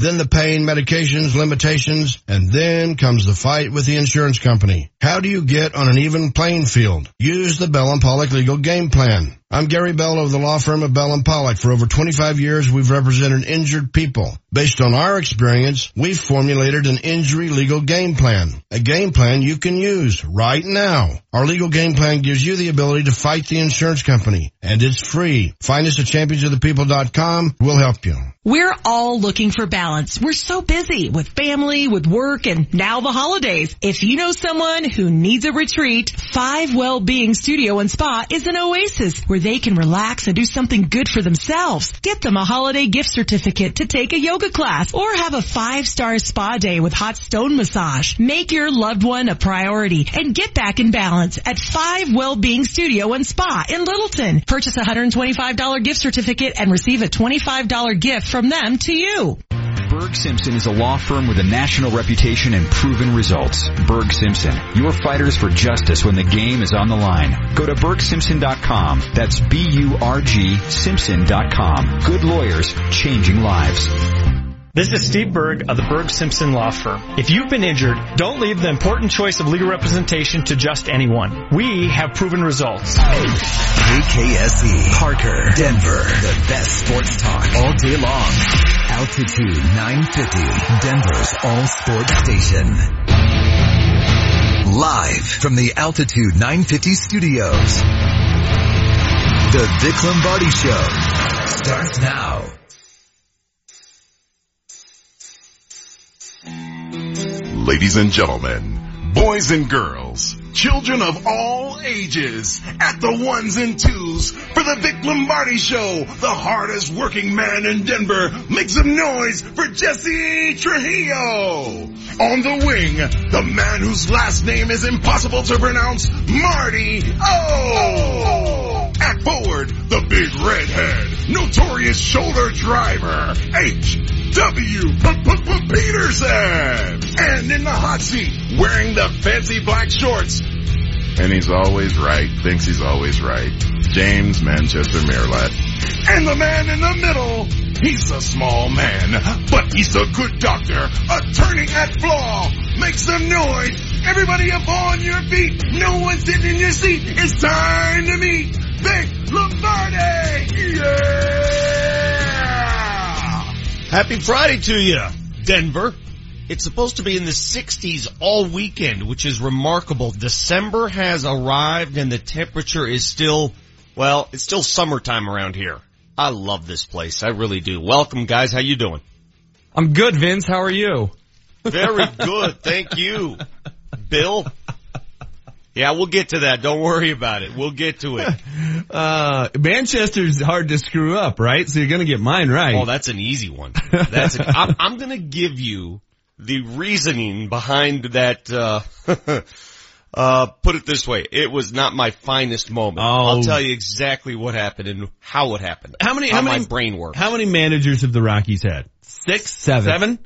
then the pain, medications, limitations, and then comes the fight with the insurance company. How do you get on an even playing field? Use the Bell and Pollock legal game plan. I'm Gary Bell of the law firm of Bell and Pollock. For over 25 years, we've represented injured people. Based on our experience, we've formulated an injury legal game plan. A game plan you can use right now. Our legal game plan gives you the ability to fight the insurance company, and it's free. Find us at championsofthepeople.com. We'll help you. We're all looking for balance. We're so busy with family, with work, and now the holidays. If you know someone who needs a retreat, Five Well-Being Studio and Spa is an oasis where they can relax and do something good for themselves. Get them a holiday gift certificate to take a yoga class or have a five-star spa day with hot stone massage. Make your loved one a priority and get back in balance at Five Well-Being Studio and Spa in Littleton. Purchase a $125 gift certificate and receive a $25 gift from them to you. Burg Simpson is a law firm with a national reputation and proven results. Burg Simpson, your fighters for justice when the game is on the line. Go to burgsimpson.com. That's B-U-R-G Simpson.com. Good lawyers, changing lives. This is Steve Burg of the Burg Simpson Law Firm. If you've been injured, don't leave the important choice of legal representation to just anyone. We have proven results. KKSE, Parker, Denver, the best sports talk all day long. Altitude 950, Denver's all sports station. Live from the Altitude 950 studios. The Vic Lombardi Show starts now. Ladies and gentlemen, boys and girls, children of all ages, at the ones and twos for the Vic Lombardi Show, the hardest working man in Denver. Make some noise for Jesse Trujillo. On the wing, the man whose last name is impossible to pronounce, Marty O. At forward, the big redhead, notorious shoulder driver, H. W. Peterson. And in the hot seat, wearing the fancy black shorts. And he's always right, thinks he's always right. James Manchester Merilatt. And the man in the middle, he's a small man, but he's a good doctor, attorney at flaw. Make some noise. Everybody up on your feet. No one sitting in your seat. It's time to meet Vic Lombardi. Yeah! Happy Friday to you, Denver. It's supposed to be in the 60s all weekend, which is remarkable. December has arrived and the temperature is still, well, it's still summertime around here. I love this place. I really do. Welcome guys. How you doing? I'm good, Vince. How are you? Very good. Thank you. Bill? Yeah, we'll get to that. Don't worry about it. We'll get to it. Uh, Manchester's hard to screw up, right? So you're gonna get mine right. Oh, that's an easy one. That's an, I'm, I'm gonna give you the reasoning behind that, uh, uh, put it this way. It was not my finest moment. Oh. I'll tell you exactly what happened and how it happened. How many- how my many- brain works. How many managers have the Rockies had? Six? Seven. Seven?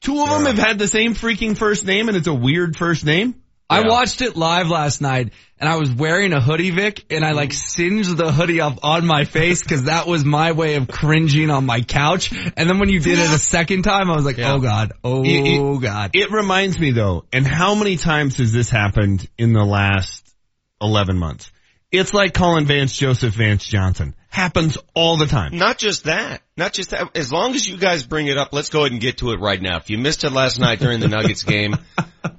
Two of them have had the same freaking first name and it's a weird first name? I watched it live last night and I was wearing a hoodie, Vic, and I like singed the hoodie up on my face because that was my way of cringing on my couch. And then when you did it a second time, I was like, Yeah. oh god, oh It- it- god. It reminds me though, and how many times has this happened in the last 11 months? It's like calling Vance Joseph Vance Johnson. Happens all the time. Not just that. Not just that. As long as you guys bring it up, let's go ahead and get to it right now. If you missed it last night during the Nuggets game,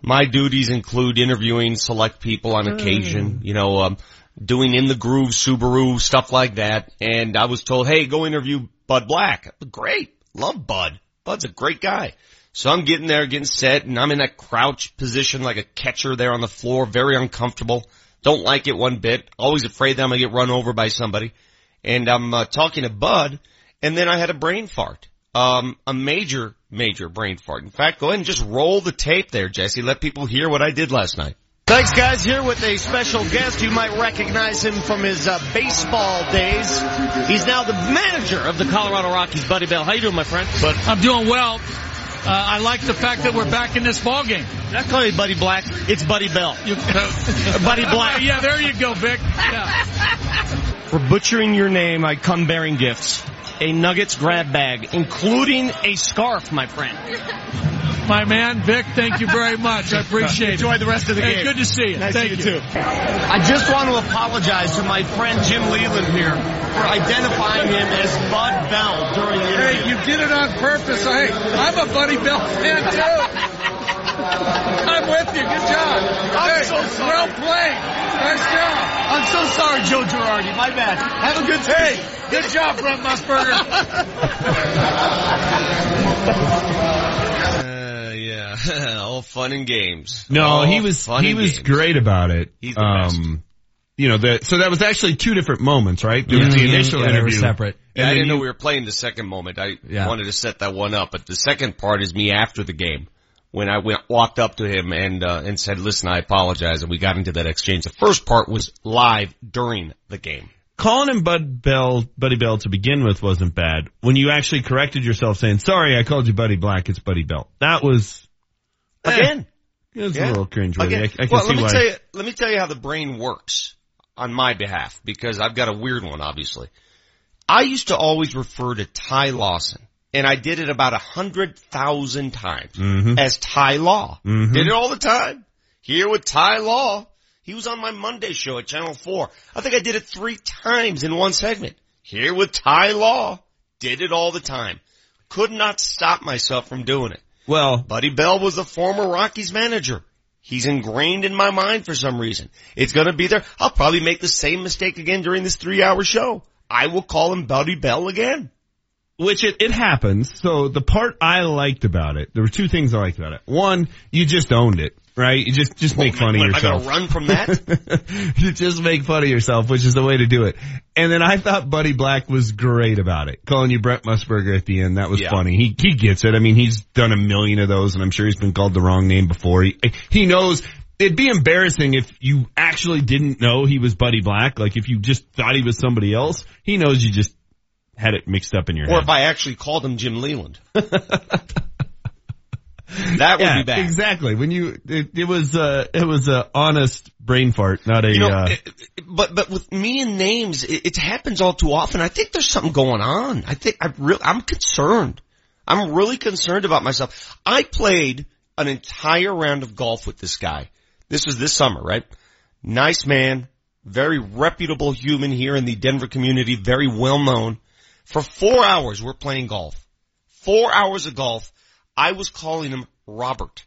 my duties include interviewing select people on occasion, you know, um, doing in the groove Subaru, stuff like that. And I was told, hey, go interview Bud Black. Great. Love Bud. Bud's a great guy. So I'm getting there, getting set, and I'm in that crouch position like a catcher there on the floor, very uncomfortable. Don't like it one bit. Always afraid that I'm gonna get run over by somebody. And I'm uh, talking to Bud, and then I had a brain fart. Um, a major, major brain fart. In fact, go ahead and just roll the tape there, Jesse. Let people hear what I did last night. Thanks, guys. Here with a special guest. You might recognize him from his uh, baseball days. He's now the manager of the Colorado Rockies, Buddy Bell. How you doing, my friend? But I'm doing well. Uh, I like the fact that we're back in this ball game. I call you Buddy Black. It's Buddy Bell. You, Buddy Black. yeah, there you go, Vic. Yeah. For butchering your name, I come bearing gifts. A Nuggets grab bag, including a scarf, my friend. My man, Vic, thank you very much. I appreciate it. Enjoy the rest of the Hey, game. good to see you. Nice Thank to you, too. I just want to apologize to my friend Jim Leyland here for identifying him as Bud Bell during the interview. Hey, you did it on purpose. Hey, I'm a Buddy Bell fan too. I'm with you. Good job. I'm hey, so sorry. Well played. Nice job. I'm so sorry, Joe Girardi. My bad. Have a good day. Hey, good job, Brent Musburger. Uh, yeah, all fun and games. No, All he was fun he was games. great about it. He's the best. um, you know, the, so that was actually two different moments, right? There was the initial Yeah, interview, separate. Yeah, and I didn't know we were playing the second moment. I Yeah. wanted to set that one up, but the second part is me after the game when I went walked up to him and uh, and said, "Listen, I apologize," and we got into that exchange. The first part was live during the game. calling him Bud Bell, Buddy Bell to begin with wasn't bad. When you actually corrected yourself saying, sorry, I called you Buddy Black, it's Buddy Bell. That was, eh, Again, it was Yeah. a little cringeworthy. Again, I, I can well, see let me why. tell you. Let me tell you how the brain works on my behalf because I've got a weird one. Obviously, I used to always refer to Ty Lawson, and I did it about a hundred thousand times Mhm. as Ty Law. Mhm. Did it all the time. Here with Ty Law, he was on my Monday show at Channel Four. I think I did it three times in one segment. Here with Ty Law, did it all the time. Could not stop myself from doing it. Well, Buddy Bell was the former Rockies manager. He's ingrained in my mind for some reason. It's gonna be there. I'll probably make the same mistake again during this three hour show. I will call him Buddy Bell again. Which it, it happens. So the part I liked about it, there were two things I liked about it. One, you just owned it, right? You just, just make fun of I yourself. gonna run from that? you just make fun of yourself, which is the way to do it. And then I thought Buddy Black was great about it, calling you Brett Musburger at the end. That was Yeah. funny. He he gets it. I mean, he's done a million of those, and I'm sure he's been called the wrong name before. He he knows. It'd be embarrassing if you actually didn't know he was Buddy Black. Like if you just thought he was somebody else. He knows you just had it mixed up in your or head. Or if I actually called him Jim Leyland. that would yeah, be bad. exactly. When you, it, it was, uh, it was a honest brain fart, not a, You know, uh, it- it- but but with me and names, it, it happens all too often. I think there's something going on. I think I really, I'm concerned. I'm really concerned about myself. I played an entire round of golf with this guy. This was this summer, right? Nice man, very reputable human here in the Denver community, very well known. For four hours, we're playing golf. Four hours of golf. I was calling him Robert.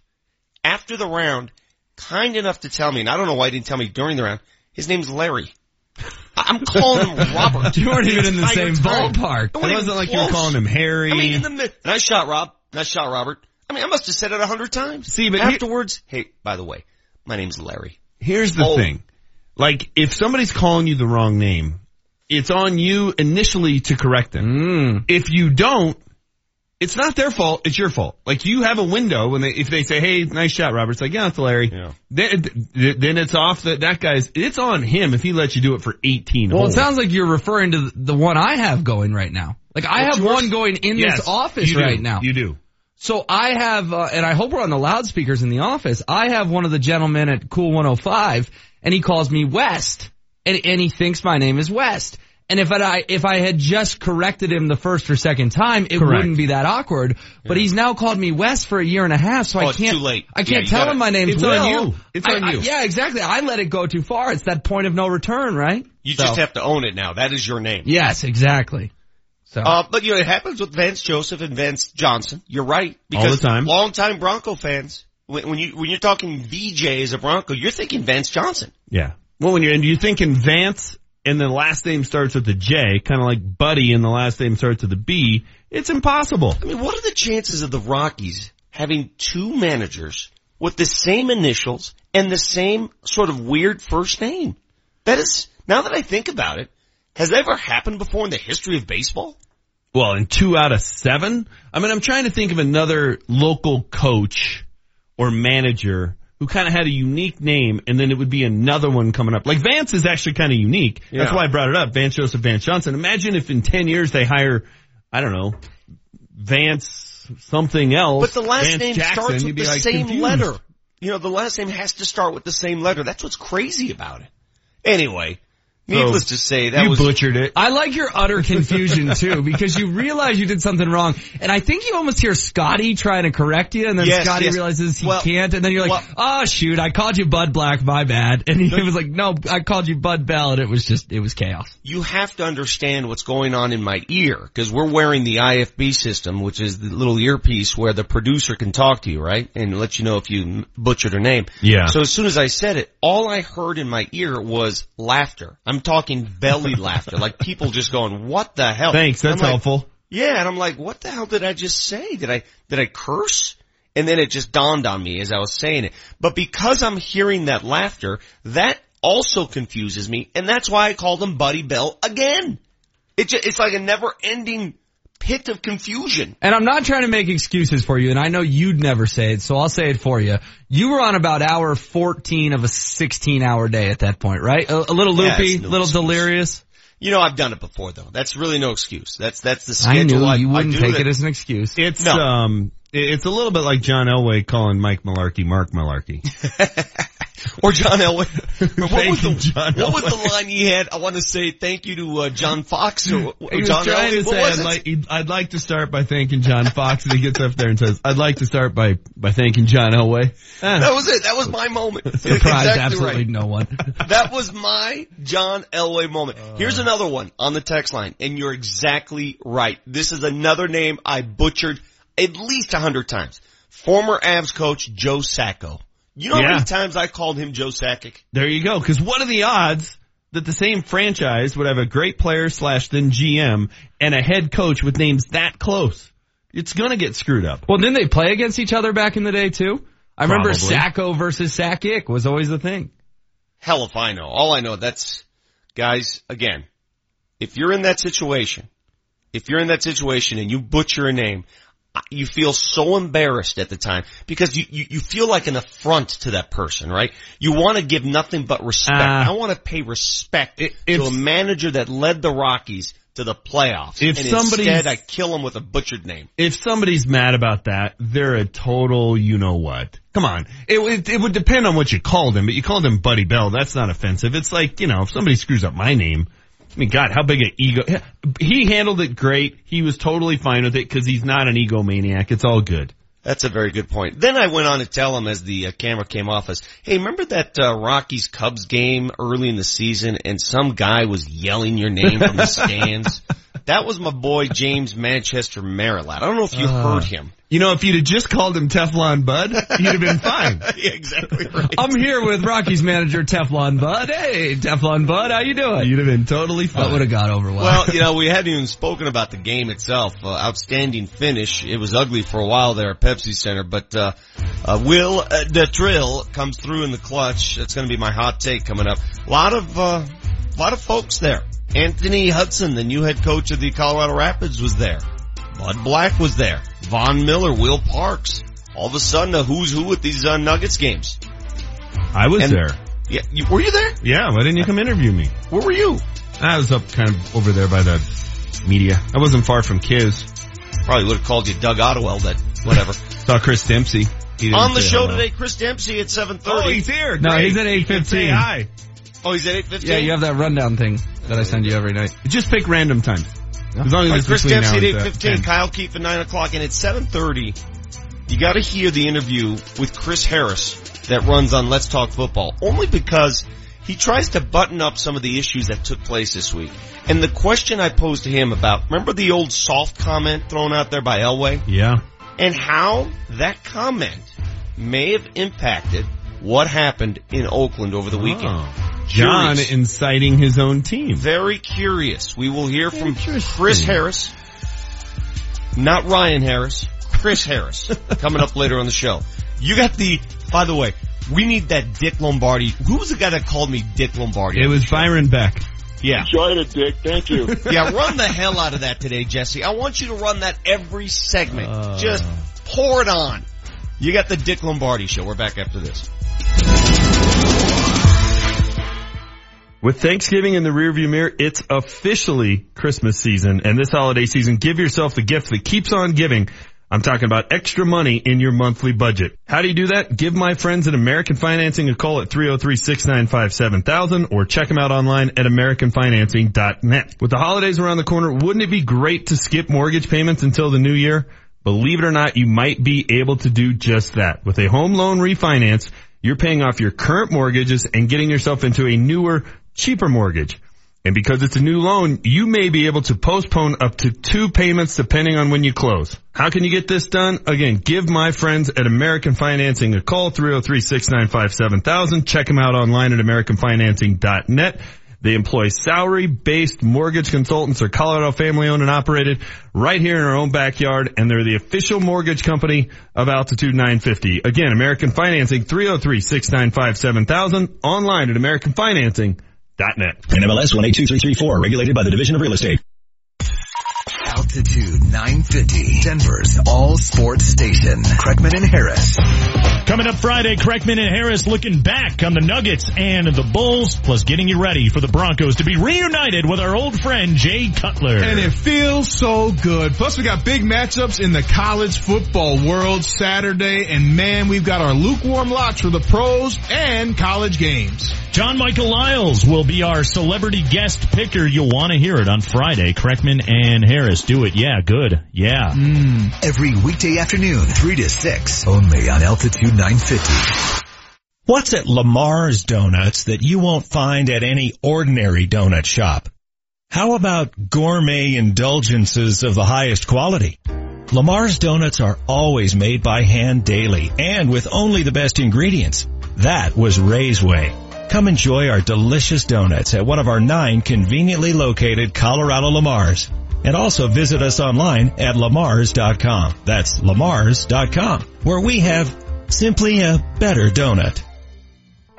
After the round, kind enough to tell me, and I don't know why he didn't tell me during the round, his name's Larry. I'm calling him Robert. You weren't even in the same time. ballpark. It it wasn't like you were calling him Harry. I mean, in the mid, and I shot Rob, and I shot Robert. I mean, I must have said it a hundred times. See, but he- afterwards, hey, by the way, my name's Larry. Here's the Oh. thing. Like, if somebody's calling you the wrong name, it's on you initially to correct them. Mm. If you don't, it's not their fault, it's your fault. Like, you have a window when they, if they say, hey, nice shot, Robert, it's like, yeah, it's Larry. Yeah. Then, then it's off that, that guy's, it's on him if he lets you do it for 18 Well, it sounds like you're referring to the- one I have going right now. Like I have one going in Yes, this office right now. You do. So I have, uh, and I hope we're on the loudspeakers in the office. I have one of the gentlemen at Cool 105, and he calls me West, and, and he thinks my name is West. And if I if I had just corrected him the first or second time, it Correct. wouldn't be that awkward. But he's now called me West for a year and a half, so Oh, I can't. too late. I can't you tell gotta- him my name's It's Will. on you. It's I- on I- you. yeah, exactly. I let it go too far. It's that point of no return, right? You So- just have to own it now. That is your name. Yes, exactly. So Uh, but you know, it happens with Vance Joseph and Vance Johnson. You're right. All Because the time. longtime Bronco fans, when, when you, when you're talking VJ as a Bronco, you're thinking Vance Johnson. Yeah. Well, when you're, and you think in Vance and the last name starts with a J, kind of like Buddy and the last name starts with a B, it's impossible. I mean, what are the chances of the Rockies having two managers with the same initials and the same sort of weird first name? That is, now that I think about it, has that ever happened before in the history of baseball? Well, in two out of seven? I mean, I'm trying to think of another local coach or manager who kind of had a unique name and then it would be another one coming up. Like Vance is actually kind of unique. That's why I brought it up. Vance Joseph Vance Johnson. Imagine if in 10 years they hire, I don't know, Vance something else. But the last Vance name Jackson, starts with the like same confused. letter. You know, the last name has to start with the same letter. That's what's crazy about it. Anyway, Needless to say, that you was butchered it. I like your utter confusion too, because you realize you did something wrong, and I think you almost hear Scotty trying to correct you, and then Yes, Scotty yes. realizes he Well- can't, and then you're like, well- "Oh shoot, I called you Bud Black, my bad," and he was like, "No, I called you Bud Bell," and it was just, it was chaos. you have to understand what's going on in my ear because we're wearing the IFB system, which is the little earpiece where the producer can talk to you, right, and let you know if you butchered her name. Yeah. So as soon as I said it, all I heard in my ear was laughter. I'm talking belly laughter, like people just going, "What the hell?" Thanks, that's I'm like, helpful. Yeah, and I'm like, "What the hell did I just say? Did I did I curse?" And then it just dawned on me as I was saying it. But because I'm hearing that laughter, that also confuses me, and that's why I called him Buddy Bell again. It just, it's like a never-ending pit of confusion. And I'm not trying to make excuses for you, and I know you'd never say it, so I'll say it for you. You were on about hour 14 of a 16 hour day at that point, right? A, a little Yeah, loopy, it's no little excuse. delirious. You know, I've done it before though. That's really no excuse. That's, that's the schedule. I schedule. knew you wouldn't do take that- it as an excuse. It's No. um, it's a little bit like John Elway calling Mike Malarkey Mark Malarkey. Or John Elway. what was, the, John what was the line he had? I want to say thank you to uh, John Fox or, or He was John trying Elway. to What say, was I'd it? like, I'd like to start by thanking John Fox, and he gets up there and says, I'd like to start by, by thanking John Elway. Ah, that was it. That was my moment. Surprised exactly absolutely right. no one. That was my John Elway moment. Uh. Here's another one on the text line, and you're exactly right. This is another name I butchered at least a hundred times. Former Avs coach Joe Sacco. You know how many times I called him Joe Sakic? There you go. Cause what are the odds that the same franchise would have a great player slash then GM and a head coach with names that close? It's gonna get screwed up. Well, didn't they play against each other back in the day too? I remember Probably. Sacco versus Sakic was always the thing. Hell if I know. All I know, that's, guys, again, if you're in that situation, if you're in that situation and you butcher a name, you feel so embarrassed at the time because you, you, you feel like an affront to that person, right? You want to give nothing but respect. Ah. I want to pay respect It- to a manager that led the Rockies to the playoffs. If and somebody's- instead I kill him with a butchered name. If somebody's mad about that, they're a total you know what. Come on. It, would it would depend on what you called him, but you called him Buddy Bell. That's not offensive. It's like, you know, if somebody screws up my name, I mean, God, how big an ego. He handled it great. He was totally fine with it because he's not an egomaniac. It's all good. That's a very good point. Then I went on to tell him as the uh, camera came off us, hey, remember that uh, Rockies Cubs game early in the season and some guy was yelling your name from the stands? That was my boy James Manchester Merilatt. I don't know if you Uh. heard him. You know, if you'd have just called him Teflon Bud, you'd have been fine. yeah, exactly right. I'm here with Rockies manager Teflon Bud. Hey, Teflon Bud, how you doing? You'd have been totally That would have got over well. Well, you know, we hadn't even spoken about the game itself. Uh, outstanding finish. It was ugly for a while there at Pepsi Center, but uh, uh, Will uh, Detrill comes through in the clutch. That's going to be my hot take coming up. A lot of, uh, lot of folks there. Anthony Hudson, the new head coach of the Colorado Rapids, was there. Bud Black was there. Von Miller, Will Parks. All of a sudden, a who's who at these uh, Nuggets games. I was And- there. Yeah, you, were you there? Yeah, why didn't you come interview me? Where were you? I was up kind of over there by the media. I wasn't far from Kiz. Probably would have called you Doug Ottewill. That whatever. Saw Chris Dempsey. On the show hello. today, Chris Dempsey at 7.30. Oh, he's here. No, Great. he's at He Say 8:15. hi. Oh, he's at 8.15? yeah, you have that rundown thing that I send you every night. Just pick random times. As long as Like it's Chris between Dempsey at 8.15, 10. Kyle Keefe at 9 o'clock, and at 7.30, you gotta hear the interview with Chris Harris that runs on Let's Talk Football. Only because he tries to button up some of the issues that took place this week. And the question I posed to him about, remember the old soft comment thrown out there by Elway? Yeah. and how that comment may have impacted what happened in Oakland over the weekend. Oh. John Curious. inciting his own team. Very curious. We will hear from Chris Harris, not Ryan Harris, Chris Harris, coming up later on the show. You got the, by the way, we need that Dick Lombardi. Who was the guy that called me Dick Lombardi? It was Byron Beck. yeah. Enjoyed it, Dick. Thank you. Yeah, run the hell out of that today, Jesse. I want you to run that every segment. Uh. Just pour it on. You got the Dick Lombardi show. We're back after this. With Thanksgiving in the rearview mirror, it's officially Christmas season. And this holiday season, give yourself the gift that keeps on giving I'm talking about extra money in your monthly budget. How do you do that? Give my friends at American Financing a call at 303-695-7000 or check them out online at americanfinancing.net. With the holidays around the corner, wouldn't it be great to skip mortgage payments until the new year? Believe it or not, you might be able to do just that. With a home loan refinance, you're paying off your current mortgages and getting yourself into a newer, cheaper mortgage. And because it's a new loan, you may be able to postpone up to two payments depending on when you close. How can you get this done? Again, give my friends at American Financing a call, 303-695-7000. Check them out online at americanfinancing.net. They employ salary-based mortgage consultants are Colorado family owned and operated right here in our own backyard and they're the official mortgage company of Altitude 950. Again, American Financing 303-695-7000 online at americanfinancing.net. NMLS 182334 regulated by the Division of Real Estate. Altitude 950, Denver's all sports station. Kreckman and Harris. Coming up Friday, Kreckman and Harris looking back on the Nuggets and the Bulls, plus getting you ready for the Broncos to be reunited with our old friend Jay Cutler. And it feels so good. Plus we got big matchups in the college football world Saturday, and man, we've got our lukewarm locks for the pros and college games. John Michael Lyles will be our celebrity guest picker. You'll want to hear it on Friday. Kreckman and Harris do it. Yeah, good. Yeah. Mm. Every weekday afternoon, 3 to 6, only on Altitude 950. What's at Lamar's Donuts that you won't find at any ordinary donut shop? How about gourmet indulgences of the highest quality? Lamar's Donuts are always made by hand daily and with only the best ingredients. That was Ray's way. Come enjoy our delicious donuts at one of our nine conveniently located Colorado Lamars. And also visit us online at lamars.com. That's lamars.com, where we have simply a better donut.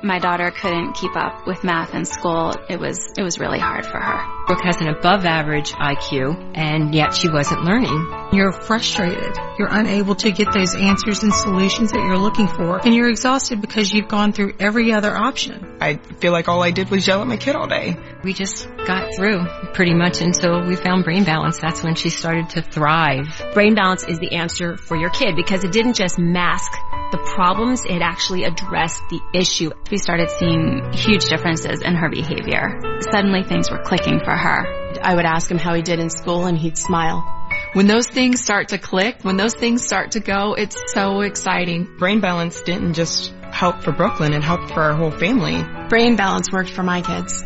My daughter couldn't keep up with math in school. It was, it was really hard for her. Brooke has an above average IQ and yet she wasn't learning. You're frustrated. You're unable to get those answers and solutions that you're looking for and you're exhausted because you've gone through every other option. I feel like all I did was yell at my kid all day. We just got through pretty much until we found brain balance. That's when she started to thrive. Brain balance is the answer for your kid because it didn't just mask the problems, it actually addressed the issue. We started seeing huge differences in her behavior. Suddenly things were clicking for her. I would ask him how he did in school and he'd smile. When those things start to click, when those things start to go, it's so exciting. Brain balance didn't just help for Brooklyn, it helped for our whole family. Brain balance worked for my kids.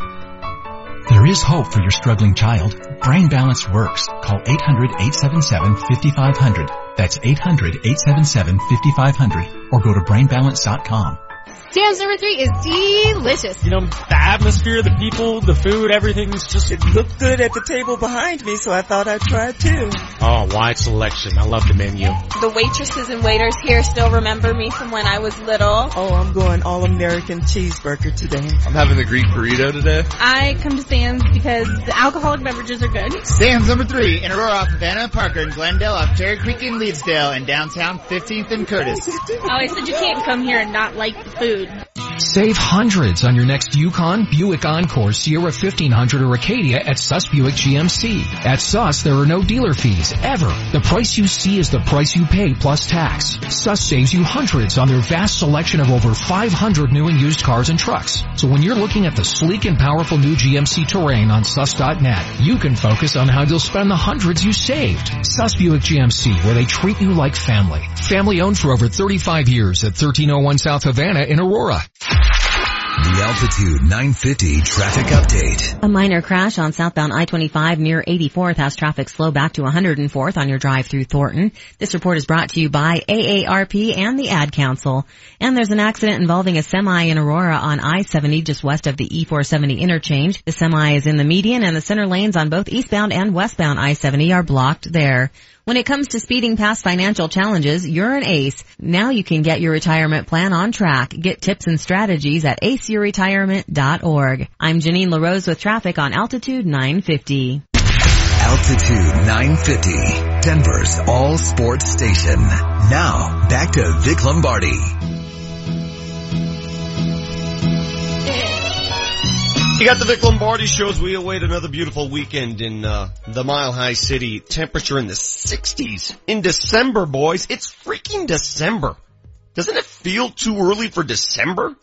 There is hope for your struggling child. Brain Balance works. Call 800-877-5500. That's 800-877-5500 or go to brainbalance.com. Sam's number three is delicious. You know, the atmosphere, the people, the food, everything's just... It looked good at the table behind me, so I thought I'd try it too. Oh, wide selection. I love the menu. The waitresses and waiters here still remember me from when I was little. Oh, I'm going all American cheeseburger today. I'm having the Greek burrito today. I come to Sam's because the alcoholic beverages are good. Sam's number three in Aurora, Havana, Parker, and Glendale, off Cherry Creek and Leedsdale, and downtown 15th and Curtis. oh, I said you can't come here and not like the food. Save hundreds on your next Yukon, Buick Encore, Sierra 1500, or Acadia at Suss Buick GMC. At Suss, there are no dealer fees, ever. The price you see is the price you pay plus tax. Suss saves you hundreds on their vast selection of over 500 new and used cars and trucks. So when you're looking at the sleek and powerful new GMC Terrain on Suss.net, you can focus on how you'll spend the hundreds you saved. Suss Buick GMC, where they treat you like family. Family owned for over 35 years at 1301 South Havana in Aurora. The Altitude 950 traffic update. A minor crash on southbound I-25 near 84th has traffic slow back to 104th on your drive through Thornton. This report is brought to you by AARP and the Ad Council. And there's an accident involving a semi in Aurora on I-70 just west of the E470 interchange. The semi is in the median and the center lanes on both eastbound and westbound I-70 are blocked there. When it comes to speeding past financial challenges, you're an ace. Now you can get your retirement plan on track. Get tips and strategies at aceyourretirement.org. I'm Janine LaRose with traffic on Altitude 950. Altitude 950, Denver's all sports station. Now, back to Vic Lombardi. You got the Vic Lombardi shows. We await another beautiful weekend in uh, the Mile High City. Temperature in the 60s in December, boys. It's freaking December. Doesn't it feel too early for December?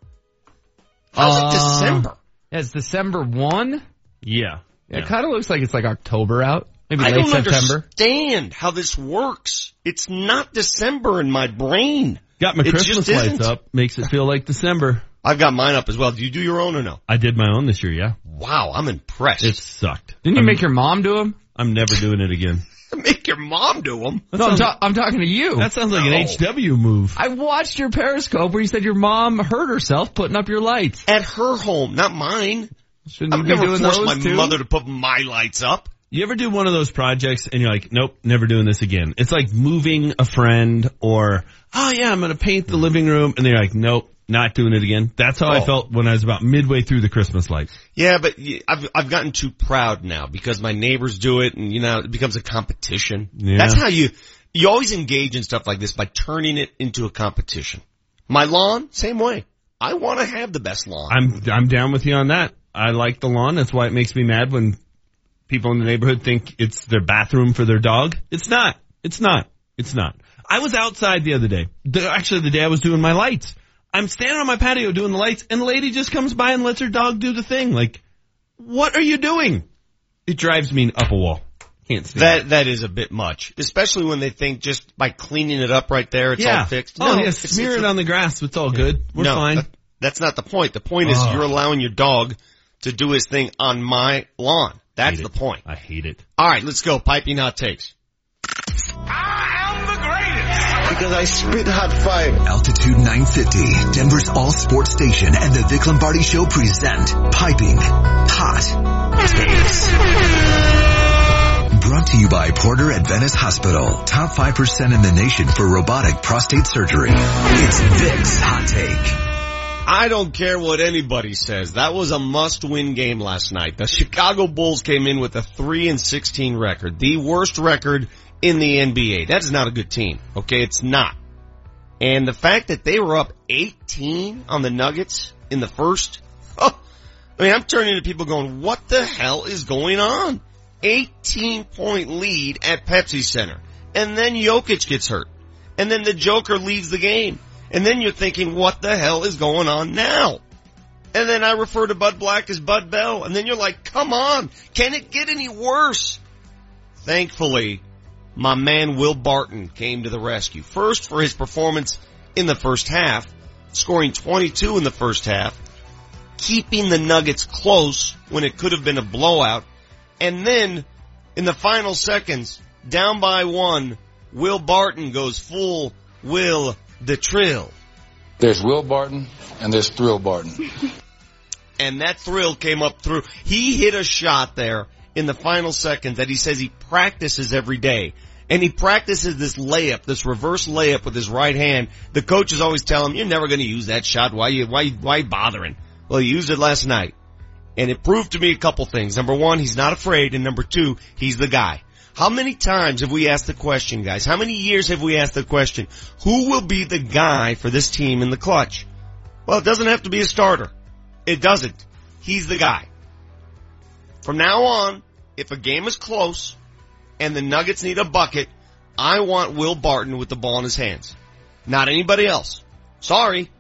How's Uh, it December? It's December 1? Yeah. It kind of looks like it's like October out. Maybe I late don't September. understand how this works. It's not December in my brain. Got my It Christmas lights isn't. up. Makes it feel like December. I've got mine up as well. Do you do your own or no? I did my own this year, yeah. Wow, I'm impressed. It sucked. Didn't you I'm- make your mom do them? I'm never doing it again. Make your mom do them. No, I'm, ta- I'm talking to you. That sounds like an HW move. I watched your Periscope where you said your mom hurt herself putting up your lights. At her home, not mine. Shouldn't I've you never doing forced those my too? mother to put my lights up. You ever do one of those projects and you're like, nope, never doing this again. It's like moving a friend or, oh yeah, I'm going to paint the living room. And they're like, nope, not doing it again. That's how I Oh. felt when I was about midway through the Christmas lights. Yeah, but I've I've gotten too proud now because my neighbors do it, and you know it becomes a competition. Yeah. That's how you you always engage in stuff like this by turning it into a competition. My lawn, same way. I want to have the best lawn. I'm, I'm down with you on that. I like the lawn. That's why it makes me mad when people in the neighborhood think it's their bathroom for their dog. It's not. It's not. It's not. I was outside the other day. The, actually, the day I was doing my lights. I'm standing on my patio doing the lights, and the lady just comes by and lets her dog do the thing. Like, what are you doing? It drives me up a wall. Can't stand it. that that is a bit much, especially when they think just by cleaning it up right there, it's yeah. all fixed. Oh, No, yeah, it's- smear it's it on the grass. It's all good. We're no, fine. that- that's not the point. The point is Oh. you're allowing your dog to do his thing on my lawn. That's the it. point. I hate it. All right, let's go. Piping hot takes. Ah! Because I spit hot fire. Altitude 950, Denver's all sports station and the Vic Lombardi show present Piping Hot Takes. Brought to you by Porter Adventist Hospital. Top 5% in the nation for robotic prostate surgery. It's Vic's Hot Take. I don't care what anybody says. That was a must-win game last night. The Chicago Bulls came in with a 3 and 16 record, the worst record in the NBA. That is not a good team. Okay, it's not. And the fact that they were up 18 on the Nuggets in the first, oh, I mean, I'm turning to people going, what the hell is going on? 18 point lead at Pepsi Center. And then Jokic gets hurt. And then the Joker leaves the game. And then you're thinking, what the hell is going on now? And then I refer to Bud Black as Bud Bell. And then you're like, come on, can it get any worse? Thankfully, my man Will Barton came to the rescue. First for his performance in the first half, scoring 22 in the first half, keeping the Nuggets close when it could have been a blowout. And then in the final seconds, down by one, Will Barton goes full Will the Thrill. There's Will Barton and there's Thrill Barton. and that thrill came up through. He hit a shot there in the final seconds that he says he practices every day. And he practices this layup, this reverse layup with his right hand. The coaches always tell him, you're never going to use that shot. Why you, why, why bothering? Well, he used it last night. And it proved to me a couple things. Number one, he's not afraid. And number two, he's the guy. How many times have we asked the question, guys? How many years have we asked the question, who will be the guy for this team in the clutch? Well, it doesn't have to be a starter. It doesn't. He's the guy. From now on, if a game is close and the Nuggets need a bucket, I want Will Barton with the ball in his hands. Not anybody else. Sorry.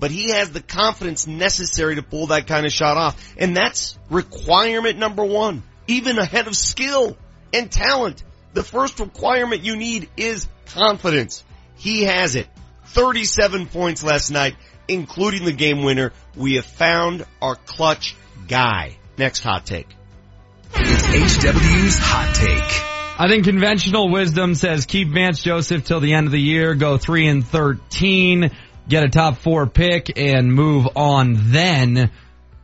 But he has the confidence necessary to pull that kind of shot off. And that's requirement number one. Even ahead of skill and talent. The first requirement you need is confidence. He has it. 37 points last night, including the game winner. We have found our clutch guy. Next hot take. It's HW's Hot Take. I think conventional wisdom says keep Vance Joseph till the end of the year, go 3 and 13, get a top 4 pick and move on then.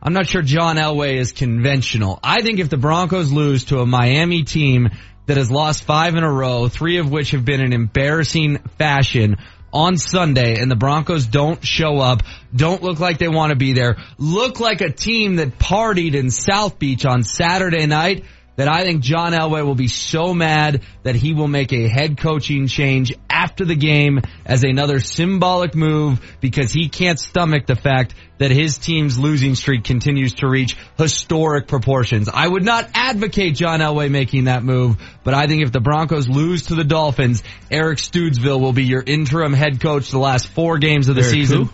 I'm not sure John Elway is conventional. I think if the Broncos lose to a Miami team that has lost 5 in a row, 3 of which have been in embarrassing fashion, on Sunday and the Broncos don't show up, don't look like they want to be there, look like a team that partied in South Beach on Saturday night, that I think John Elway will be so mad that he will make a head coaching change after the game as another symbolic move because he can't stomach the fact that his team's losing streak continues to reach historic proportions. I would not advocate John Elway making that move, but I think if the Broncos lose to the Dolphins, Eric Studesville will be your interim head coach the last four games of the Eric season. who?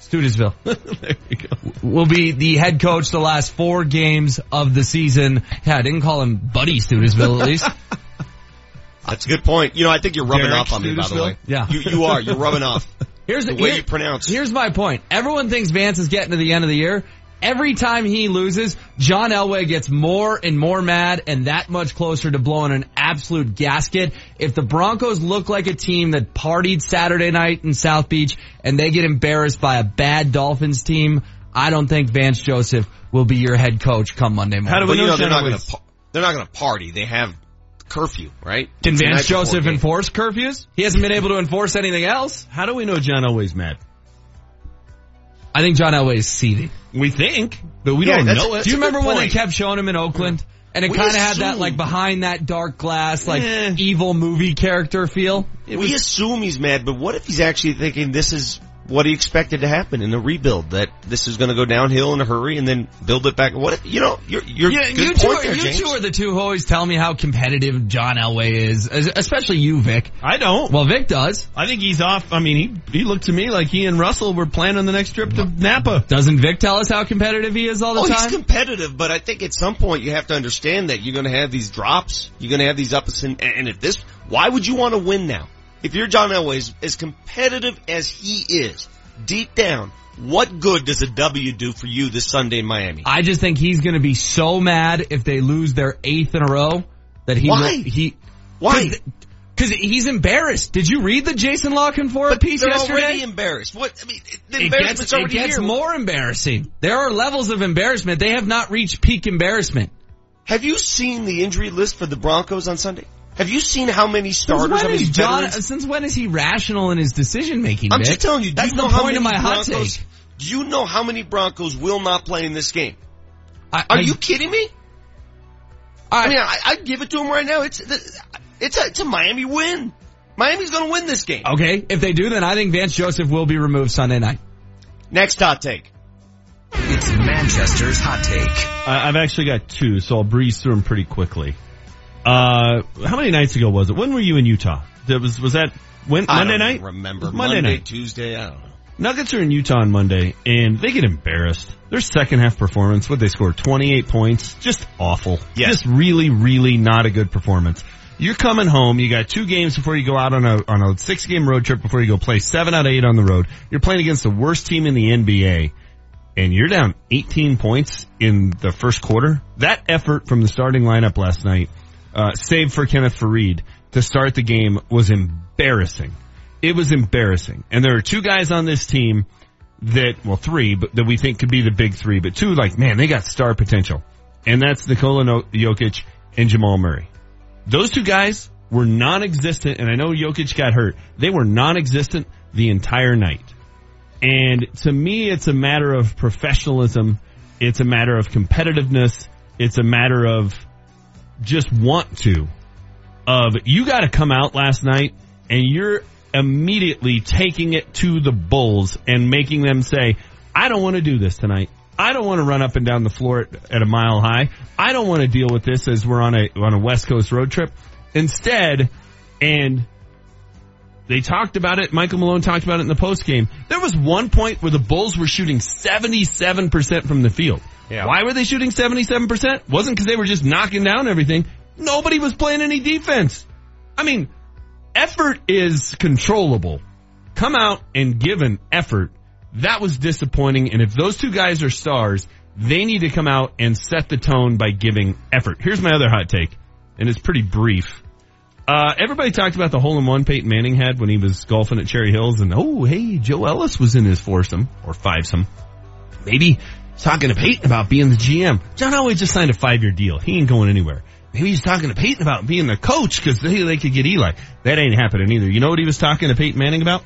Studesville there you go. will be the head coach the last four games of the season. Yeah, I didn't call him Buddy Studesville at least. That's a good point. You know, I think you're rubbing Derek off on me, by the way. Yeah. You, you are. You're rubbing off. Here's the the, way here- you pronounce. Here's my point. Everyone thinks Vance is getting to the end of the year. Every time he loses, John Elway gets more and more mad and that much closer to blowing an absolute gasket. If the Broncos look like a team that partied Saturday night in South Beach and they get embarrassed by a bad Dolphins team, I don't think Vance Joseph will be your head coach come Monday morning. How But you know, they're not going to. They're not going to party. They have curfew, right? Can It's Vance Joseph enforce curfews? He hasn't been able to enforce anything else. How do we know John Elway's mad? I think John Elway is seething. We think, but we Yeah, don't know it. Do you remember when they kept showing him in Oakland? And it kind of had that like behind that dark glass, like Eh. evil movie character feel. we assume he's mad, but what if he's actually thinking this is what he expected to happen in the rebuild? That this is going to go downhill in a hurry and then build it back. What you know? You're you're Yeah, good you two, point are, there, you James. two are the two who always tell me how competitive John Elway is, especially you, Vic. I don't. Well, Vic does. I think he's off. I mean, he he looked to me like he and Russell were planning the next trip to Napa. Doesn't Vic tell us how competitive he is all the time Oh, he's competitive, but I think at some point you have to understand that you're going to have these drops. You're going to have these ups and and if this, why would you want to win now? If you're John Elway, as, competitive as he is, deep down, what good does a W do for you this Sunday in Miami? I just think he's going to be so mad if they lose their eighth in a row that he Why? will, he Why? Because he's embarrassed. Did you read the Jason La Canfora piece They're yesterday? already embarrassed. What? I mean, the it embarrassment's gets, it gets here. more embarrassing. There are levels of embarrassment. They have not reached peak embarrassment. Have you seen the injury list for the Broncos on Sunday? Have you seen how many starters, Since how when, many is John, since when is he rational in his decision making? I'm just telling you, That's you know the how point of many my hot Broncos, take. Do you know how many Broncos will not play in this game? I, Are I- you kidding me? I mean, I, I'd give it to them right now. It's it's a, it's a Miami win. Miami's going to win this game. Okay, if they do, then I think Vance Joseph will be removed Sunday night. Next hot take. It's Manchester's hot take. I, I've actually got two, so I'll breeze through them pretty quickly. Uh, how many nights ago was it? When were you in Utah? That was was that when, I Monday don't night? remember Monday, Monday, night. Tuesday. I don't know. Nuggets are in Utah on Monday, and they get embarrassed. Their second half performance, what they scored, 28 points, just awful. Yes. Just really, really not a good performance. You're coming home, you got two games before you go out on a, on a six game road trip before you go play seven out of eight on the road. You're playing against the worst team in the NBA, and you're down 18 points in the first quarter. That effort from the starting lineup last night, uh, save for Kenneth Faried to start the game was embarrassing. It was embarrassing. And there are two guys on this team that, well, three, but that we think could be the big three, but two, like, man, they got star potential. And that's Nikola Jokic and Jamal Murray. Those two guys were non-existent, and I know Jokic got hurt. They were non-existent the entire night. And to me, it's a matter of professionalism. It's a matter of competitiveness. It's a matter of just want to. Of you got to come out last night and you're immediately taking it to the Bulls and making them say, I don't want to do this tonight. I don't want to run up and down the floor at, at a mile high. I don't want to deal with this as we're on a on a West Coast road trip. Instead, and they talked about it. Michael Malone talked about it in the post game. There was one point where the Bulls were shooting 77% from the field. Yeah. Why were they shooting 77%? Wasn't because they were just knocking down everything. Nobody was playing any defense. I mean, effort is controllable. Come out and give an effort. That was disappointing. And if those two guys are stars, they need to come out and set the tone by giving effort. Here's my other hot take, and it's pretty brief. Uh, everybody talked about the hole in one Peyton Manning had when he was golfing at Cherry Hills, and oh, hey, Joe Ellis was in his foursome or fivesome. Maybe he's talking to Peyton about being the GM. John Elway just signed a five year deal. He ain't going anywhere. Maybe he's talking to Peyton about being the coach because they, they could get Eli. That ain't happening either. You know what he was talking to Peyton Manning about?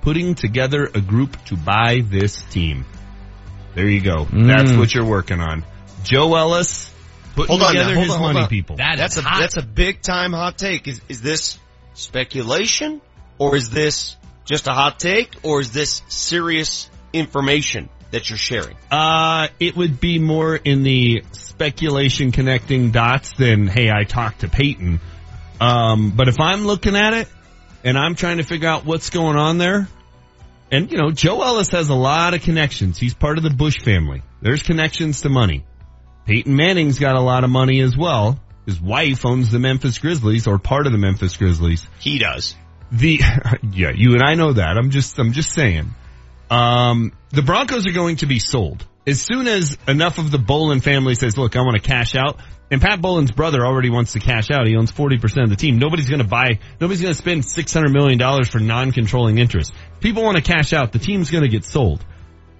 Putting together a group to buy this team. There you go. That's Mm. what you're working on. Joe Ellis putting Hold on, together now, hold his on, hold money on. people. That That's is a hot. that's a big time hot take. Is is this speculation or is this just a hot take or is this serious information that you're sharing? Uh, it would be more in the speculation connecting dots than, hey, I talked to Peyton. Um, but if I'm looking at it and I'm trying to figure out what's going on there, and you know, Joe Ellis has a lot of connections. He's part of the Bush family. There's connections to money. Peyton Manning's got a lot of money as well. His wife owns the Memphis Grizzlies or part of the Memphis Grizzlies. He does. The, yeah, you and I know that. I'm just, I'm just saying. Um, the Broncos are going to be sold. As soon as enough of the Bowlen family says, look, I want to cash out, and Pat Bowlen's brother already wants to cash out. He owns 40% of the team. Nobody's going to buy, nobody's going to spend $600 million for non-controlling interest. If people want to cash out, the team's going to get sold.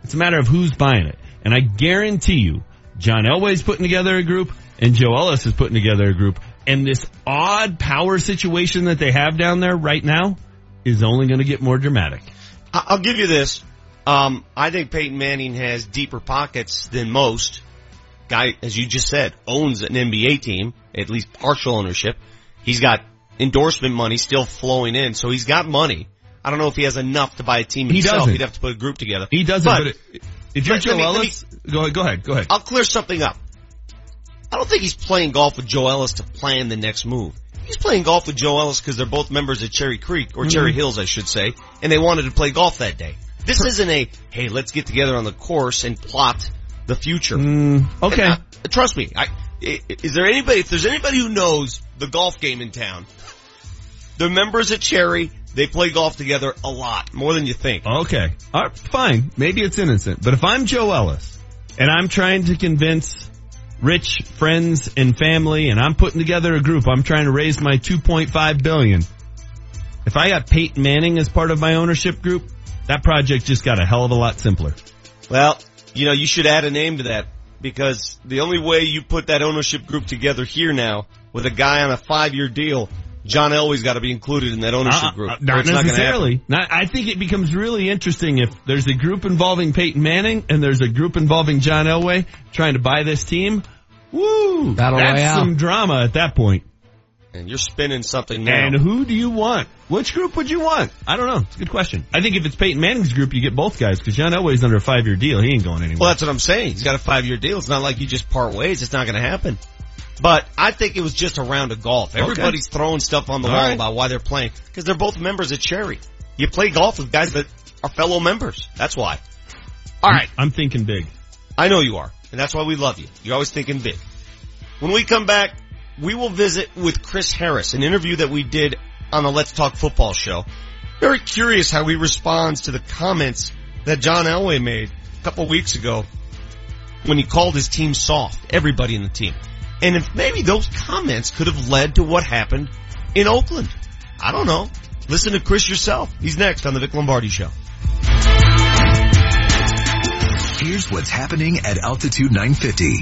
It's a matter of who's buying it. And I guarantee you, John Elway's putting together a group and Joe Ellis is putting together a group. And this odd power situation that they have down there right now is only going to get more dramatic. I'll give you this. Um, I think Peyton Manning has deeper pockets than most. Guy, as you just said, owns an NBA team, at least partial ownership. He's got endorsement money still flowing in, so he's got money. I don't know if he has enough to buy a team He himself. doesn't. He'd have to put a group together. He doesn't, but, it- if you're Let- Joe let me- Ellis, go, go ahead, go ahead. I'll clear something up. I don't think he's playing golf with Joe Ellis to plan the next move. He's playing golf with Joe Ellis because they're both members of Cherry Creek, or Mhm. Cherry Hills, I should say, and they wanted to play golf that day. This isn't a, hey, let's get together on the course and plot the future. Mm, okay. And, uh, trust me, I, i- is there anybody, if there's anybody who knows the golf game in town, the members at Cherry, they play golf together a lot, more than you think. Okay. All right, fine. Maybe it's innocent. But if I'm Joe Ellis and I'm trying to convince rich friends and family and I'm putting together a group, I'm trying to raise my 2.5 billion. If I got Peyton Manning as part of my ownership group, that project just got a hell of a lot simpler. Well, you know, you should add a name to that because the only way you put that ownership group together here now with a guy on a five year deal, John Elway's got to be included in that ownership Uh, group. uh, not it's not necessarily. Not, I think it becomes really interesting if there's a group involving Peyton Manning and there's a group involving John Elway trying to buy this team. Woo! That'll That's lay out. some drama at that point. And you're spinning something now. And who do you want? Which group would you want? I don't know. It's a good question. I think if it's Peyton Manning's group, you get both guys because John Elway's under a five year deal. He ain't going anywhere. Well, that's what I'm saying. He's got a five year deal. It's not like you just part ways. It's not going to happen. But I think it was just a round of golf. Okay. Everybody's throwing stuff on the All wall right. about why they're playing because they're both members of Cherry. You play golf with guys that are fellow members. That's why. All right. I'm thinking big. I know you are, and that's why we love you. You're always thinking big. When we come back, we will visit with Chris Harris, an interview that we did on the Let's Talk Football show. Very curious how he responds to the comments that John Elway made a couple weeks ago when he called his team soft, everybody in the team. And if maybe those comments could have led to what happened in Oakland. I don't know. Listen to Chris yourself. He's next on the Vic Lombardi show. Here's what's happening at altitude 950.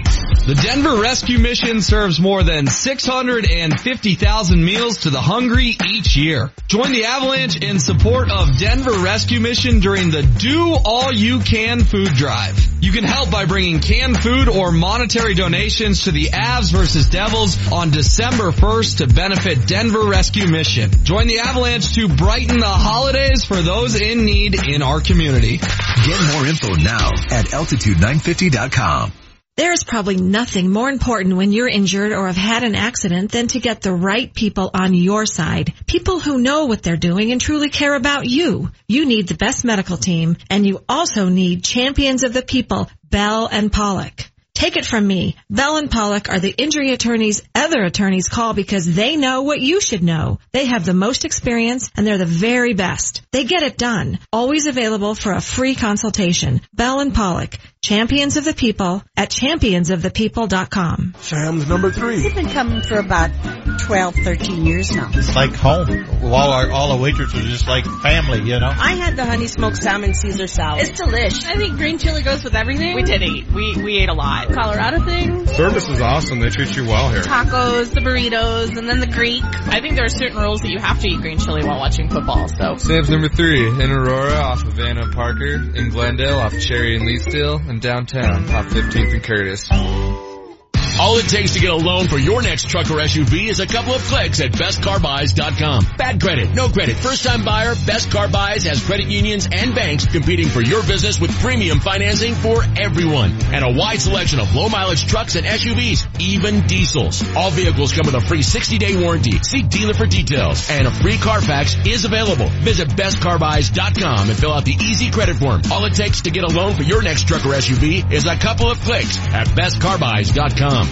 The Denver Rescue Mission serves more than 650,000 meals to the hungry each year. Join the Avalanche in support of Denver Rescue Mission during the Do All You Can food drive. You can help by bringing canned food or monetary donations to the Avs versus Devils on December 1st to benefit Denver Rescue Mission. Join the Avalanche to brighten the holidays for those in need in our community. Get more info now at altitude950.com. There is probably nothing more important when you're injured or have had an accident than to get the right people on your side. People who know what they're doing and truly care about you. You need the best medical team and you also need champions of the people, Bell and Pollock. Take it from me. Bell and Pollock are the injury attorneys other attorneys call because they know what you should know. They have the most experience and they're the very best. They get it done. Always available for a free consultation. Bell and Pollock, champions of the people at championsofthepeople.com. Sam's number three. They've been coming for about 12, 13 years now. It's like home. All our, all the waitresses are just like family, you know? I had the honey smoked salmon Caesar salad. It's delish. I think green chili goes with everything. We did eat. We we ate a lot. Colorado thing. Service is awesome. They treat you well here. Tacos, the burritos, and then the Greek. I think there are certain rules that you have to eat green chili while watching football. So Sam's number three in Aurora off of Anna Parker, in Glendale off Cherry and Leetsdale, and downtown off 15th and Curtis. All it takes to get a loan for your next truck or SUV is a couple of clicks at bestcarbuys.com. Bad credit, no credit, first time buyer, Best Car Buys has credit unions and banks competing for your business with premium financing for everyone and a wide selection of low mileage trucks and SUVs, even diesels. All vehicles come with a free 60 day warranty. See dealer for details and a free Carfax is available. Visit bestcarbuys.com and fill out the easy credit form. All it takes to get a loan for your next truck or SUV is a couple of clicks at bestcarbuys.com.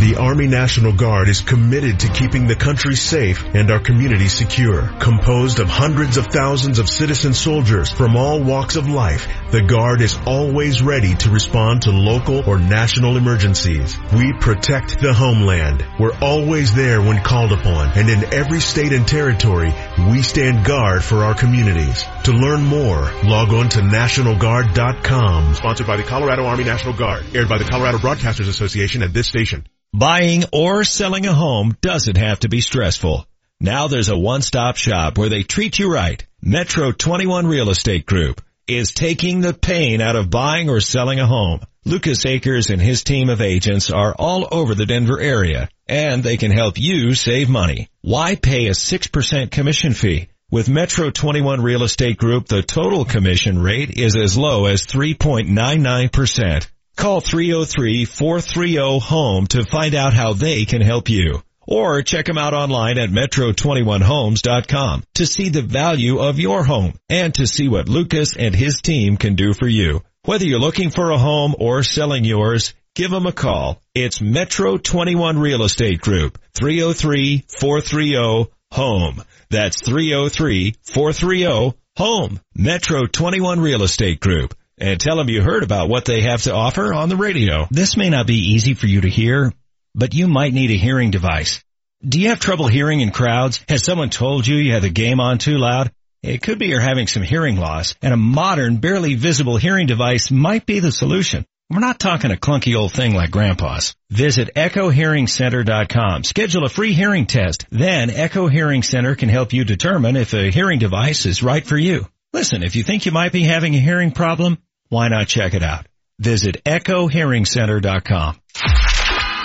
The Army National Guard is committed to keeping the country safe and our community secure. Composed of hundreds of thousands of citizen soldiers from all walks of life, the Guard is always ready to respond to local or national emergencies. We protect the homeland. We're always there when called upon, and in every state and territory, we stand guard for our communities. To learn more, log on to NationalGuard.com. Sponsored by the Colorado Army National Guard. Aired by the Colorado Broadcasters Association at this station. Buying or selling a home doesn't have to be stressful. Now there's a one-stop shop where they treat you right. Metro 21 Real Estate Group is taking the pain out of buying or selling a home. Lucas Akers and his team of agents are all over the Denver area and they can help you save money. Why pay a 6% commission fee? With Metro 21 Real Estate Group, the total commission rate is as low as 3.99%. Call 303-430-HOME to find out how they can help you. Or check them out online at metro21homes.com to see the value of your home and to see what Lucas and his team can do for you. Whether you're looking for a home or selling yours, give them a call. It's Metro 21 Real Estate Group, 303-430-HOME. That's 303-430-HOME. Metro 21 Real Estate Group. And tell them you heard about what they have to offer on the radio. This may not be easy for you to hear, but you might need a hearing device. Do you have trouble hearing in crowds? Has someone told you you have the game on too loud? It could be you're having some hearing loss, and a modern, barely visible hearing device might be the solution. We're not talking a clunky old thing like grandpa's. Visit echohearingcenter.com. Schedule a free hearing test. Then Echo Hearing Center can help you determine if a hearing device is right for you. Listen, if you think you might be having a hearing problem, why not check it out? Visit echohearingcenter.com.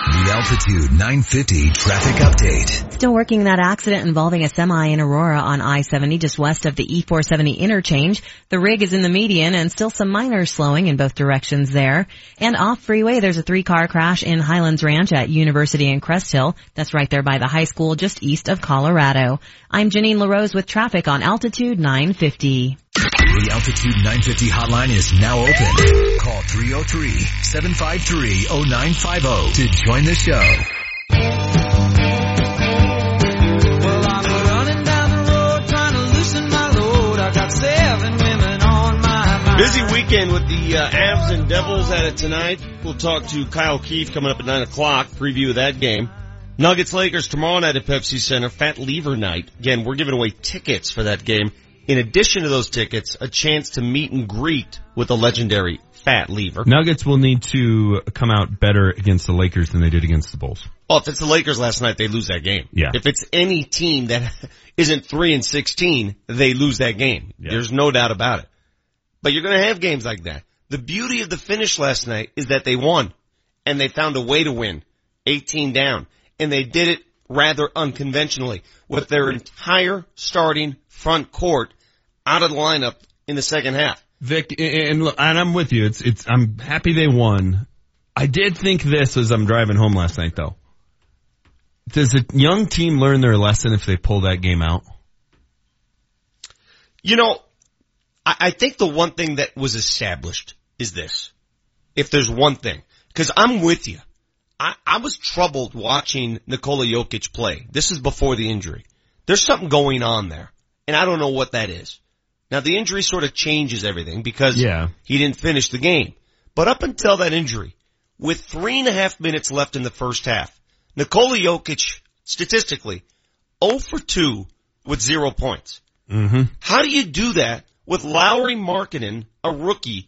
The Altitude 950 traffic update. Still working that accident involving a semi in Aurora on I-70 just west of the E470 interchange. The rig is in the median and still some minor slowing in both directions there. And off freeway, there's a three car crash in Highlands Ranch at University and Crest Hill. That's right there by the high school just east of Colorado. I'm Janine LaRose with traffic on Altitude 950. The Altitude 950 hotline is now open. Call 303-753-0950 to join the show. Well, I'm running down the road trying to loosen my load. I got seven women on my. Busy weekend with the uh, Avs and Devils at it tonight. We'll talk to Kyle Keefe coming up at 9 o'clock, preview of that game. Nuggets Lakers tomorrow night at Pepsi Center, Fat Lever night. Again, we're giving away tickets for that game. In addition to those tickets, a chance to meet and greet with the legendary Fat Lever. Nuggets will need to come out better against the Lakers than they did against the Bulls. Oh, if it's the Lakers last night, they lose that game. Yeah. If it's any team that isn't 3 and 16, they lose that game. Yeah. There's no doubt about it. But you're gonna have games like that. The beauty of the finish last night is that they won. And they found a way to win. 18 down. And they did it rather unconventionally with their entire starting front court out of the lineup in the second half. Vic, and look, and I'm with you. It's, it's, I'm happy they won. I did think this as I'm driving home last night though. Does a young team learn their lesson if they pull that game out? You know, I, I think the one thing that was established is this. If there's one thing, cause I'm with you. I, I was troubled watching Nikola Jokic play. This is before the injury. There's something going on there. And I don't know what that is. Now the injury sort of changes everything because Yeah. he didn't finish the game. But up until that injury, with three and a half minutes left in the first half, Nikola Jokic, statistically, 0 for 2 with zero points. Mm-hmm. How do you do that with Lauri Markkanen, a rookie,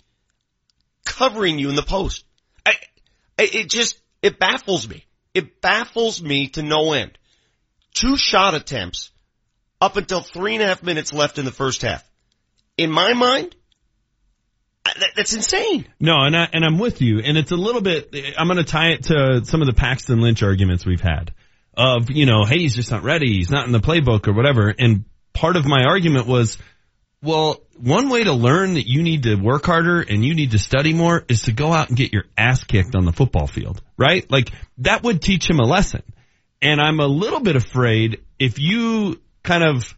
covering you in the post? I, I- it just, it baffles me. It baffles me to no end. Two shot attempts up until three and a half minutes left in the first half. In my mind, That, that's insane. No, and I, and I'm with you. And it's a little bit, I'm going to tie it to some of the Paxton Lynch arguments we've had of, you know, hey, he's just not ready. He's not in the playbook or whatever. And part of my argument was, well, one way to learn that you need to work harder and you need to study more is to go out and get your ass kicked on the football field, right? Like that would teach him a lesson. And I'm a little bit afraid if you kind of,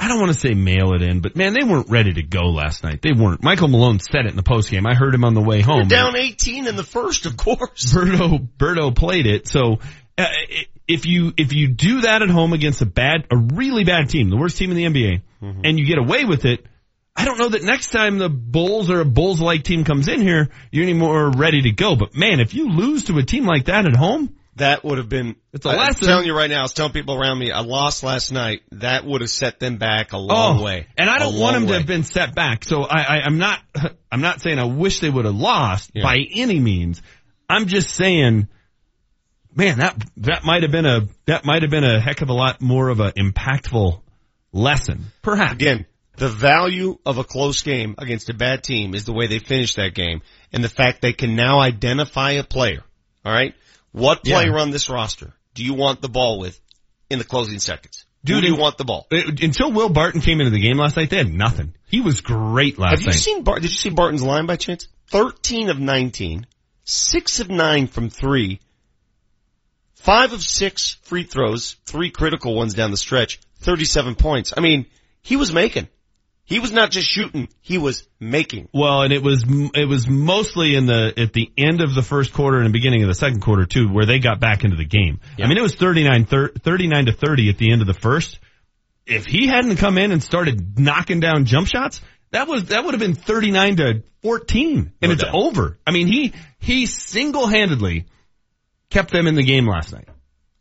I don't want to say mail it in, but man, they weren't ready to go last night. They weren't. Michael Malone said it in the postgame. I heard him on the way home. They're down 18 in the first, of course. Berto, Berto played it. So, uh, if you, if you do that at home against a bad, a really bad team, the worst team in the NBA, mm-hmm. and you get away with it, I don't know that next time the Bulls or a Bulls-like team comes in here, you're any more ready to go. But man, if you lose to a team like that at home, that would have been. It's a lesson. I'm telling you right now. I was telling people around me. I lost last night. That would have set them back a long oh, way. And I don't want them way. to have been set back. So I, I, I'm not. I'm not saying I wish they would have lost yeah. by any means. I'm just saying, man, that that might have been a that might have been a heck of a lot more of an impactful lesson. Perhaps again. The value of a close game against a bad team is the way they finish that game and the fact they can now identify a player. All right. What player yeah. on this roster do you want the ball with in the closing seconds? Dude, Who do you want the ball? Until Will Barton came into the game last night, they had nothing. He was great last night. Have you seen Bart? Did you see Barton's line by chance? 13 of 19, 6 of 9 from 3, 5 of 6 free throws, 3 critical ones down the stretch, 37 points. I mean, he was making. He was not just shooting, he was making. Well, and it was, it was mostly in the, at the end of the first quarter and the beginning of the second quarter too, where they got back into the game. Yeah. I mean, it was 39, 39 to 30 at the end of the first. If he hadn't come in and started knocking down jump shots, that was, that would have been 39 to 14 and no it's doubt. over. I mean, he, he single-handedly kept them in the game last night.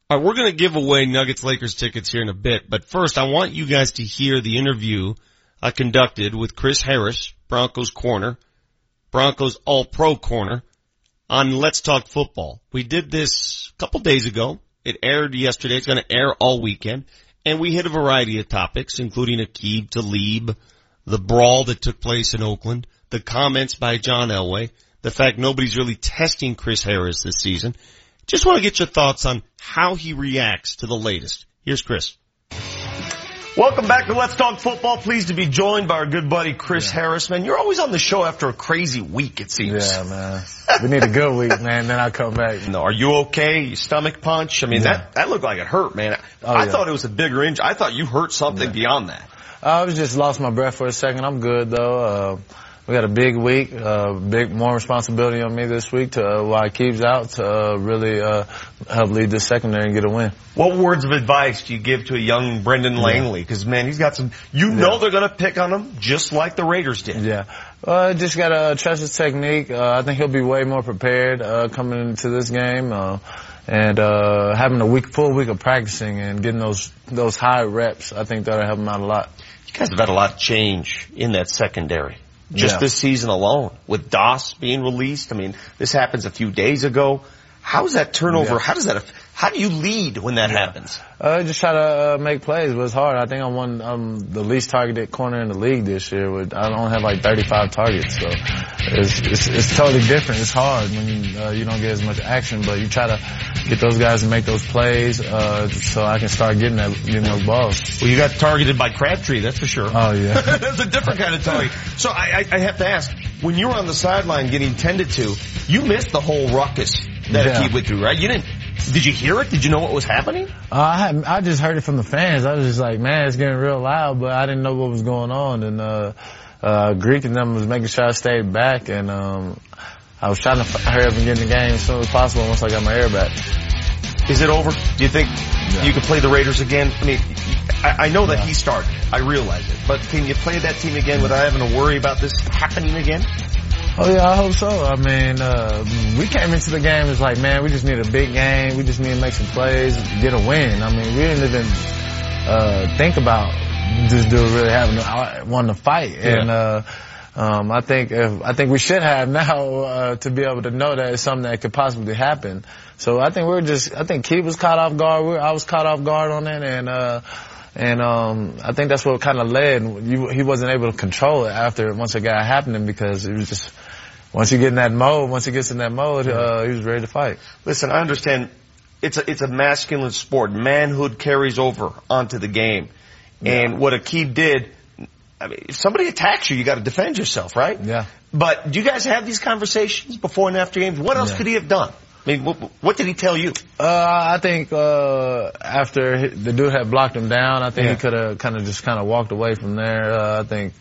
All right, we're going to give away Nuggets Lakers tickets here in a bit, but first I want you guys to hear the interview I conducted with Chris Harris, Broncos corner, Broncos all pro corner on Let's Talk Football. We did this a couple days ago. It aired yesterday. It's going to air all weekend. And we hit a variety of topics, including Aqib Talib, the brawl that took place in Oakland, the comments by John Elway, the fact nobody's really testing Chris Harris this season. Just want to get your thoughts on how he reacts to the latest. Here's Chris. Welcome back to Let's Talk Football. Pleased to be joined by our good buddy Chris yeah. Harris. Man, you're always on the show after a crazy week, it seems. Yeah, man. We need a good week, man. Then I'll come back. No, are you okay? Your stomach punch? I mean, yeah. that that looked like it hurt, man. Oh, I yeah. thought it was a bigger injury. I thought you hurt something beyond that. I was just lost my breath for a second. I'm good though. Uh, we got a big week, uh, big more responsibility on me this week to uh, while keeps out to uh, really uh, help lead the secondary and get a win. What words of advice do you give to a young Brendan Langley? Because man, he's got some. You know they're going to pick on him just like the Raiders did. Yeah, uh, just got to trust his technique. Uh, I think he'll be way more prepared uh, coming into this game. Uh, and uh, having a week, full week of practicing and getting those those high reps, I think that'll help him out a lot. You guys have had a lot of change in that secondary just yeah. this season alone with Doss being released. I mean, this happens a few days ago. How's that turnover? Yeah. How does that? How do you lead when that yeah. happens? Uh, just try to uh, make plays, but it's hard. I think I'm one, I'm the least targeted corner in the league this year. With I don't have like 35 targets, so it's it's, it's totally different. It's hard when you, uh, you don't get as much action, but you try to get those guys to make those plays, uh, so I can start getting that getting those balls. Well, you got targeted by Crabtree, that's for sure. Oh yeah, that's a different kind of target. So I, I, I have to ask, when you were on the sideline getting tended to, you missed the whole ruckus that yeah. he went through, right? You didn't. Did you hear it? Did you know what was happening? Uh, I I just heard it from the fans. I was just like, man, it's getting real loud, but I didn't know what was going on. And uh, uh, Greek and them was making sure I stayed back, and um, I was trying to hurry up and get in the game as soon as possible once I got my air back. Is it over? Do you think yeah. you can play the Raiders again? I mean, I, I know that yeah. he started. I realize it. But can you play that team again without having to worry about this happening again? Oh yeah, I hope so. I mean, uh, we came into the game as like, man, we just need a big game. We just need to make some plays, get a win. I mean, we didn't even uh, think about this dude really having uh, wanting to fight. Yeah. And uh, um, I think if, I think we should have now uh, to be able to know that it's something that could possibly happen. So I think we're just I think Keith was caught off guard. We're, I was caught off guard on it, and uh, And um, I think that's what kind of led. You, he wasn't able to control it after once it got happening because it was just once you get in that mode, once he gets in that mode, uh, he was ready to fight. Listen, I understand it's a, it's a masculine sport. Manhood carries over onto the game. And what Aqib did, I mean, if somebody attacks you, you got to defend yourself, right? Yeah. But do you guys have these conversations before and after games? What else Yeah. could he have done? I mean, what, what did he tell you? Uh, I think uh, after the dude had blocked him down, I think Yeah. he could have kind of just kind of walked away from there. Uh, I think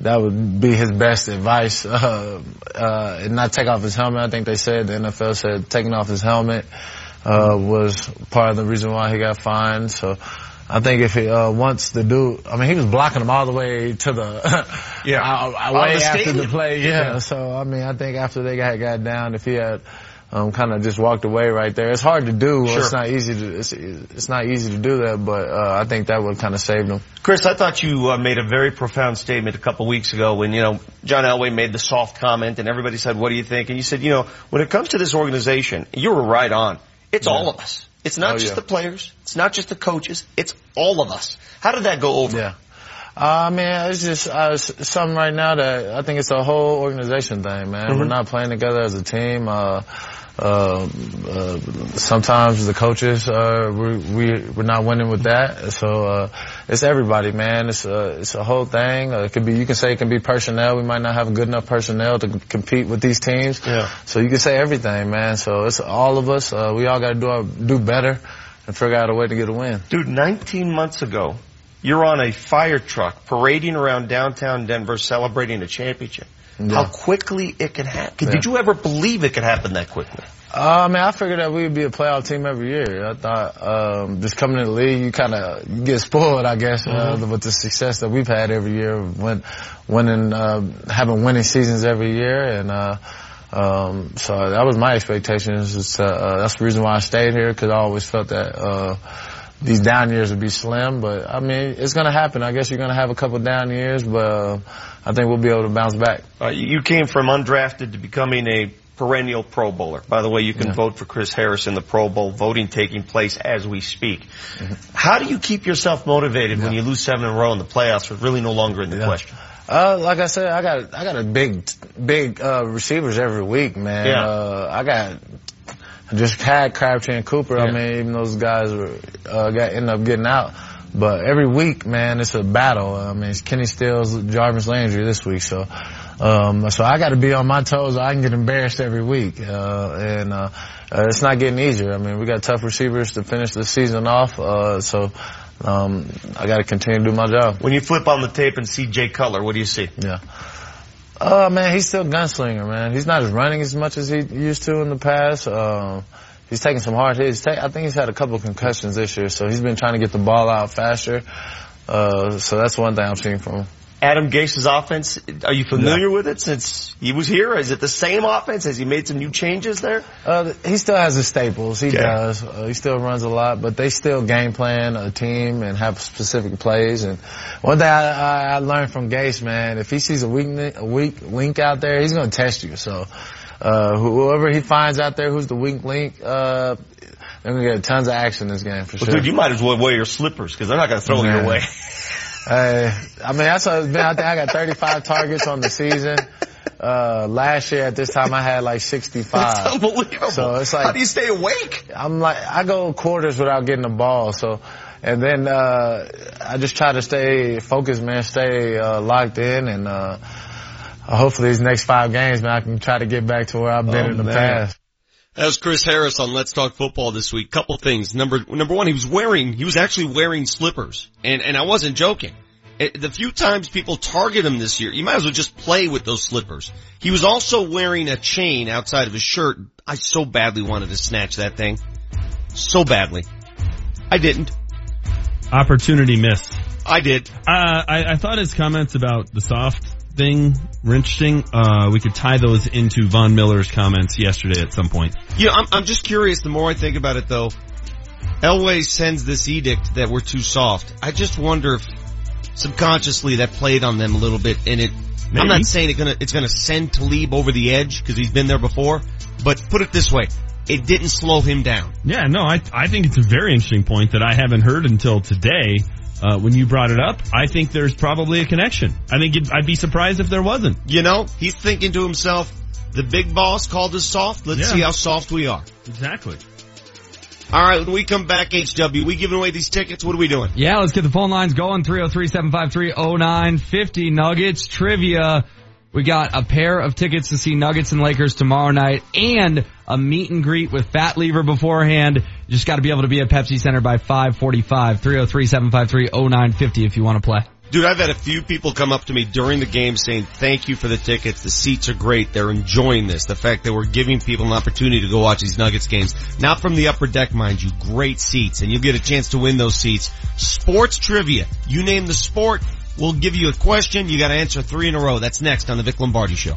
that would be his best advice, uh, uh, and not take off his helmet. I think they said the NFL said taking off his helmet uh, was part of the reason why he got fined. So. I think if he, uh, once the dude, I mean, he was blocking him all the way to the, Yeah. uh, way the after the play, yeah. Yeah. So, I mean, I think after they got, got down, if he had, um, kind of just walked away right there. It's hard to do. Sure. It's not easy to. It's, it's not easy to do that, but uh, I think that would kind of save them. Chris, I thought you uh, made a very profound statement a couple weeks ago when, you know, John Elway made the soft comment and everybody said, what do you think? And you said, you know, when it comes to this organization, you were right on. It's all of us. It's not Oh, just yeah. the players. It's not just the coaches. It's all of us. How did that go over? Yeah. Uh, man, it's just uh, something right now that I think it's a whole organization thing, man. Mhm. We're not playing together as a team. Uh, uh, uh, sometimes the coaches, uh, we, we, we're not winning with that. So, uh, it's everybody, man. It's a, it's a whole thing. Uh, it could be, you can say it can be personnel. We might not have good enough personnel to c- compete with these teams. Yeah. So you can say everything, man. So it's all of us. Uh, we all got to do our, do better and figure out a way to get a win. Dude, 19 months ago, you're on a fire truck parading around downtown Denver celebrating a championship. How quickly it could happen. Yeah. Did you ever believe it could happen that quickly? Uh, I mean, I figured that we would be a playoff team every year. I thought, um, just coming in the league, you kind of you get spoiled, I guess, uh, Mhm. with the success that we've had every year, win, winning, uh, having winning seasons every year, and uh, um, so that was my expectations. Is, uh, uh, that's the reason why I stayed here because I always felt that. Uh, these down years would be slim, but I mean, it's gonna happen. I guess you're gonna have a couple down years, but uh, I think we'll be able to bounce back. Uh, you came from undrafted to becoming a perennial Pro Bowler. By the way, you can Yeah. vote for Chris Harris in the Pro Bowl, voting taking place as we speak. Mm-hmm. How do you keep yourself motivated when you lose seven in a row and the playoffs are really no longer in the Yeah. question? Uh, like I said, I got I got a big big uh receivers every week, man. Yeah. Uh, I got just had Crabtree and Cooper. I mean, even those guys were uh, got ended up getting out. But every week, man, it's a battle. I mean, it's Kenny Stills, Jarvis Landry this week, so um, so I got to be on my toes. I can get embarrassed every week, uh, and uh, uh, it's not getting easier. I mean, we got tough receivers to finish the season off, uh, so um, I got to continue to do my job. When you flip on the tape and see Jay Cutler, what do you see? Yeah. Uh, man, he's still gunslinger, man. He's not as running as much as he used to in the past. Um, he's taking some hard hits. I think he's had a couple of concussions this year, so he's been trying to get the ball out faster. Uh, so that's one thing I'm seeing from him. Adam Gase's offense, are you familiar with it since he was here? Is it the same offense? Has he made some new changes there? Uh, he still has his staples. He Okay. does. Uh, he still runs a lot, but they still game plan a team and have specific plays. And one thing I, I, I learned from Gase, man, if he sees a weak, a weak link out there, he's going to test you. So, uh, whoever he finds out there who's the weak link, uh, they're going to get tons of action in this game for Well, sure. dude, you might as well wear your slippers because they're not going to throw Yeah. your way. Uh, I mean, that's what it's been. I think I got 35 targets on the season. Uh, last year at this time I had like 65. That's unbelievable. So it's like. How do you stay awake? I'm like, I go quarters without getting the ball. So, and then, uh, I just try to stay focused, man, stay, uh, locked in and, uh, hopefully these next five games, man, I can try to get back to where I've been Oh, in the man. past. That was Chris Harris on Let's Talk Football this week. Couple things. Number number one, he was wearing he was actually wearing slippers, and and I wasn't joking. It, the few times people target him this year, you might as well just play with those slippers. He was also wearing a chain outside of his shirt. I so badly wanted to snatch that thing, so badly. I didn't. Opportunity missed. I did. Uh, I, I thought his comments about the soft thing were interesting. Uh, we could tie those into Von Miller's comments yesterday at some point. Yeah, I'm, I'm just curious. The more I think about it, though, Elway sends this edict that we're too soft. I just wonder if subconsciously that played on them a little bit. And it, I'm not saying it gonna, it's gonna send Talib over the edge because he's been there before. But put it this way, it didn't slow him down. Yeah, no, I I think it's a very interesting point that I haven't heard until today. Uh, when you brought it up, I think there's probably a connection. I think it, I'd be surprised if there wasn't. You know, he's thinking to himself, the big boss called us soft. Let's Yeah. see how soft we are. Exactly. All right, when we come back, HW, we giving away these tickets. What are we doing? Yeah, let's get the phone lines going. 303-753-0950 Nuggets trivia. We got a pair of tickets to see Nuggets and Lakers tomorrow night and a meet and greet with Fat Lever beforehand. You just got to be able to be at Pepsi Center by 545. 303-753-0950 if you want to play. Dude, I've had a few people come up to me during the game saying, thank you for the tickets. The seats are great. They're enjoying this. The fact that we're giving people an opportunity to go watch these Nuggets games. Not from the upper deck, mind you. Great seats. And you'll get a chance to win those seats. Sports trivia. You name the sport. We'll give you a question. You gotta answer three in a row. That's next on the Vic Lombardi Show.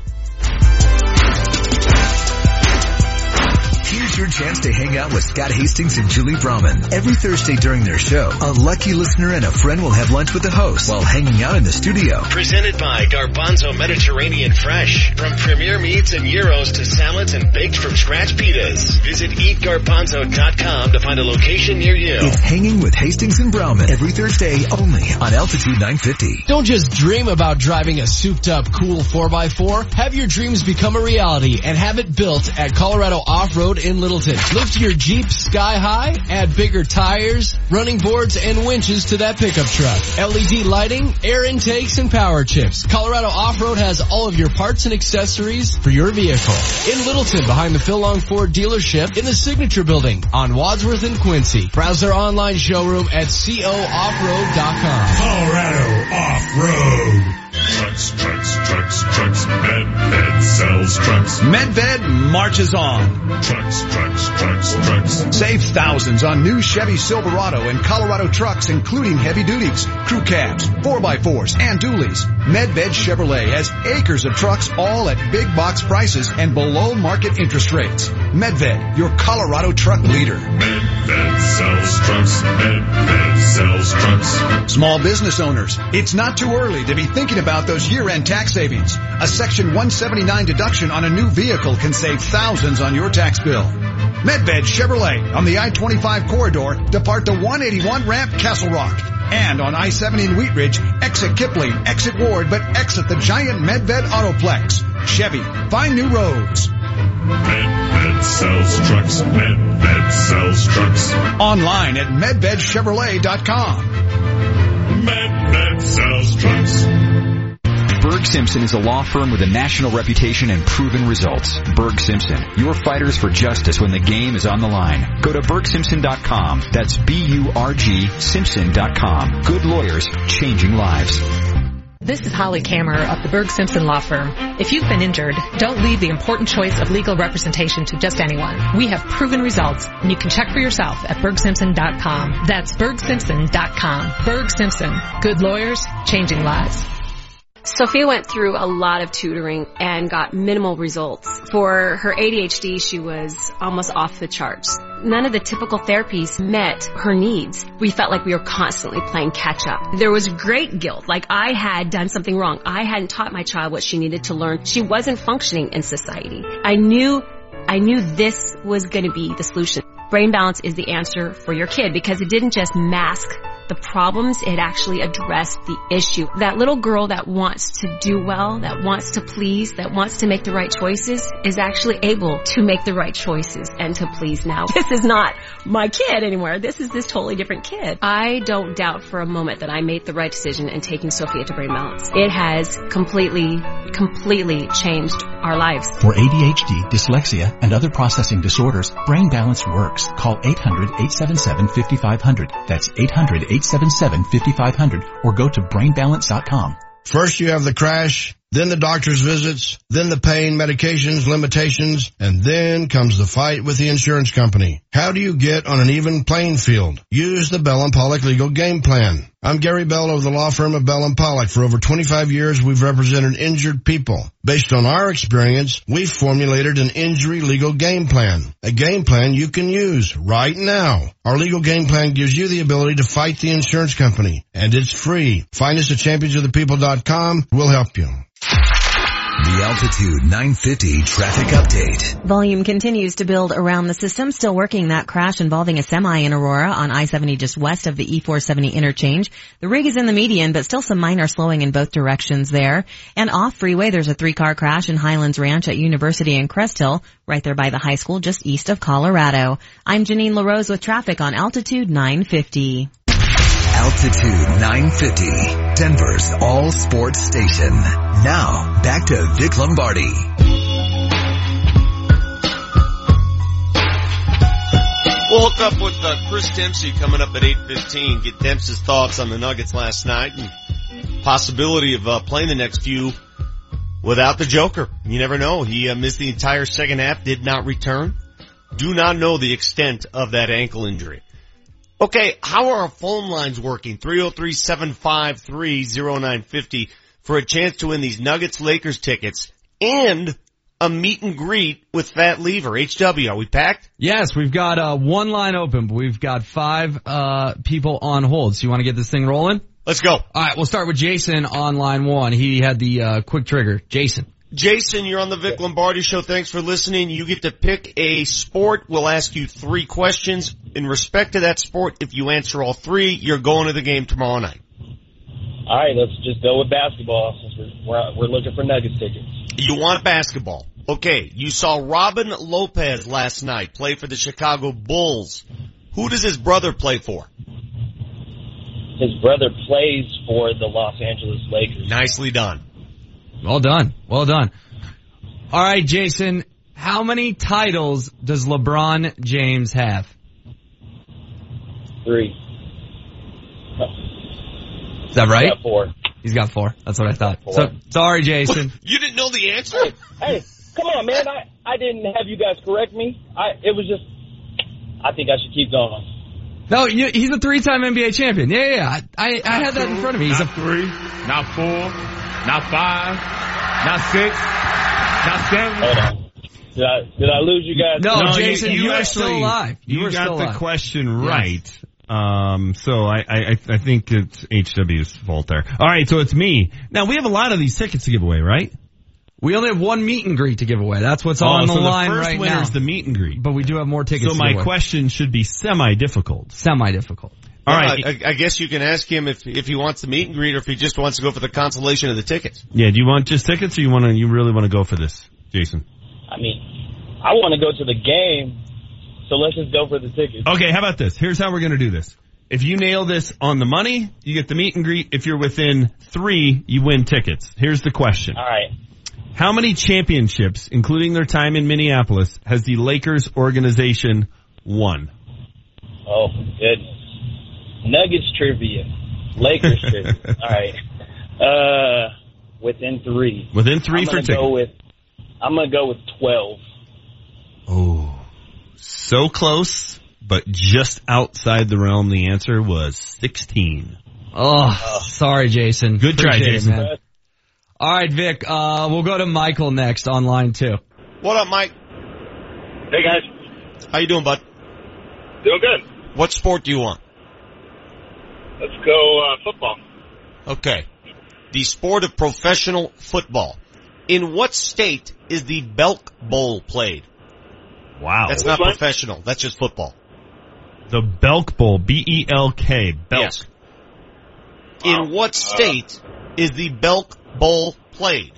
Here's your chance to hang out with Scott Hastings and Julie Brahman. Every Thursday during their show, a lucky listener and a friend will have lunch with the host while hanging out in the studio. Presented by Garbanzo Mediterranean Fresh. From premier meats and euros to salads and baked from scratch pitas. Visit eatgarbanzo.com to find a location near you. It's Hanging with Hastings and Brahman every Thursday only on Altitude 950. Don't just dream about driving a souped up cool 4x4. Have your dreams become a reality and have it built at Colorado Off-Road in Littleton. Lift your Jeep sky high, add bigger tires, running boards, and winches to that pickup truck. LED lighting, air intakes, and power chips. Colorado Off-Road has all of your parts and accessories for your vehicle. In Littleton, behind the Phil Long Ford dealership in the Signature Building on Wadsworth and Quincy. Browse their online showroom at cooffroad.com. Colorado Off-Road. Trucks, trucks, trucks, trucks. Medved sells trucks. Medved marches on. Trucks, trucks, trucks, trucks. Save thousands on new Chevy Silverado and Colorado trucks including heavy duties, crew cabs, 4x4s, and dualies. Medved Chevrolet has acres of trucks all at big box prices and below market interest rates. Medved, your Colorado truck leader. Medved sells trucks. Medved sells trucks. Small business owners, it's not too early to be thinking about those year-end tax savings. A Section 179 deduction on a new vehicle can save thousands on your tax bill. Medved Chevrolet on the I-25 corridor, depart the 181 ramp Castle Rock. And on I-70 in Wheat Ridge, exit Kipling, exit Ward, but exit the giant Medved Autoplex. Chevy, find new roads. Medved sells trucks. Medved sells trucks. Online at medvedchevrolet.com. Medved sells trucks. Burg Simpson is a law firm with a national reputation and proven results. Burg Simpson, your fighters for justice when the game is on the line. Go to burgsimpson.com. That's B-U-R-G Simpson.com. Good lawyers, changing lives. This is Holly Kammer of the Burg Simpson Law Firm. If you've been injured, don't leave the important choice of legal representation to just anyone. We have proven results, and you can check for yourself at burgsimpson.com. That's burgsimpson.com. Burg Simpson. Good lawyers, changing lives. Sophia went through a lot of tutoring and got minimal results. For her ADHD, she was almost off the charts. None of the typical therapies met her needs. We felt like we were constantly playing catch up. There was great guilt, like I had done something wrong. I hadn't taught my child what she needed to learn. She wasn't functioning in society. I knew, I knew this was going to be the solution. Brain balance is the answer for your kid because it didn't just mask the problems, it actually addressed the issue. That little girl that wants to do well, that wants to please, that wants to make the right choices is actually able to make the right choices and to please now. This is not my kid anymore. This is this totally different kid. I don't doubt for a moment that I made the right decision in taking Sophia to Brain Balance. It has completely, completely changed our lives. For ADHD, dyslexia, and other processing disorders, Brain Balance works. Call 800-877-5500. That's 800-877-5500 or go to brainbalance.com. First you have the crash, then the doctor's visits, then the pain, medications, limitations, and then comes the fight with the insurance company. How do you get on an even playing field? Use the Bell and Pollock Legal Game Plan. I'm Gary Bell of the law firm of Bell and Pollock. For over 25 years, we've represented injured people. Based on our experience, we've formulated an injury legal game plan. A game plan you can use right now. Our legal game plan gives you the ability to fight the insurance company, and it's free. Find us at championsofthepeople.com. We'll help you. The Altitude 950 traffic update. Volume continues to build around the system, still working that crash involving a semi in Aurora on I-70 just west of the E470 interchange. The rig is in the median, but still some minor slowing in both directions there. And off freeway, there's a three-car crash in Highlands Ranch at University and Crest Hill, right there by the high school just east of Colorado. I'm Janine LaRose with traffic on Altitude 950. Altitude 950, Denver's all sports station. Now, back to Vic Lombardi. We'll hook up with uh, Chris Dempsey coming up at 8.15, get Dempsey's thoughts on the Nuggets last night and possibility of uh, playing the next few without the Joker. You never know. He uh, missed the entire second half, did not return. Do not know the extent of that ankle injury. Okay, how are our phone lines working? 303-753-0950 for a chance to win these Nuggets Lakers tickets and a meet and greet with Fat Lever. HW, are we packed? Yes, we've got uh, one line open, but we've got five uh, people on hold. So you want to get this thing rolling? Let's go. All right, we'll start with Jason on line one. He had the uh, quick trigger. Jason. Jason, you're on the Vic Lombardi show. Thanks for listening. You get to pick a sport. We'll ask you three questions. In respect to that sport, if you answer all three, you're going to the game tomorrow night. All right, let's just go with basketball since we're, we're, we're looking for Nuggets tickets. You want basketball. Okay, you saw Robin Lopez last night play for the Chicago Bulls. Who does his brother play for? His brother plays for the Los Angeles Lakers. Nicely done. Well done. Well done. All right, Jason. How many titles does LeBron James have? Three. Is that right? Got four. He's got four. That's what I thought. So sorry, Jason. You didn't know the answer? Hey, come on, man. I, I didn't have you guys correct me. I it was just. I think I should keep going. No, you, he's a three-time NBA champion. Yeah, yeah, yeah. I, I had that in front of me. He's not a three, not four, not five, not six, not seven. Hold on. Did I did I lose you guys? No, No, Jason, you, are actually- still alive. You, You, are got still the alive. question right. Um, so I, I, I think it's HW's fault there. All right, so it's me. Now we have a lot of these tickets to give away, right? We only have one meet and greet to give away. That's what's Oh, on the so line the first right winner now. is the meet and greet. But we do have more tickets. So to my give away. question should be semi-difficult. semi-difficult. All Well, right. I, I guess you can ask him if if he wants the meet and greet or if he just wants to go for the consolation of the tickets. Yeah, do you want just tickets or you want to, you really want to go for this, Jason? I mean, I want to go to the game, so let's just go for the tickets. Okay, how about this? Here's how we're gonna do this. If you nail this on the money, you get the meet and greet. If you're within three, you win tickets. Here's the question. All right. How many championships, including their time in Minneapolis, has the Lakers organization won? Oh goodness. Nuggets trivia. Lakers trivia. All right. Uh, within three. Within 3 I'm for gonna go with. I'm gonna go with twelve. Oh, so close, but just outside the realm. The answer was 16. Oh, sorry, Jason. Good try, Appreciate it, Jason. man. All right, Vic. Uh, we'll go to Michael next on line two. What up, Mike? Hey guys, How you doing, bud? doing good. What sport do you want? Let's go uh, football. Okay. The sport of professional football. In what state is the Belk Bowl played? Wow. That's Which not one? professional. That's just football. The Belk Bowl, B-E-L-K, Belk. Yes. In what state is the Belk Bowl played?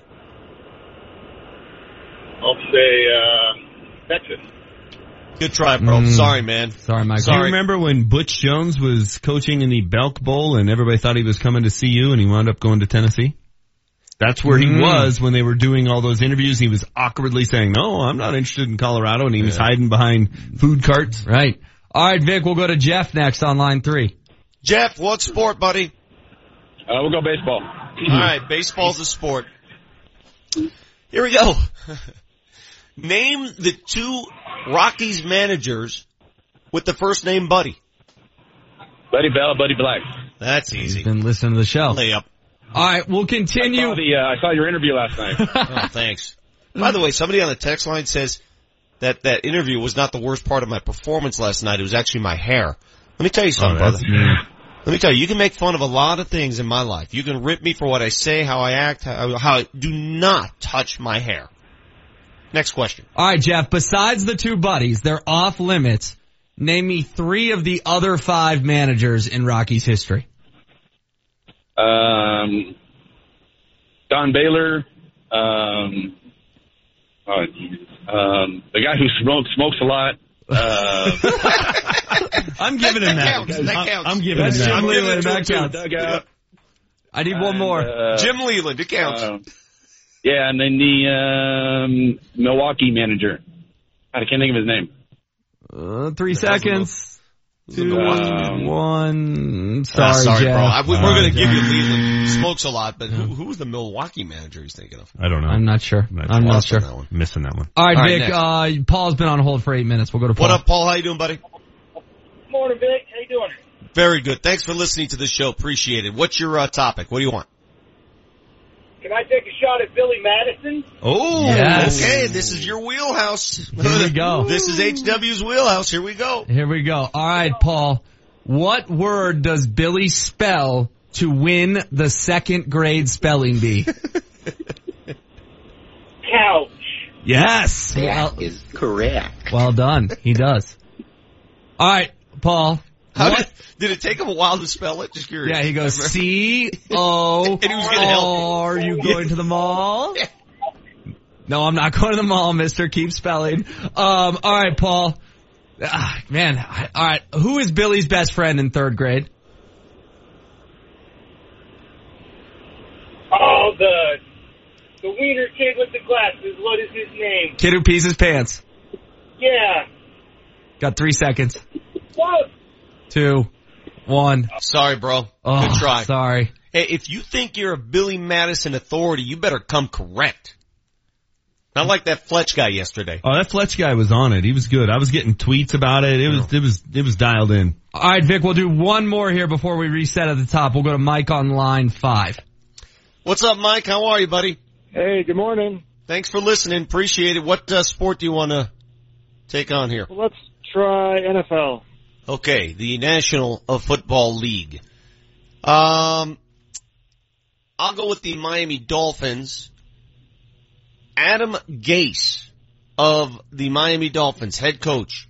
I'll say uh, Texas. Good try, bro. Mm. Sorry, man. Sorry, Michael. Do you remember when Butch Jones was coaching in the Belk Bowl and everybody thought he was coming to see you and he wound up going to Tennessee? That's where he Mm. was when they were doing all those interviews. He was awkwardly saying, no, I'm not interested in Colorado. And he was hiding behind food carts. Right. All right, Vic. We'll go to Jeff next on line three. Jeff, what sport, buddy? Uh, we'll go baseball. All right, baseball's a sport. Here we go. Name the two Rockies managers with the first name Buddy. Buddy Bell, Buddy Black. That's easy. Been listening to the show. Layup. All right, we'll I continue. saw, the, uh, I saw your interview last night. Oh, thanks. By the way, somebody on the text line says that that interview was not the worst part of my performance last night. It was actually my hair. Let me tell you something, Oh, brother. mean. Let me tell you, you can make fun of a lot of things in my life. You can rip me for what I say, how I act, how, how I do not touch my hair. Next question. All right, Jeff. Besides the two buddies, they're off limits. Name me three of the other five managers in Rocky's history. Um, Don Baylor. Um, oh, um, the guy who smokes smokes a lot. Uh, I'm giving him that. counts. That I'm- I'm giving him that. Jim I'm Leyland. giving him That that. counts. I need one And, more. uh, Jim Leyland, it counts. uh, yeah, and then the um, Milwaukee manager. I can't think of his name. Uh, three seconds. Two, Um, one. Ah, Sorry, sorry, Jeff. bro. I, we, we're Sorry, going to give you Jeff. Leyland. Smokes a lot, but who, who's the Milwaukee manager he's thinking of? I don't know. I'm not sure. Not I'm not sure. on that one. Missing that one. All right, All right, Vic. uh, Paul's been on hold for eight minutes. We'll go to Paul. What up, Paul? How you doing, buddy? Morning, Vic. How you doing? Very good. Thanks for listening to the show. Appreciate it. What's your uh, topic? What do you want? Can I take a shot at Billy Madison? Oh, Yes. okay. This is your wheelhouse. Here we go. This is HW's wheelhouse. Here we go. Here we go. All right, Paul. What word does Billy spell to win the second grade spelling bee? Couch. yes. Well, is correct. well done. He does. All right, Paul. How What? did, did it take him a while to spell it? Just curious. Yeah, he goes C O. And he was gonna help you. Are you going to the mall? No, I'm not going to the mall, Mister. Keep spelling. Um. All right, Paul. Ah, man. All right. Who is Billy's best friend in third grade? Oh, the the wiener kid with the glasses. What is his name? Kid who pees his pants. Yeah. Got three seconds. What? Two. One. Sorry, bro. Oh, Good try. Sorry. Hey, if you think you're a Billy Madison authority, you better come correct. Not like that Fletch guy yesterday. Oh, that Fletch guy was on it. He was good. I was getting tweets about it. It was, it was, it was dialed in. All right, Vic. We'll do one more here before we reset at the top. We'll go to Mike on line five. What's up, Mike? How are you, buddy? Hey, good morning. Thanks for listening. Appreciate it. What uh, sport do you want to take on here? Well, let's try NFL. Okay, the National Football League. Um, I'll go with the Miami Dolphins. Adam Gase of the Miami Dolphins, head coach.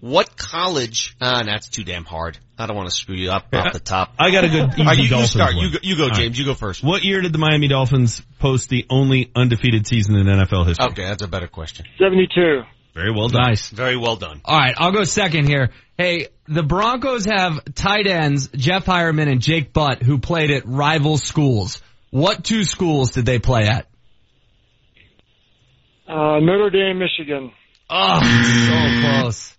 What college? Ah, that's too damn hard. I don't want to screw you up off the top. I got a good easy All right, you, you start. one. You go, you go All right. James. You go first. What year did the Miami Dolphins post the only undefeated season in NFL history? Okay, that's a better question. 72. Very well done. Nice. Very well done. All right, I'll go second here. Hey, the Broncos have tight ends Jeff Heuerman and Jake Butt who played at rival schools. What two schools did they play at? Uh, Notre Dame, Michigan. Oh, so close.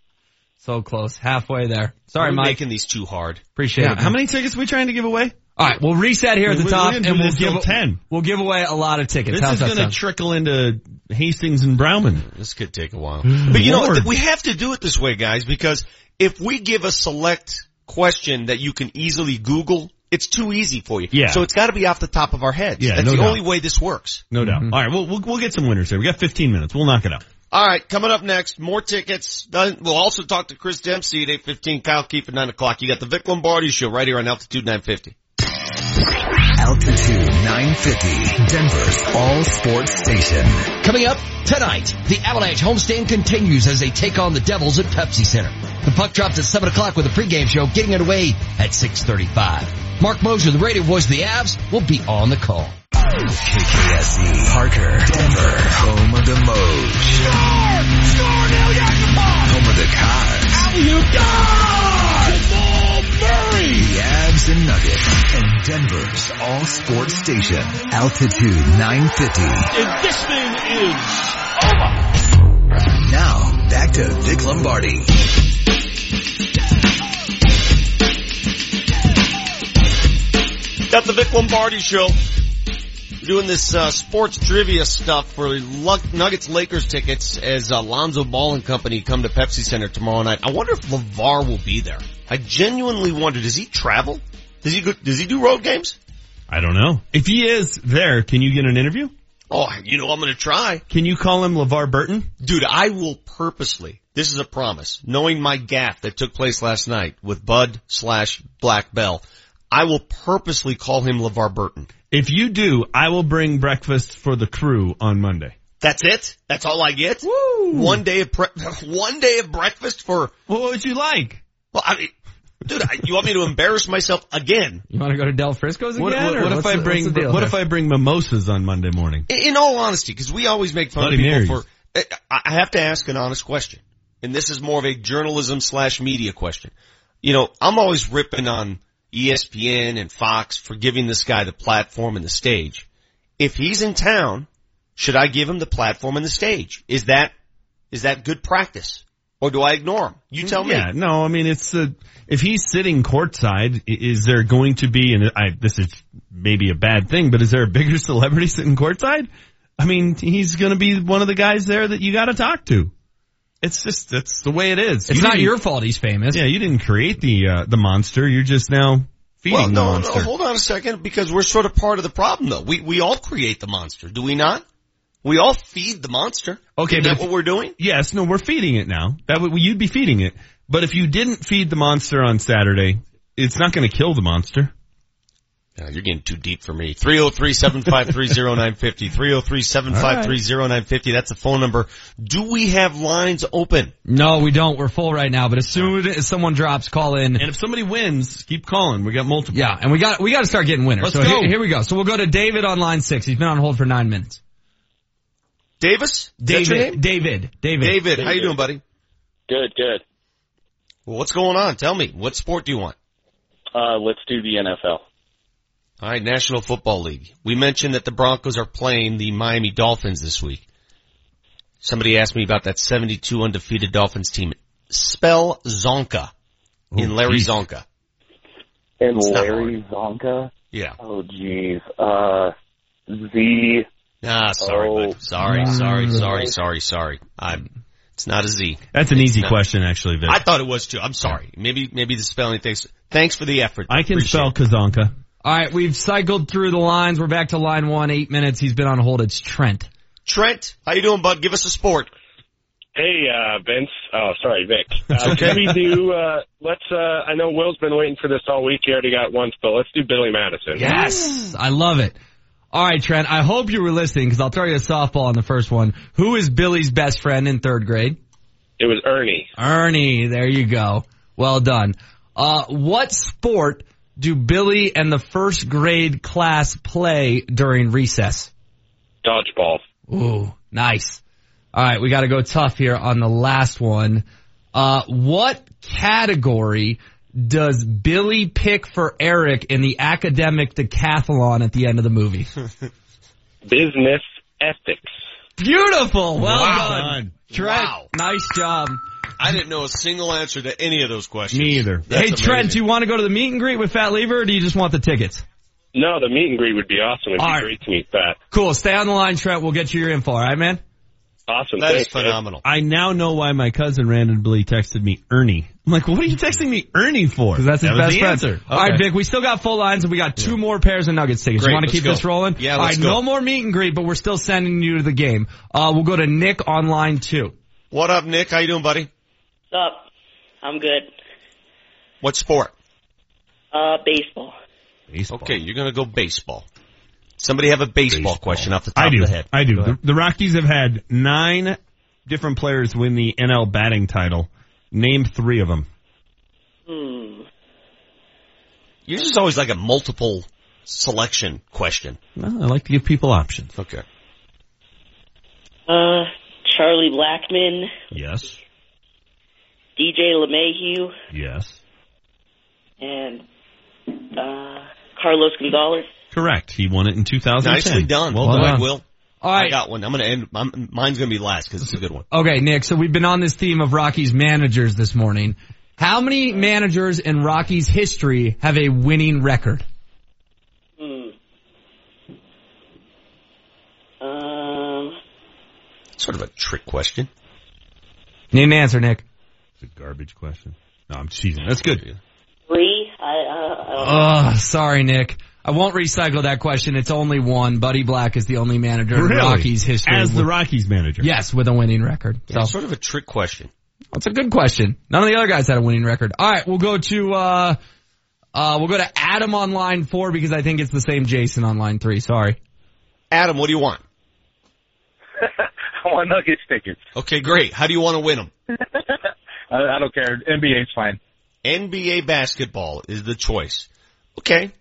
So close. Halfway there. Sorry, We're Mike. making these too hard. Appreciate Yeah, it. how many tickets are we trying to give away? All right, we'll reset here at the We- we top, didn't and we'll give 10. We'll give away a lot of tickets. This How's is going to trickle into Hastings and Browman. This could take a while. But you know, Lord. what? we have to do it this way, guys, because if we give a select question that you can easily Google, it's too easy for you. Yeah. So it's got to be off the top of our heads. Yeah, That's no the doubt. only way this works. No doubt. Mm-hmm. All right, we'll, we'll we'll get some winners here. We got 15 minutes. We'll knock it out. All right, coming up next, more tickets. We'll also talk to Chris Dempsey at 8.15, Kyle Keefe at 9 o'clock. You got the Vic Lombardi Show right here on Altitude 950. Altitude 950, Denver's all sports station. Coming up tonight, the Avalanche homestand continues as they take on the Devils at Pepsi Center. The puck drops at 7 o'clock with a pregame show getting underway at 6.35. Mark Moser, the radio voice of the Avs, will be on the call. KKSE, Parker, Denver, home of the Moj. Home of the Cars. The And Nuggets, and Denver's all sports station, Altitude 950. And this thing is over. Now, back to Vic Lombardi. Got the Vic Lombardi Show. Doing this uh, sports trivia stuff for Nuggets Lakers tickets as Alonzo Ball and Company come to Pepsi Center tomorrow night. I wonder if LeVar will be there. I genuinely wonder, does he travel? Does he go, does he do road games? I don't know. If he is there, can you get an interview? Oh, you know, I'm gonna try. Can you call him LeVar Burton? Dude, I will purposely. this is a promise. Knowing my gaffe that took place last night with Bud slash Black Bell, I will purposely call him LeVar Burton. If you do, I will bring breakfast for the crew on Monday. That's it? That's all I get? One day of pre- one day of breakfast for What would you like? Well, I mean, dude, I, you want me to embarrass myself again? You want to go to Del Frisco's again? What, what- or what if I the- bring the what here? if I bring mimosas on Monday morning? In, in all honesty, because we always make fun Bloody of people Marys. for. Eh, I I have to ask an honest question, and this is more of a journalism slash media question. You know, I'm always ripping on ESPN and Fox for giving this guy the platform and the stage. If he's in town, should I give him the platform and the stage? Is that is that good practice, or do I ignore him? You tell me. Yeah, no, I mean it's uh, if he's sitting courtside, is there going to be and I this is maybe a bad thing, but is there a bigger celebrity sitting courtside? I mean, he's going to be one of the guys there that you got to talk to. It's just that's the way it is. It's You not your fault he's famous. Yeah, you didn't create the uh, the monster. You're just now feeding Well, the monster. no, hold on a second, because we're sort of part of the problem though. We, we all create the monster, do we not? We all feed the monster. Okay, Isn't but that what we're doing? Yes, no, we're feeding it now. That would you'd be feeding it. But if you didn't feed the monster on Saturday, it's not going to kill the monster. Yeah, you're getting too deep for me. 303-753-0950. 303-753-0950. That's the phone number. Do we have lines open? No, we don't. We're full right now. But as soon as someone drops, call in. And if somebody wins, keep calling. We got multiple. Yeah, and we got we got to start getting winners. Let's so go. Here, here we go. So we'll go to David on line six. He's been on hold for nine minutes. Davis? Is your David, name? David, David, David, how you doing, buddy? Good, good. Well, what's going on? Tell me. What sport do you want? Uh, let's do the NFL. All right, National Football League. We mentioned that the Broncos are playing the Miami Dolphins this week. Somebody asked me about that 72 undefeated Dolphins team. Spell Csonka in Larry geez. Csonka. And It's not Larry Csonka. Yeah. Oh, jeez. Uh, Z. Ah, sorry, Oh. bud. Sorry, sorry, sorry, sorry, sorry. I'm, it's not a Z. That's an easy No. question, actually, Vic. I thought it was too. I'm sorry. Maybe, maybe the spelling things. Thanks for the effort. I can Appreciate spell it. Kazanka. All right, we've cycled through the lines. We're back to line one. Eight minutes. He's been on hold. It's Trent. Trent, how you doing, bud? Give us a sport. Hey, uh, Vince. Oh, sorry, Vic. Uh, okay. Can we do, uh, let's, uh, I know Will's been waiting for this all week. He already got once, but let's do Billy Madison. Yes, I love it. All right, Trent. I hope you were listening because I'll throw you a softball on the first one. Who is Billy's best friend in third grade? It was Ernie. Ernie. There you go. Well done. Uh, what sport do Billy and the first grade class play during recess? Dodgeball. Ooh, nice. All right, we got to go tough here on the last one. Uh, what category does Billy pick for Eric in the academic decathlon at the end of the movie? Business ethics. Beautiful. Well Wow. done. Trent, Wow. nice job. I didn't know a single answer to any of those questions. Me either. That's hey, Trent, amazing. do you want to go to the meet and greet with Fat Lever or do you just want the tickets? No, the meet and greet would be awesome. It'd All be right. great to meet Pat. Cool. Stay on the line, Trent. We'll get you your info. All right, man? Awesome. That is Thanks, man. phenomenal. I now know why my cousin randomly texted me Ernie. I'm like, what are you texting me Ernie for? Because that's his That was best the friend. answer. All right, Vic, we still got full lines and we got two more pairs of Nuggets tickets. Great, you want to keep go. this rolling? Yeah, All let's right, go. no more meet and greet, but we're still sending you to the game. Uh, we'll go to Nick on line two. What up, Nick? How you doing, buddy? What's up? I'm good. What sport? Uh, baseball. Okay, you're gonna go baseball. Somebody have a baseball, question off the top I do. of the head. I do. The, the Rockies have had nine different players win the NL batting title. Name three of them. Hmm. Yours is always like a multiple selection question. Well, I like to give people options. Okay. Uh, Charlie Blackmon, Yes. DJ LeMahieu, Yes. and uh, Carlos Gonzalez. Correct. He won it in 2010. Nicely done. Well Good, done. Will. All I got one. I'm gonna end. I'm, mine's gonna be last because it's a good one. Okay, Nick, so we've been on this theme of Rockies managers this morning. How many managers in Rockies history have a winning record? Hmm. Um, Sort of a trick question. Need an answer, Nick. It's a garbage question. No, I'm teasing. That's good. three. I, uh, I. Oh, sorry, Nick. I won't recycle that question. It's only one. Buddy Black is the only manager in Rockies history. As the Rockies manager. Yes, with a winning record. Yeah, So sort of a trick question. That's a good question. None of the other guys had a winning record. All right, we'll go to uh, uh, we'll go to Adam on line four because I think it's the same Jason on line three. Sorry. Adam, what do you want? I want Nuggets tickets. Okay, great. How do you want to win them? I, I don't care. NBA's fine. NBA basketball is the choice. Okay.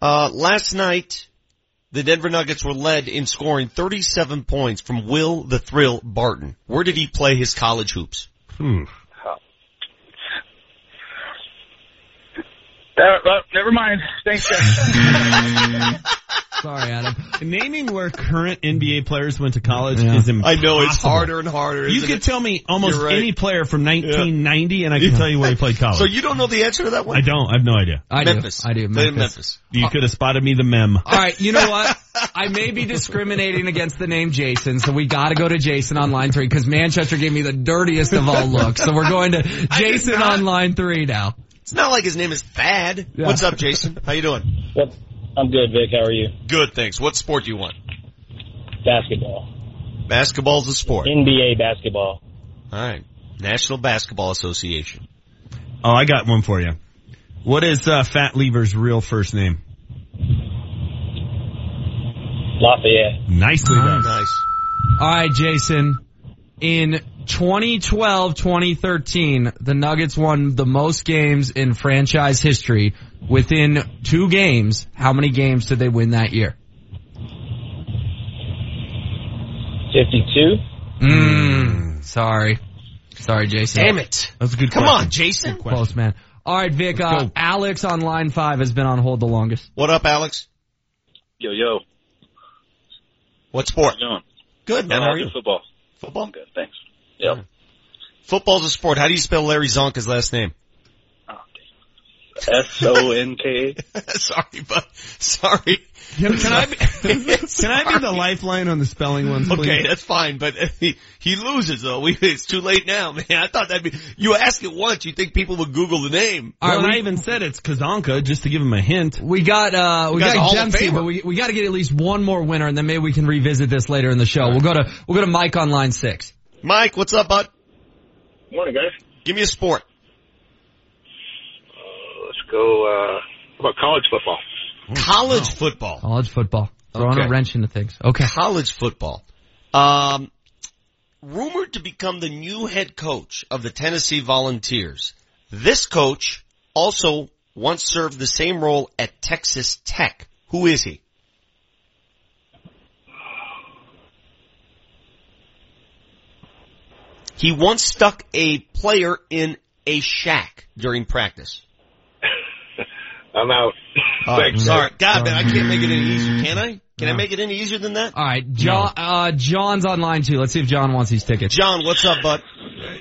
Uh, last night, the Denver Nuggets were led in scoring 37 points from Will the Thrill Barton. Where did he play his college hoops? Hmm. Uh, uh, never mind. Thanks, guys. Sorry, Adam. Naming where current NBA players went to college Yeah. is impossible. I know it's harder and harder. You isn't could it? tell me almost right. any player from 1990 and I can Yeah. tell you where he played college. So you don't know the answer to that one? I don't. I have no idea. I Memphis. do. I do. Memphis. Memphis. You could have spotted me the mem. All right, you know what? I may be discriminating against the name Jason, so we got to go to Jason on line three because Manchester gave me the dirtiest of all looks. So we're going to Jason on line three now. It's not like his name is Thad. Yeah. What's up, Jason? How you doing? What? I'm good, Vic. How are you? Good, thanks. What sport do you want? Basketball. Basketball's a sport. NBA basketball. All right. National Basketball Association. Oh, I got one for you. What is uh, Fat Lever's real first name? Lafayette. Nicely done. Nice. All right, Jason. In 2012, 2013, the Nuggets won the most games in franchise history. Within two games, how many games did they win that year? 52. Mm, sorry. Sorry, Jason. Damn it. That's a good Come question. on, Jason. Close, man. All right, Vic, uh. Alex on line five has been on hold the longest. What up, Alex? Yo, yo. What sport? How you doing? Good, man. How are you? Football. Football? Good, thanks. Yep. Hmm. Football's a sport. How do you spell Larry Csonka's last name? Oh, S O N K. sorry, but sorry. Can, can I be, can I be the lifeline on the spelling ones, please? Okay, that's fine, but he, he loses though. We, it's too late now, man. I thought that'd be, you ask it once, you think people would Google the name. All Well, right, we- I even said it's Kazanka just to give him a hint. We got uh we You guys a got Hall of Dempsey, but we we got to get at least one more winner, and then maybe we can revisit this later in the show. We'll go to we'll go to Mike on line six. Mike, what's up, bud? Morning, guys. Give me a sport. Uh, let's go, uh, how about college football? College football. College football, throwing Okay. a wrench into things. Okay, College football. Um, rumored to become the new head coach of the Tennessee Volunteers. This coach also once served the same role at Texas Tech. Who is he? He once stuck a player in a shack during practice. I'm out. All right, Thanks, sorry. God, man, I can't make it any easier, can I? Can I make it any easier than that? all right, John. Uh, John's online too. Let's see if John wants these tickets. John, what's up, bud?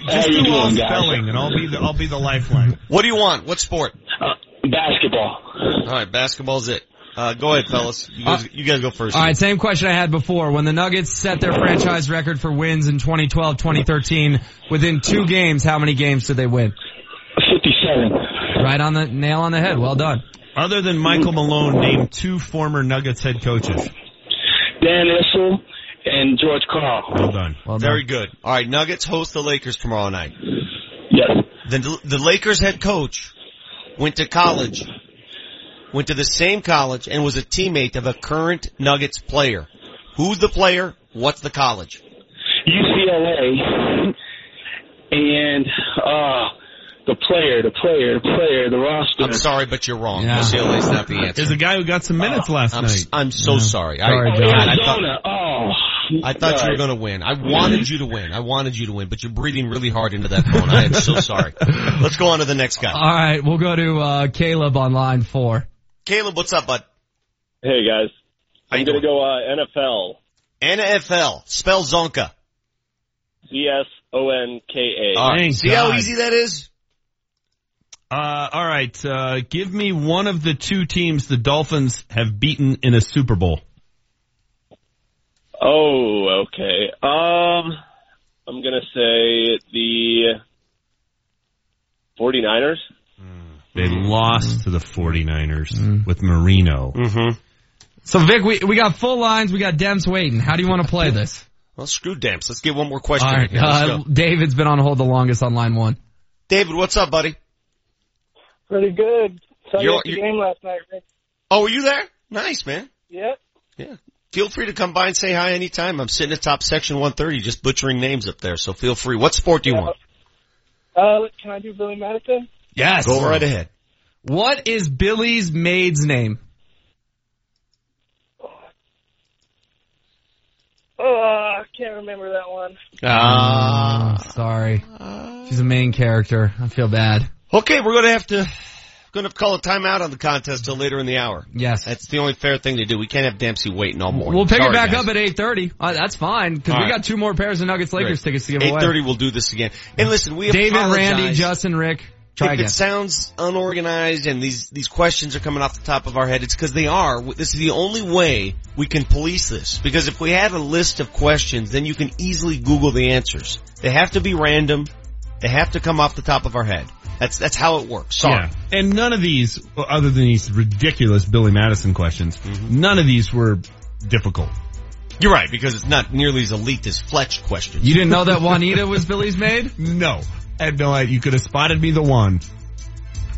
Just you do all doing, guys? spelling, and I'll be the I'll be the lifeline. What do you want? What sport? Uh, basketball. All right, basketball's it. Uh, go ahead, fellas. You guys, you guys go first. All right, same question I had before. When the Nuggets set their franchise record for wins in 2012, 2013, within two games, how many games did they win? 57. Right on the nail on the head. Well done. Other than Michael Malone, name two former Nuggets head coaches. Dan Issel and George Karl. Well done. Well done. Very good. All right, Nuggets host the Lakers tomorrow night. Yes. The, the Lakers head coach went to college, went to the same college, and was a teammate of a current Nuggets player. Who's the player? What's the college? UCLA. And, uh, the player, the player, the player, the roster. I'm sorry, but you're wrong. Yeah. UCLA's not the answer. There's a guy who got some minutes last I'm, night. I'm so sorry. Sorry, I, John. God, I thought, Oh. I thought you were going to win. I wanted you to win. I wanted you to win, but you're breathing really hard into that phone. I am so sorry. Let's go on to the next guy. All right, we'll go to uh, Caleb on line four. Caleb, what's up, bud? Hey, guys. How you I'm going to go, uh, NFL. NFL. Spell Csonka. C-S-O-N-K-A. All right. Thank See how easy that is? Uh, all right. Uh, give me one of the two teams the Dolphins have beaten in a Super Bowl. Oh, okay. Um, I'm going to say the 49ers. They lost to the 49ers with Marino. Mm-hmm. So Vic, we we got full lines. We got Dems waiting. How do you want to play this? Well, screw damps. Let's get one more question. All right, in here. Let's uh. David's been on hold the longest on line one. David, what's up, buddy? Pretty good. Saw you You're- at the game last night, Rick. Oh, were you there? Nice, man. Yep. Yeah. Feel free to come by and say hi anytime. I'm sitting atop section 130, just butchering names up there. So feel free. What sport do you want? Uh, can I do Billy Madison? Yes. Go right ahead. What is Billy's maid's name? Oh, I can't remember that one. Ah, sorry. She's a main character. I feel bad. Okay, we're gonna have to gonna call a timeout on the contest till later in the hour. Yes. That's the only fair thing to do. We can't have Dempsey waiting all morning. We'll pick Sorry, it back guys. up at 8.30. Uh, that's fine, because we right. got two more pairs of Nuggets Lakers tickets to give away. 8:30 we'll do this again. And listen, we have David, apologize. Randy, Justin, Rick. Try if again. it sounds unorganized and these these questions are coming off the top of our head, it's because they are. This is the only way we can police this. Because if we had a list of questions, then you can easily Google the answers. They have to be random. They have to come off the top of our head. That's that's how it works. Sorry. Yeah. And none of these, other than these ridiculous Billy Madison questions, Mm-hmm. none of these were difficult. You're right because it's not nearly as elite as Fletch questions. You didn't know that Juanita was Billy's maid? No. I had no idea. You could have spotted me the one.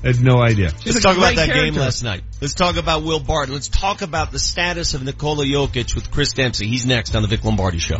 I had no idea. Let's talk about that game last night. Let's talk about Will Barton. Let's talk about the status of Nikola Jokic with Chris Dempsey. He's next on the Vic Lombardi Show.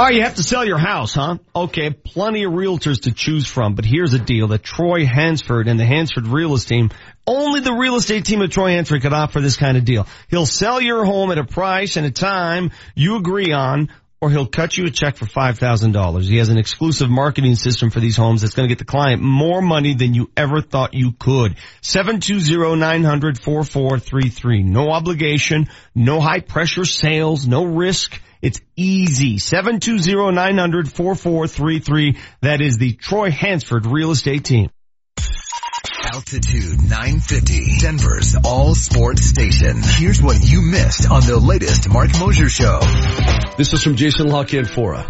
Oh, you have to sell your house, huh? Okay, plenty of realtors to choose from, but here's a deal that Troy Hansford and the Hansford Real Estate team, only the real estate team of Troy Hansford could offer this kind of deal. He'll sell your home at a price and a time you agree on, or he'll cut you a check for $5,000. He has an exclusive marketing system for these homes that's going to get the client more money than you ever thought you could. 720-900-4433. No obligation, no high pressure sales, no risk. It's easy. 720-900-4433. That is the Troy Hansford Real Estate Team. Altitude 950, Denver's all sports station. Here's what you missed on the latest Mark Moser show. This is from Jason La Canfora,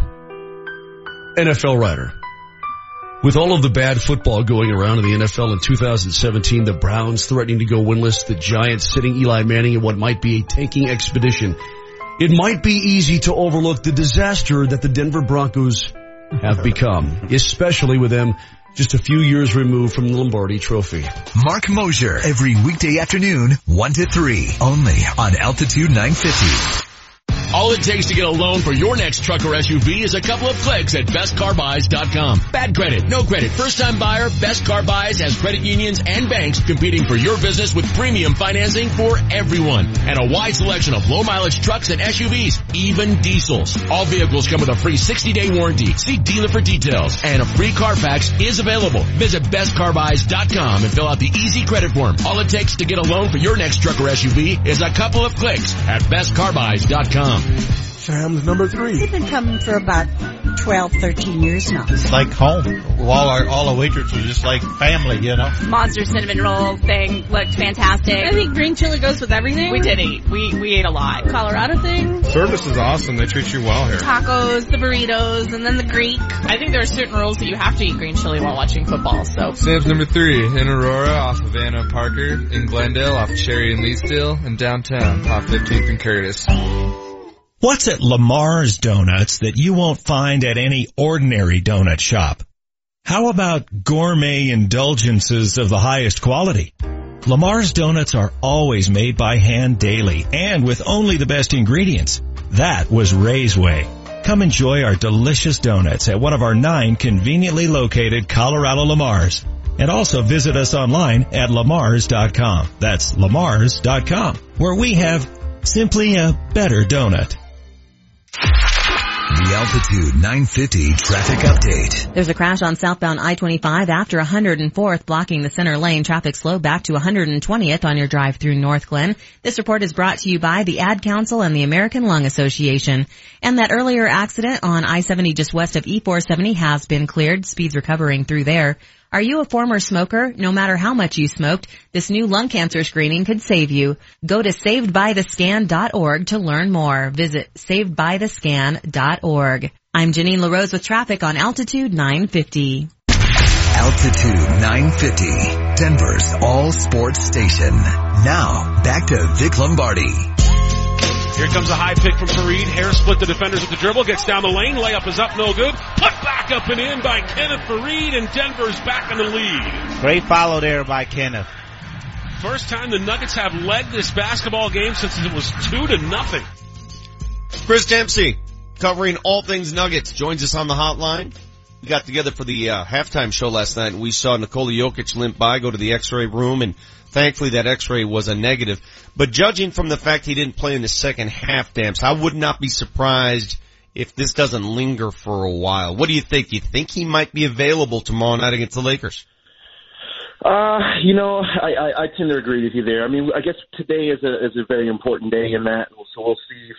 NFL writer. With all of the bad football going around in the NFL in 2017, the Browns threatening to go winless, the Giants sitting Eli Manning in what might be a tanking expedition, it might be easy to overlook the disaster that the Denver Broncos have become, especially with them just a few years removed from the Lombardi Trophy. Mark Moser every weekday afternoon, 1 to 3, only on Altitude 950. All it takes to get a loan for your next truck or SUV is a couple of clicks at bestcarbuys.com. Bad credit, no credit, first time buyer, Best Car Buys has credit unions and banks competing for your business with premium financing for everyone. And a wide selection of low mileage trucks and SUVs, even diesels. All vehicles come with a free 60 day warranty. See dealer for details. And a free Carfax is available. Visit bestcarbuys.com and fill out the easy credit form. All it takes to get a loan for your next truck or SUV is a couple of clicks at bestcarbuys.com. Sam's number three. They've been coming for about 12, 13 years now. It's like home. All our all the waiters are just like family, you know. Monster cinnamon roll thing looked fantastic. I think green chili goes with everything. We did eat. We we ate a lot. Colorado thing. Service is awesome. They treat you well here. Tacos, the burritos, and then the Greek. I think there are certain rules that you have to eat green chili while watching football. So Sam's number three in Aurora off of Anna Parker, in Glendale off Cherry and Leetsdale, and downtown off 15th and Curtis. What's at Lamar's Donuts that you won't find at any ordinary donut shop? How about gourmet indulgences of the highest quality? Lamar's Donuts are always made by hand daily and with only the best ingredients. That was Ray's way. Come enjoy our delicious donuts at one of our nine conveniently located Colorado Lamars. And also visit us online at lamars.com. That's lamars.com, where we have simply a better donut. The Altitude 950 traffic update. There's a crash on southbound I-25 after 104th blocking the center lane. Traffic slow back to 120th on your drive through Northglenn. This report is brought to you by the Ad Council and the American Lung Association. And that earlier accident on I-70 just west of E470 has been cleared. Speeds recovering through there. Are you a former smoker? No matter how much you smoked, this new lung cancer screening could save you. Go to savedbythescan.org to learn more. Visit savedbythescan.org. I'm Janine LaRose with traffic on Altitude 950. Altitude 950, Denver's all sports station. Now, back to Vic Lombardi. Here comes a high pick from Faried. Hair split the defenders with the dribble. Gets down the lane. Layup is up, no good. Put back up and in by Kenneth Faried, and Denver's back in the lead. Great follow there by Kenneth. First time the Nuggets have led this basketball game since it was two to nothing. Chris Dempsey, covering all things Nuggets, joins us on the hotline. We got together for the uh, halftime show last night and we saw Nikola Jokic limp by, go to the x-ray room and thankfully that x-ray was a negative. But judging from the fact he didn't play in the second half, Damps, I would not be surprised if this doesn't linger for a while. What do you think? You think he might be available tomorrow night against the Lakers? Uh, you know, I, I, I tend to agree with you there. I mean, I guess today is a is a very important day in that, so we'll see if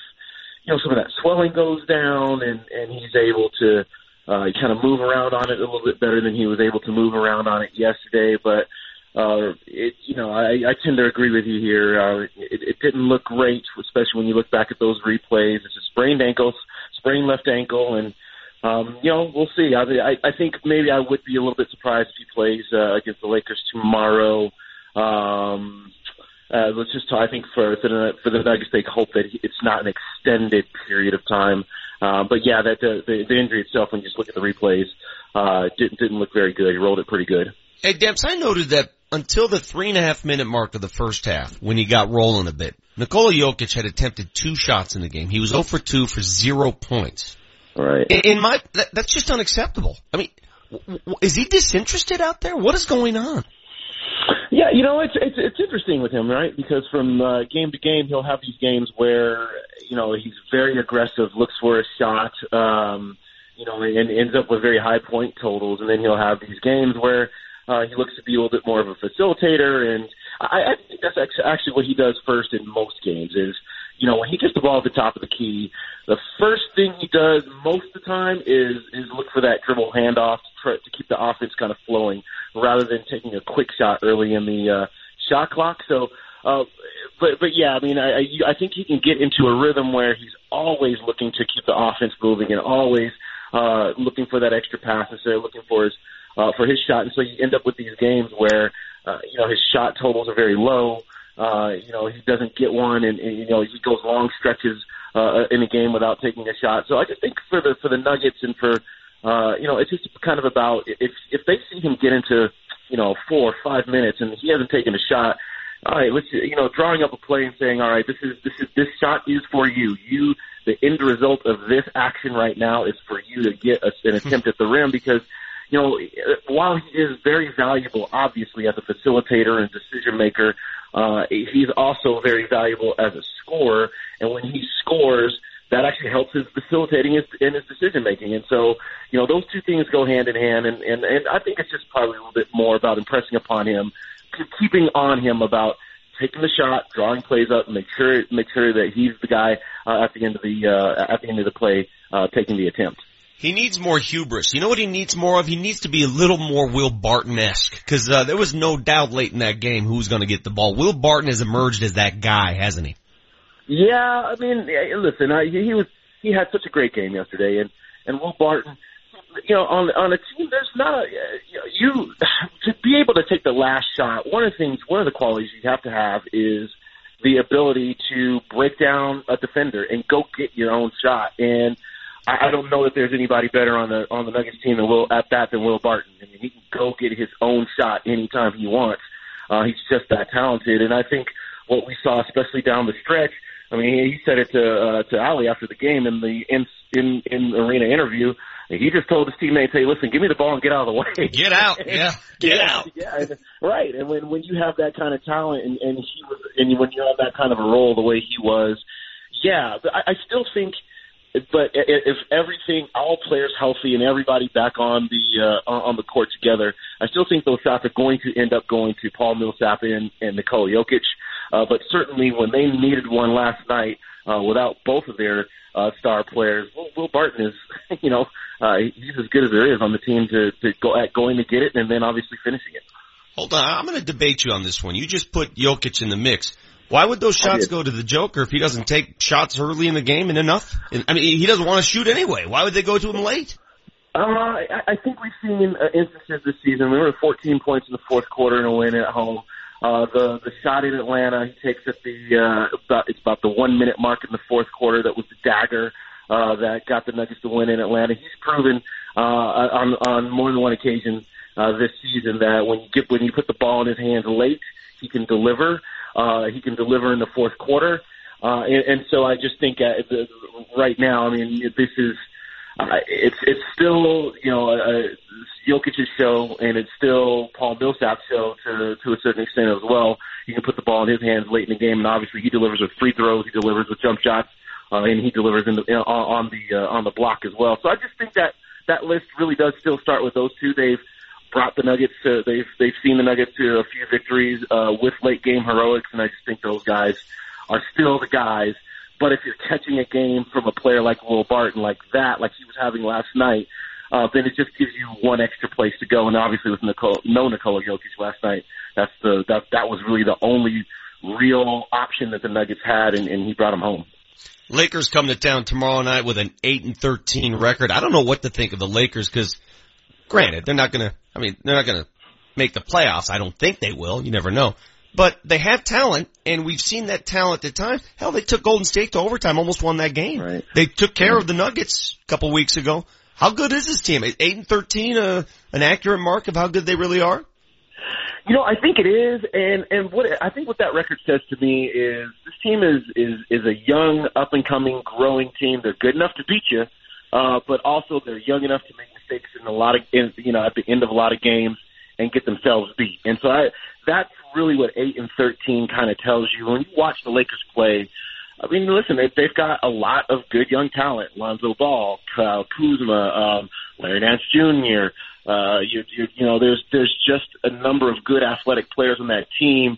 you know some of that swelling goes down and and he's able to uh, kind of move around on it a little bit better than he was able to move around on it yesterday. But uh, it, you know, I, I tend to agree with you here. Uh, it, it didn't look great, especially when you look back at those replays. It's a sprained ankle, sprained left ankle, and um, you know, we'll see. I, I, I think maybe I would be a little bit surprised if he plays uh, against the Lakers tomorrow. Um, uh, let's just talk, I think for for the, for the Nuggets, they hope that it's not an extended period of time. Uh, but yeah, that the, the the injury itself, when you just look at the replays, uh, didn't didn't look very good. He rolled it pretty good. Hey, Demps, I noted that until the three and a half minute mark of the first half, when he got rolling a bit, Nikola Jokic had attempted two shots in the game. He was 0 for 2 for zero points. Right. In, my, that, that's just unacceptable. I mean, w- w- is he disinterested out there? What is going on? Yeah, you know, it's it's it's interesting with him, right? Because from uh, game to game, he'll have these games where you know he's very aggressive, looks for a shot, um, you know, and ends up with very high point totals, and then he'll have these games where uh, he looks to be a little bit more of a facilitator, and I, I think that's actually what he does first in most games is, you know, when he gets the ball at the top of the key, the first thing he does most of the time is is look for that dribble handoff to, try, to keep the offense kind of flowing, rather than taking a quick shot early in the uh, shot clock. So, uh, but but yeah, I mean, I I think he can get into a rhythm where he's always looking to keep the offense moving and always uh, looking for that extra pass instead of looking for his uh, for his shot. And so you end up with these games where uh, you know his shot totals are very low. Uh, you know he doesn't get one, and, and you know he goes long stretches uh, in a game without taking a shot. So I just think for the for the Nuggets and for uh, you know it's just kind of about if if they see him get into you know four or five minutes and he hasn't taken a shot. All right, let's you know drawing up a play and saying, all right, this is this is this shot is for you. You the end result of this action right now is for you to get a, an attempt at the rim because you know, while he is very valuable, obviously as a facilitator and decision maker, uh, he's also very valuable as a scorer. And when he scores, that actually helps his facilitating his, and his decision making. And so, you know, those two things go hand in hand. And, and, and I think it's just probably a little bit more about impressing upon him, keeping on him about taking the shot, drawing plays up, make sure make sure that he's the guy uh, at the end of the uh, at the end of the play uh, taking the attempt. He needs more hubris. You know what he needs more of? He needs to be a little more Will Barton-esque. Cause, uh, there was no doubt late in that game who's gonna get the ball. Will Barton has emerged as that guy, hasn't he? Yeah, I mean, listen, I, he was, he had such a great game yesterday and, and Will Barton, you know, on, on a team, there's not a, you, to be able to take the last shot, one of the things, one of the qualities you have to have is the ability to break down a defender and go get your own shot. And, I, don't know that there's anybody better on the on the Nuggets team than Will at that than Will Barton. I mean, he can go get his own shot anytime he wants. Uh, he's just that talented, and I think what we saw, especially down the stretch. I mean, he said it to uh, to Ali after the game in the in in in arena interview. He just told his teammates, "Hey, listen, give me the ball and get out of the way. Get out, yeah, get yeah, out." Yeah, and, right. And when when you have that kind of talent, and and he was, and when you have that kind of a role the way he was, yeah. But I, I still think but if everything, all players healthy and everybody back on the uh, on the court together, I still think those shots are going to end up going to Paul Millsap and, and Nikola Jokic. Uh, but certainly, when they needed one last night, uh, without both of their uh, star players, Will, Will Barton is, you know, uh, he's as good as there is on the team to to go at going to get it and then obviously finishing it. Hold on, I'm going to debate you on this one. You just put Jokic in the mix. Why would those shots go to the Joker if he doesn't take shots early in the game and enough? I mean, he doesn't want to shoot anyway. Why would they go to him late? Uh, I, I think we've seen uh, instances this season. We were 14 points in the fourth quarter and a win at home. Uh, the the shot in Atlanta, he takes at the uh, about it's about the one minute mark in the fourth quarter. That was the dagger uh, that got the Nuggets to win in Atlanta. He's proven uh, on on more than one occasion uh, this season that when you get when you put the ball in his hands late, he can deliver. Uh, he can deliver in the fourth quarter, uh, and, and so I just think uh, the, right now, I mean, this is uh, it's it's still you know uh, Jokic's show, and it's still Paul Millsap's show to to a certain extent as well. You can put the ball in his hands late in the game, and obviously he delivers with free throws, he delivers with jump shots, uh, and he delivers in the, in, on, the uh, on the block as well. So I just think that that list really does still start with those two. They've brought the Nuggets to they've they've seen the Nuggets to a few victories uh, with late game heroics, and I just think those guys are still the guys but if you're catching a game from a player like Will Barton like that, like he was having last night, uh, then it just gives you one extra place to go. And obviously with Nicole, no Nikola Jokic last night, that's the that that was really the only real option that the Nuggets had, and, and he brought them home. Lakers come to town tomorrow night with an eight and thirteen record. I don't know what to think of the Lakers because, granted, they're not gonna. I mean, they're not gonna make the playoffs. I don't think they will. You never know. But they have talent, and we've seen that talent at times. Hell, they took Golden State to overtime, almost won that game. Right. They took care of the Nuggets a couple weeks ago. How good is this team? Eight and thirteen, uh, an accurate mark of how good they really are. You know, I think it is, and and what I think what that record says to me is this team is is is a young, up and coming, growing team. They're good enough to beat you, uh, but also they're young enough to make mistakes in a lot of, in, you know, at the end of a lot of games and get themselves beat. And so I, that's really what eight and thirteen kind of tells you when you watch the Lakers play. I mean, listen, they, they've got a lot of good young talent: Lonzo Ball, Kyle Kuzma, um, Larry Nance Jr. Uh, you, you, you know, there's there's just a number of good athletic players on that team,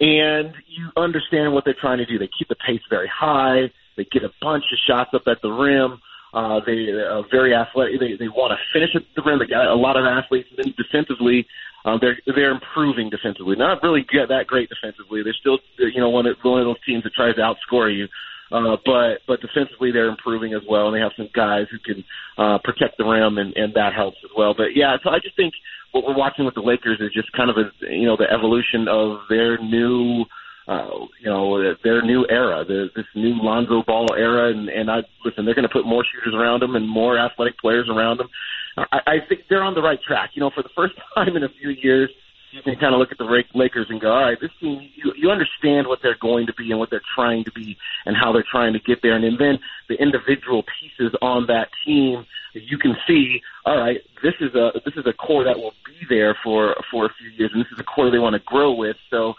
and you understand what they're trying to do. They keep the pace very high. They get a bunch of shots up at the rim. Uh, they are very athletic. They they want to finish at the rim. They got a lot of athletes. And then defensively, um, they're they're improving defensively. Not really get that great defensively. They're still you know one of one of those teams that tries to outscore you. Uh, but but defensively they're improving as well, and they have some guys who can uh, protect the rim, and, and that helps as well. But yeah, so I just think what we're watching with the Lakers is just kind of a you know the evolution of their new uh, you know their new era, the, this new Lonzo Ball era, and and I listen, they're going to put more shooters around them and more athletic players around them. I, I think they're on the right track. You know, for the first time in a few years, you can kind of look at the Lakers and go, all right, this team, you, you understand what they're going to be and what they're trying to be and how they're trying to get there. And, and then the individual pieces on that team, you can see, all right, this is a, this is a core that will be there for, for a few years and this is a core they want to grow with. So,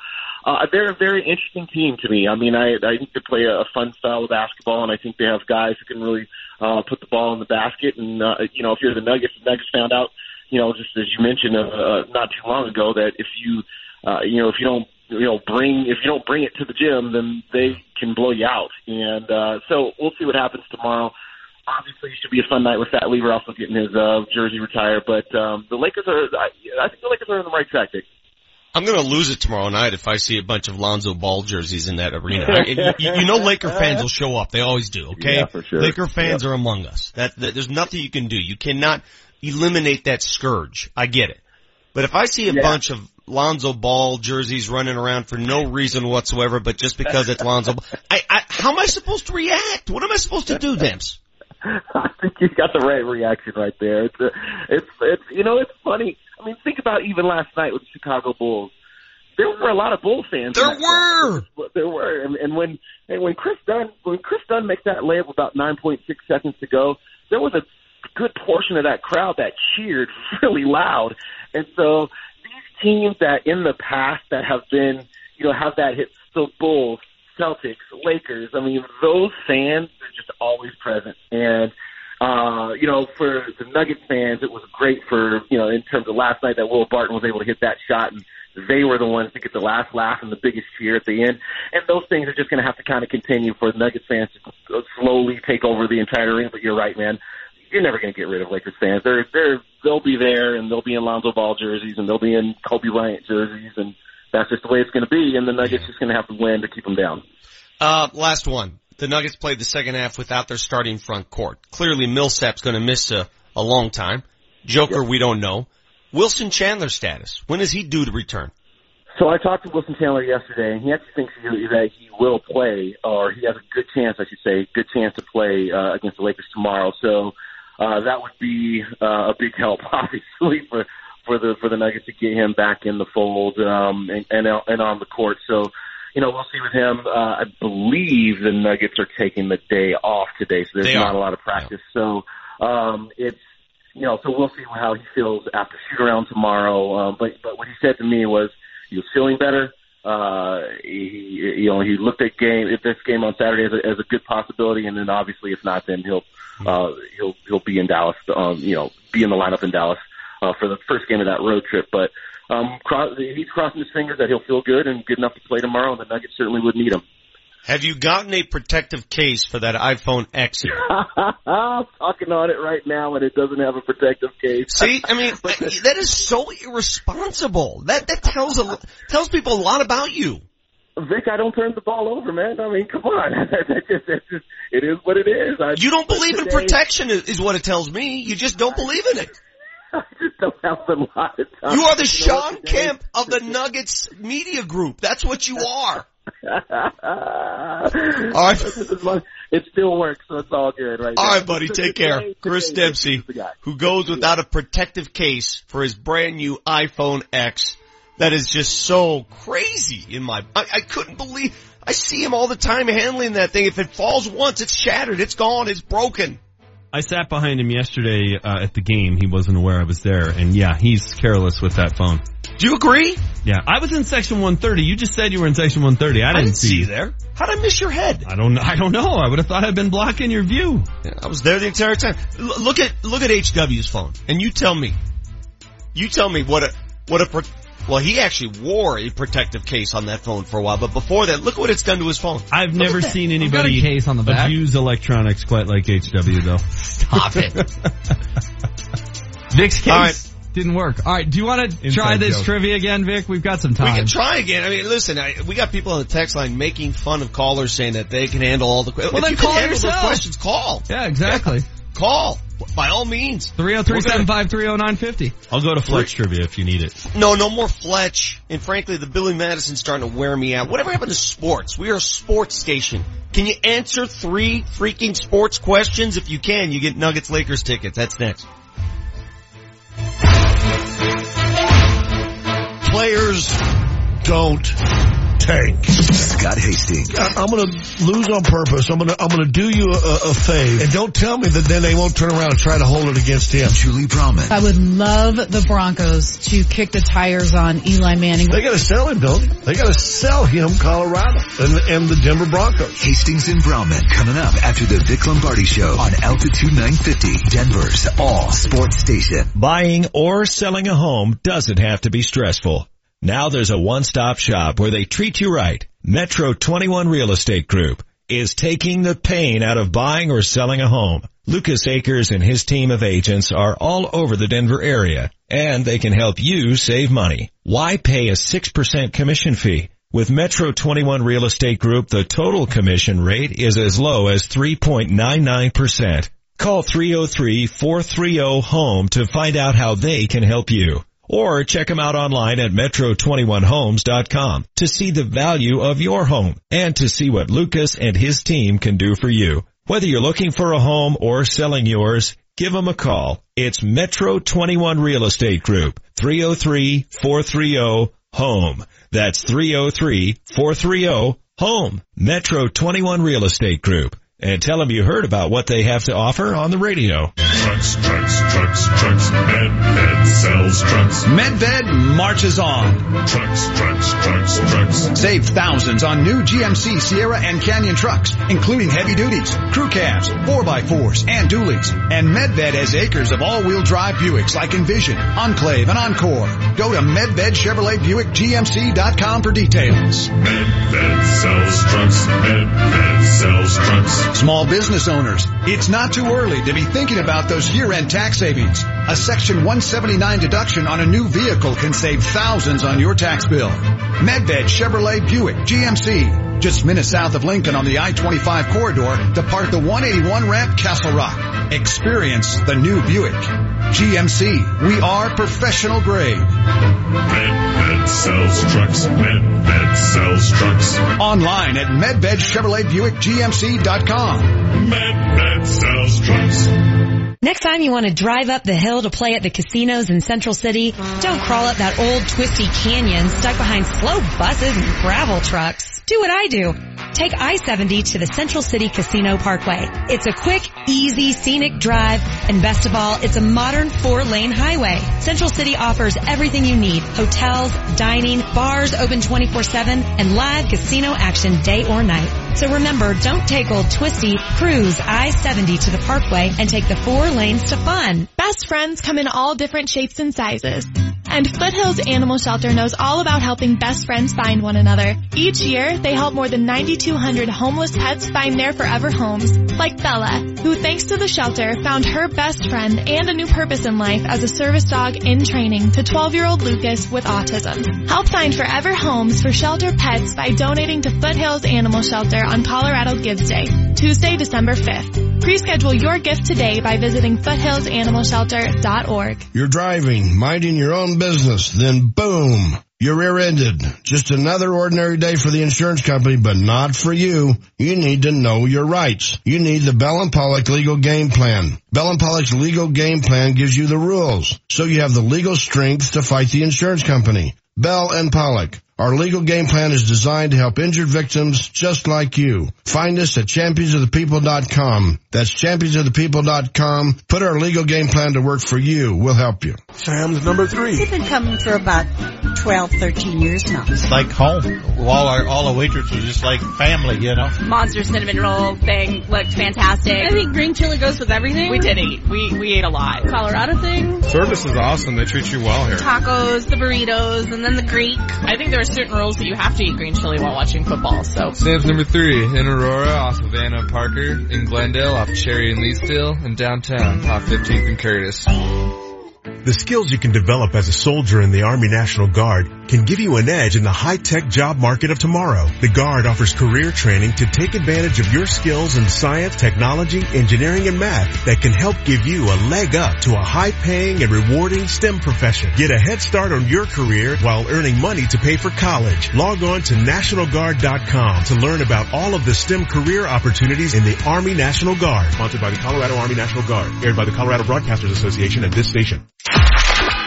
uh, they're a very interesting team to me. I mean, I, I think they play a, fun style of basketball and I think they have guys who can really, uh, put the ball in the basket. And, uh, you know, if you're the Nuggets, the Nuggets found out, you know, just as you mentioned, uh, uh, not too long ago that if you, uh, you know, if you don't, you know, bring, if you don't bring it to the gym, then they can blow you out. And, uh, so we'll see what happens tomorrow. Obviously, it should be a fun night with Fat Lever also getting his, uh, jersey retired. But, um, the Lakers are, I, I think the Lakers are on the right track, Dick. I'm going to lose it tomorrow night if I see a bunch of Lonzo Ball jerseys in that arena. I, you, you know Laker fans will show up. They always do, okay? Yeah, for sure. Laker fans Yep. are among us. That, that There's nothing you can do. You cannot eliminate that scourge. I get it. But if I see a Yeah. bunch of Lonzo Ball jerseys running around for no reason whatsoever, but just because it's Lonzo Ball, I, I, how am I supposed to react? What am I supposed to do, Dimps? I think you got the right reaction right there. It's a, it's it's you know it's funny. I mean, think about even last night with the Chicago Bulls. There were a lot of Bull fans. There were. There were, and, and when and when Kris Dunn when Kris Dunn makes that layup about nine point six seconds to go, there was a good portion of that crowd that cheered really loud. And so these teams that in the past that have been you know have that hit the Bulls, Celtics, Lakers. I mean, those fans are just always present and. Uh, you know, for the Nuggets fans, it was great for, you know, in terms of last night that Will Barton was able to hit that shot and they were the ones to get the last laugh and the biggest cheer at the end. And those things are just going to have to kind of continue for the Nuggets fans to slowly take over the entire arena. But you're right, man. You're never going to get rid of Lakers fans. They're, they're, they'll be there and they'll be in Lonzo Ball jerseys and they'll be in Kobe Bryant jerseys and that's just the way it's going to be. And the Nuggets just going to have to win to keep them down. Uh, last one. The Nuggets played the second half without their starting front court. Clearly Millsap's gonna miss a, a long time. Joker, we don't know. Wilson Chandler status. When is he due to return? So I talked to Wilson Chandler yesterday, and he actually thinks he, that he will play, or he has a good chance, I should say, good chance to play uh, against the Lakers tomorrow. So uh, that would be uh, a big help, obviously, for for the for the Nuggets to get him back in the fold um, and, and and on the court. So you know, we'll see with him. Uh, I believe the Nuggets are taking the day off today, so there's They not are. a lot of practice. So um, it's you know, so we'll see how he feels after shoot around tomorrow. Um, but but what he said to me was he was feeling better. Uh, he you know he looked at game at this game on Saturday as a, as a good possibility, and then obviously if not, then he'll uh, he'll he'll be in Dallas. Um, you know, be in the lineup in Dallas uh, for the first game of that road trip. But um, cross, he's crossing his fingers that he'll feel good and good enough to play tomorrow, and the Nuggets certainly would need him. Have you gotten a protective case for that iPhone X? I'm talking on it right now, and it doesn't have a protective case. See, I mean, that is so irresponsible. That that tells a tells people a lot about you. Vic, I don't turn the ball over, man. I mean, come on. that just, that's just, it is what it is. I, You don't believe in protection is, is what it tells me. You just don't believe in it. I just don't have a lot of time. You are the You Sean today- Kemp of the Nuggets media group. That's what you are. all right. It still works, so it's all good, right? All now. right, buddy, take care. Chris Dempsey, this is the guy. who goes without a protective case for his brand new iPhone X. That is just so crazy in my, I, I couldn't believe, I see him all the time handling that thing. If it falls once, it's shattered, it's gone, it's broken. I sat behind him yesterday uh, at the game. He wasn't aware I was there, and yeah, he's careless with that phone. Do you agree? Yeah, I was in section 130. You just said you were in section 130. I I didn't, didn't see you there. How'd I miss your head? I don't. I don't know. I would have thought I'd been blocking your view. Yeah, I was there the entire time. L- look at look at HW's phone, and you tell me, you tell me what a what a pro- well he actually wore a protective case on that phone for a while, but before that, look what it's done to his phone. I've Look never seen I've a anybody case on the back. abuse electronics quite like HW though. Stop it. Vic's case All right. didn't work. All right, do you want to Inside try this joke. trivia again, Vic? We've got some time. We can try again. I mean, listen, I, we got people on the text line making fun of callers saying that they can handle all the questions. Well, if then you can call handle yourself. those questions, call. yeah, exactly. Call. By all means. 303-753-0950. I'll go to Fletch Trivia if you need it. No, no more Fletch. And frankly, the Billy Madison's starting to wear me out. Whatever happened to sports? We are a sports station. Can you answer three freaking sports questions? If you can, you get Nuggets Lakers tickets. That's next. Players don't tank. Scott Hastings. I- I'm gonna lose on purpose. I'm gonna I'm gonna do you a, a, a fave, and don't tell me that then they won't turn around and try to hold it against him. Julie Brauman. I would love the Broncos to kick the tires on Eli Manning. They gotta sell him, don't they? They gotta sell him Colorado and and the Denver Broncos. Hastings and Brauman coming up after the Vic Lombardi Show on Altitude 950, Denver's all sports station. Buying or selling a home doesn't have to be stressful. Now there's a one-stop shop where they treat you right. Metro 21 Real Estate Group is taking the pain out of buying or selling a home. Lucas Akers and his team of agents are all over the Denver area and they can help you save money. Why pay a 6% commission fee? With Metro 21 Real Estate Group, the total commission rate is as low as 3.99%. Call 303-430-HOME to find out how they can help you. Or check them out online at metro21homes.com to see the value of your home and to see what Lucas and his team can do for you. Whether you're looking for a home or selling yours, give them a call. It's Metro 21 Real Estate Group, 303-430-HOME. That's 303-430-HOME. Metro 21 Real Estate Group. And tell them you heard about what they have to offer on the radio. Trucks, trucks, trucks, trucks. Medved sells trucks. Medved marches on. Trucks, trucks, trucks, trucks. Save thousands on new GMC Sierra and Canyon trucks, including heavy duties, crew cabs, 4x4s, and dualies. And Medved has acres of all-wheel drive Buicks like Envision, Enclave, and Encore. Go to Medved Chevrolet Buick GMC.com for details. Medved sells trucks. Medved sells trucks. Small business owners, it's not too early to be thinking about those year-end tax savings. A Section 179 deduction on a new vehicle can save thousands on your tax bill. Medved Chevrolet Buick GMC, just minutes south of Lincoln on the I-25 corridor, depart the 181 ramp Castle Rock. Experience the new Buick. GMC, we are professional grade. Medved sells trucks. Medved sells trucks. Online at MedvedChevroletBuickGMC.com. Medved sells trucks. Next time you want to drive up the hill to play at the casinos in Central City, don't crawl up that old twisty canyon stuck behind slow buses and gravel trucks. Do what I do. Take I-70 to the Central City Casino Parkway. It's a quick, easy, scenic drive, and best of all, it's a modern four-lane highway. Central City offers everything you need. Hotels, dining, bars open 24-7, and live casino action day or night. So remember, don't take old twisty, cruise I-70 to the Parkway and take the four lanes to fun. Best friends come in all different shapes and sizes. And Foothills Animal Shelter knows all about helping best friends find one another. Each year, they help more than 9,200 homeless pets find their forever homes. Like Bella, who thanks to the shelter found her best friend and a new purpose in life as a service dog in training to 12-year-old Lucas with autism. Help find forever homes for shelter pets by donating to Foothills Animal Shelter on Colorado Gives Day, Tuesday, December 5th. Pre-schedule your gift today by visiting foothillsanimalshelter.org. You're driving, minding your own business, then boom, you're rear-ended. Just another ordinary day for the insurance company, but not for you. You need to know your rights. You need the Bell and Pollock legal game plan. Bell and Pollock's legal game plan gives you the rules, so you have the legal strength to fight the insurance company. Bell and Pollock. Our legal game plan is designed to help injured victims just like you. Find us at championsofthepeople.com. That's championsofthepeople.com. Put our legal game plan to work for you. We'll help you. Sam's number three. They've been coming for about 12, 13 years now. It's like home. All our all the waitresses are just like family, you know. Monster cinnamon roll thing looked fantastic. I think green chili goes with everything. We did eat. We we ate a lot. Colorado thing. Service is awesome. They treat you well here. Tacos, the burritos, and then the Greek. I think there are certain rules that you have to eat green chili while watching football. So Sam's number three in Aurora off of Anna Parker, in Glendale off Cherry and Leetsdale, and downtown off 15th and Curtis. The skills you can develop as a soldier in the Army National Guard can give you an edge in the high-tech job market of tomorrow. The Guard offers career training to take advantage of your skills in science, technology, engineering, and math that can help give you a leg up to a high-paying and rewarding STEM profession. Get a head start on your career while earning money to pay for college. Log on to NationalGuard.com to learn about all of the STEM career opportunities in the Army National Guard. Sponsored by the Colorado Army National Guard. Aired by the Colorado Broadcasters Association and this station.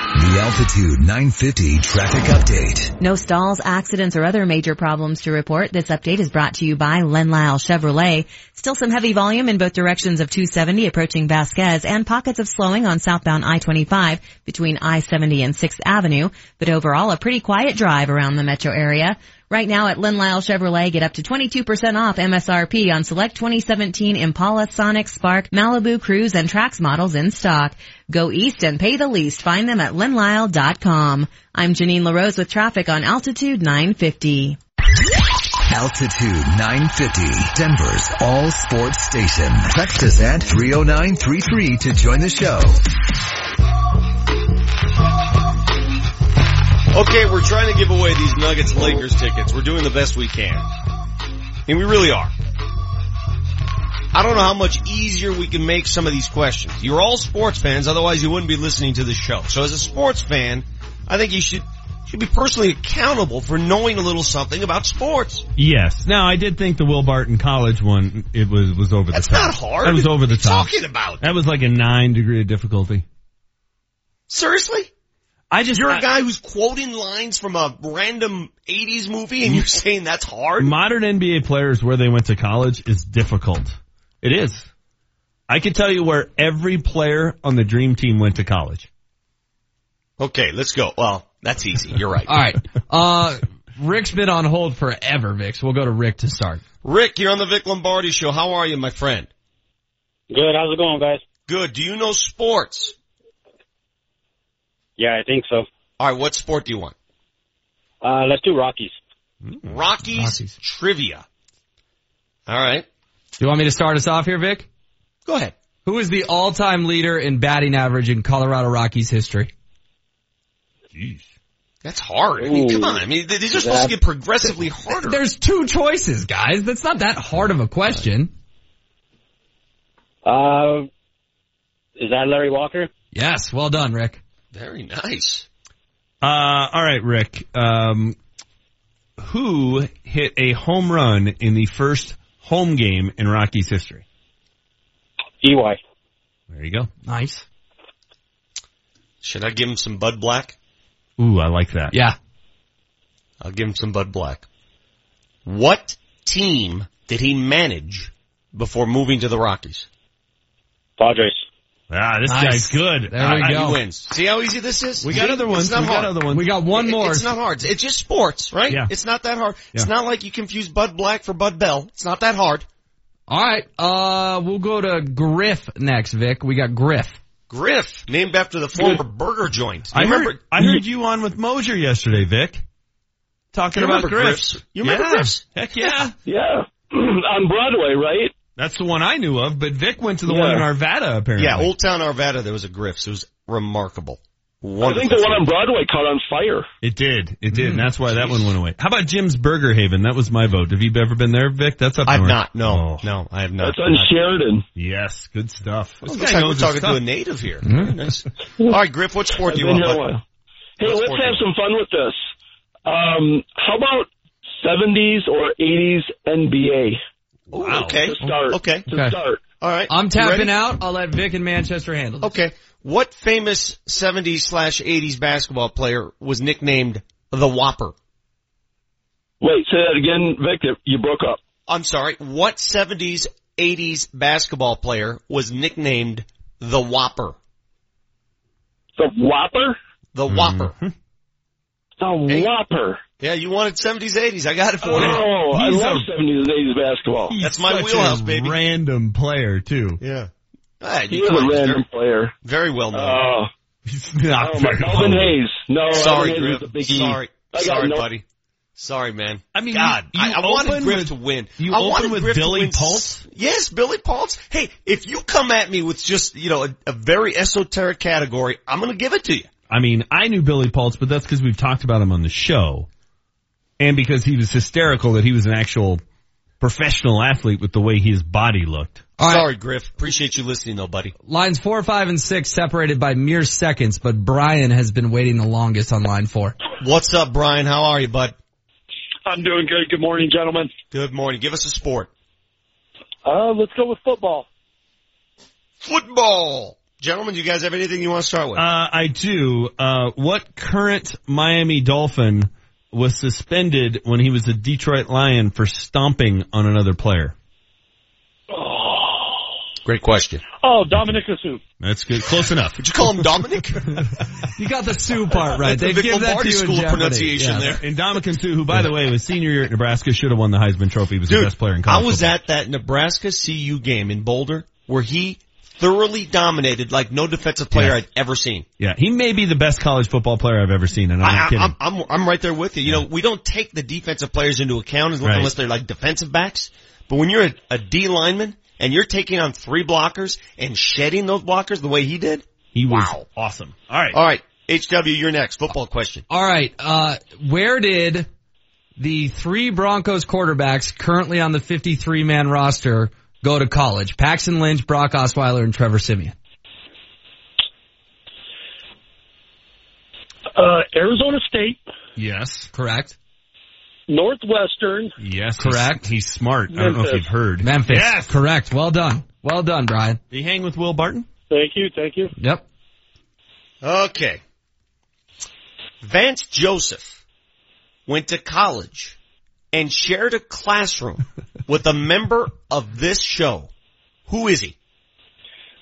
The Altitude 950 traffic update. No stalls, accidents, or other major problems to report. This update is brought to you by Len Lyle Chevrolet. Still some heavy volume in both directions of 270 approaching Vasquez and pockets of slowing on southbound I-25 between I-70 and 6th Avenue, but overall a pretty quiet drive around the metro area. Right now at Len Lyle Chevrolet, get up to 22% off MSRP on select 2017 Impala, Sonic, Spark, Malibu, Cruise, and Trax models in stock. Go east and pay the least. Find them at lenlyle.com. I'm Janine LaRose with traffic on Altitude 950. Altitude 950, Denver's all sports station. Text us at 30933 to join the show. Okay, we're trying to give away these Nuggets Lakers tickets. We're doing the best we can. And we really are. I don't know how much easier we can make some of these questions. You're all sports fans, otherwise you wouldn't be listening to the show. So as a sports fan, I think you should should be personally accountable for knowing a little something about sports. Yes. Now I did think the Will Barton College one it was was over That's the top. not hard. That was over the What are you top. talking about? That was like a nine degree of difficulty. Seriously? I just You're I- a guy who's quoting lines from a random 80s movie and you're saying that's hard? Modern NBA players where they went to college is difficult. It is. I can tell you where every player on the dream team went to college. Okay, let's go. Well, that's easy. You're right. All right. Uh, Rick's been on hold forever, Vic. So we'll go to Rick to start. Rick, you're on the Vic Lombardi show. How are you, my friend? Good. How's it going, guys? Good. Do you know sports? Yeah, I think so. All right, what sport do you want? Uh, let's do Rockies. Rockies, trivia. All right. Do you want me to start us off here, Vic? Go ahead. Who is the all-time leader in batting average in Colorado Rockies history? Jeez. That's hard. I mean, come on. I mean, these are supposed to get progressively harder. There's two choices, guys. That's not that hard of a question. Uh, is that Larry Walker? Yes, well done, Rick. Very nice. Uh, all right, Rick. Um, who hit a home run in the first home game in Rockies history? EY. There you go. Nice. Should I give him some Bud Black? Ooh, I like that. Yeah. I'll give him some Bud Black. What team did he manage before moving to the Rockies? Padres. Ah, this Nice. guy's good. There we Ah, go. He wins. See how easy this is? We got See? other ones. It's not We got other ones. We got one more. It's not hard. It's just sports, right? Yeah. It's not that hard. It's not like you confuse Bud Black for Bud Bell. It's not that hard. All right. Uh, we'll go to Griff next, Vic. We got Griff. Griff, named after the former burger joint. I remember? heard, I heard you on with Moser yesterday, Vic. Talking You about Griff's. Griff's? You remember yeah. Griff's? Heck yeah. Yeah. On Broadway, right? That's the one I knew of, but Vic went to the Yeah. one in Arvada apparently. Yeah, Old Town Arvada, there was a Griff's. It was remarkable. I Wonderful. think the one on Broadway caught on fire. It did. It did. and that's why that one went away. How about Jim's Burger Haven? That was my vote. Have you ever been there, Vic? That's up I've north. not. No, Oh. no, I have not. That's on Sheridan. Yes, good stuff. This guy looks like knows we're his talking stuff. to a native here. Very nice. All right, Griff, what sport do you want? here a bud? while. Hey, What let's have some fun with this. Um, how about 70s or 80s NBA Ooh, Okay. to start? Okay. To Okay. start. All right. I'm tapping ready? out. I'll let Vic and Manchester handle it. Okay. What famous 70s slash 80s basketball player was nicknamed the Whopper? Wait, say that again, Vic. You broke up. I'm sorry. What 70s, 80s basketball player was nicknamed the Whopper? The Whopper? The Whopper. Mm-hmm. The Hey. Whopper. Yeah, you wanted 70s, 80s. I got it for you. Oh, I love a- 70s and 80s basketball. That's my Such wheelhouse, a baby. Random player too. Yeah. Ah, He you a random very, player. very well known. Oh, He's not oh my very Elvin well. Hayes. No, Sorry, Hayes Griff. was a big E. Sorry. I Sorry, no- buddy. Sorry, man. I mean, God, you- you I, I wanted Griff with- to win. you I open wanted with Griff Billy win Pulse? Yes, Billy Paultz. Hey, if you come at me with just, you know, a, a very esoteric category, I'm gonna give it to you. I mean, I knew Billy Paultz, but that's because we've talked about him on the show. And because he was hysterical that he was an actual professional athlete with the way his body looked. All right. Sorry, Griff. Appreciate you listening though, buddy. Lines four, five, and six separated by mere seconds, but Brian has been waiting the longest on line four. What's up, Brian? How are you, bud? I'm doing good. Good morning, gentlemen. Good morning. Give us a sport. Uh, let's go with football. Football. Gentlemen, you guys have anything you want to start with? Uh, I do. Uh, what current Miami Dolphin was suspended when he was a Detroit Lion for stomping on another player? Great question. Oh, Dominic Asu. That's good. Close enough. Would you call him Dominic? You got the Sue part right. That's the They Vic give that Lombardi to you School of Jeopardy. pronunciation Yeah. there. And Dominican Sue, who by the way was senior year at Nebraska, should have won the Heisman Trophy. He was the best player in college. I college. was football. at that Nebraska CU game in Boulder where he thoroughly dominated like no defensive player Yeah. I'd ever seen. Yeah, he may be the best college football player I've ever seen, and I'm not kidding. I'm, I'm, I'm right there with you. You know, we don't take the defensive players into account unless, Right. they're like defensive backs. But when you're a, a D lineman and you're taking on three blockers and shedding those blockers the way he did, he was wow. awesome. All right. All right, HW, you're next. Football question. All right. Uh, where did the three Broncos quarterbacks currently on the 53 man roster go to college? Paxton Lynch, Brock Osweiler, and Trevor Siemian. Uh, Arizona State, Yes. Correct. Northwestern, Yes. Correct. He's, he's smart. I don't know if you've heard. Memphis. Yes. Correct. Well done. Well done, Brian. Did he hang with Will Barton? Thank you, thank you. Yep. Okay. Vance Joseph went to college and shared a classroom with a member of this show. Who is he?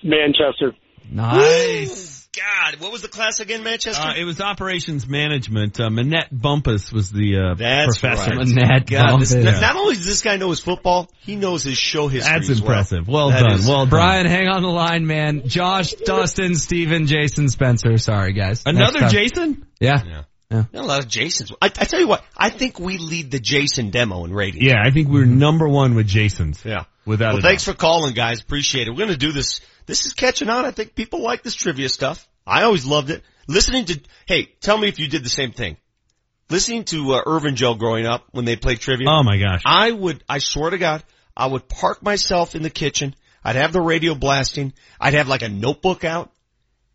Manchester. Nice. God, what was the class again, Manchester? Uh, it was operations management. Uh, Manette Bumpus was the uh, That's professor. right. Manette God, this, Bumpus. not only does this guy know his football, he knows his show history. That's as well. impressive. Well, That done. is- well done. Brian, hang on the line, man. Josh, Dustin, Steven, Jason, Spencer. Sorry, guys. Another. Jason? Yeah. Yeah. Yeah. Got a lot of Jasons. I, I tell you what, I think we lead the Jason demo in ratings. Yeah, I think we're number one with Jasons. Yeah. Without Well, a thanks doubt. for calling, guys. Appreciate it. We're going to do this. This is catching on. I think people like this trivia stuff. I always loved it. Listening to, hey, tell me if you did the same thing. Listening to uh, Irvin Joe growing up when they played trivia. Oh my gosh. I would, I swear to God, I would park myself in the kitchen. I'd have the radio blasting. I'd have like a notebook out.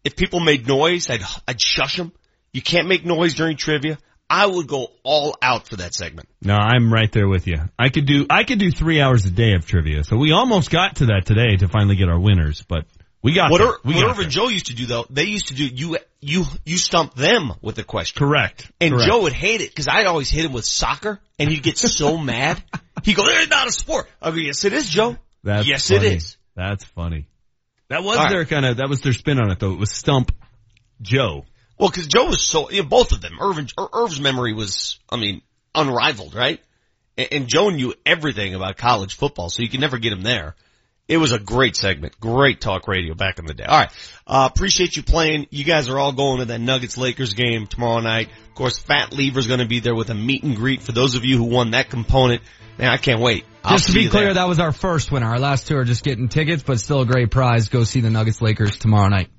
If people made noise, I'd, I'd shush them. You can't make noise during trivia. I would go all out for that segment. No, I'm right there with you. I could do I could do three hours a day of trivia. So we almost got to that today to finally get our winners, but we got what there. Ir- we what got Irv there. and Joe used to do though, they used to do you you you stump them with a question. Correct. And Correct. Joe would hate it because I'd always hit him with soccer, and he'd get so mad. He'd go, "It's not a sport." I go, "Yes, it is, Joe. That's yes, funny. it is." That's funny. That was All right. their kind of that was their spin on it though. It was stump Joe. Well, because Joe was so, you know, both of them. Irvin, Ir- Irv's memory was, I mean, unrivaled, right? And, and Joe knew everything about college football, so you could never get him there. It was a great segment, great talk radio back in the day. All right, uh, appreciate you playing. You guys are all going to that Nuggets Lakers game tomorrow night. Of course, Fat Lever's going to be there with a meet and greet for those of you who won that component. Man, I can't wait. I'll Just to be clear, there. that was our first winner. Our last two are just getting tickets, but still a great prize. Go see the Nuggets Lakers tomorrow night.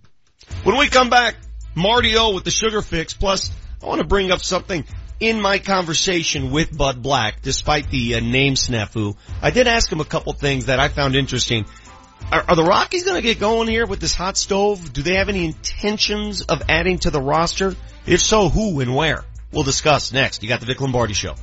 When we come back, Marty O with the sugar fix. Plus, I want to bring up something in my conversation with Bud Black, despite the uh, name snafu. I did ask him a couple things that I found interesting. Are, are the Rockies going to get going here with this hot stove? Do they have any intentions of adding to the roster? If so, who and where? We'll discuss next. You got the Vic Lombardi Show.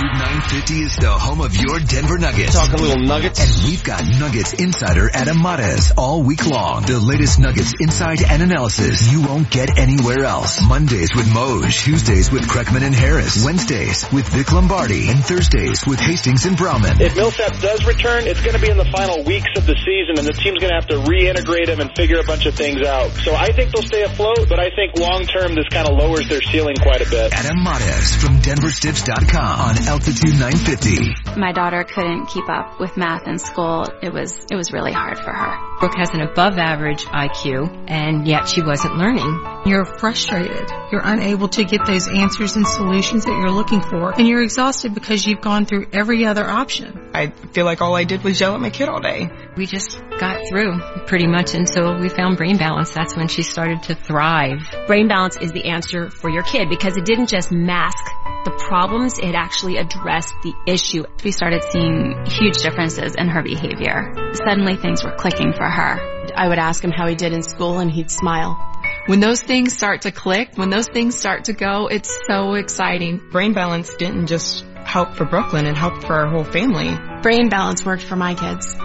Altitude 950 is the home of your Denver Nuggets. Talk a little Nuggets. And we've got Nuggets Insider Adam Mares all week long. The latest Nuggets insight and analysis you won't get anywhere else. Mondays with Moj, Tuesdays with Kreckman and Harris, Wednesdays with Vic Lombardi, and Thursdays with Hastings and Brauman. If Millsap does return, it's going to be in the final weeks of the season, and the team's going to have to reintegrate him and figure a bunch of things out. So I think they'll stay afloat, but I think long term this kind of lowers their ceiling quite a bit. Adam Mares from DenverStiffs.com on Altitude 950. My daughter couldn't keep up with math in school. It was it was really hard for her. Brooke has an above average IQ and yet she wasn't learning. You're frustrated. You're unable to get those answers and solutions that you're looking for. And you're exhausted because you've gone through every other option. I feel like all I did was yell at my kid all day. We just got through pretty much until we found brain balance. That's when she started to thrive. Brain balance is the answer for your kid because it didn't just mask the problems, it actually addressed the issue. We started seeing huge differences in her behavior. Suddenly things were clicking for her. I would ask him how he did in school and he'd smile. When those things start to click, when those things start to go, it's so exciting. Brain balance didn't just help for Brooklyn, it helped for our whole family. Brain balance worked for my kids.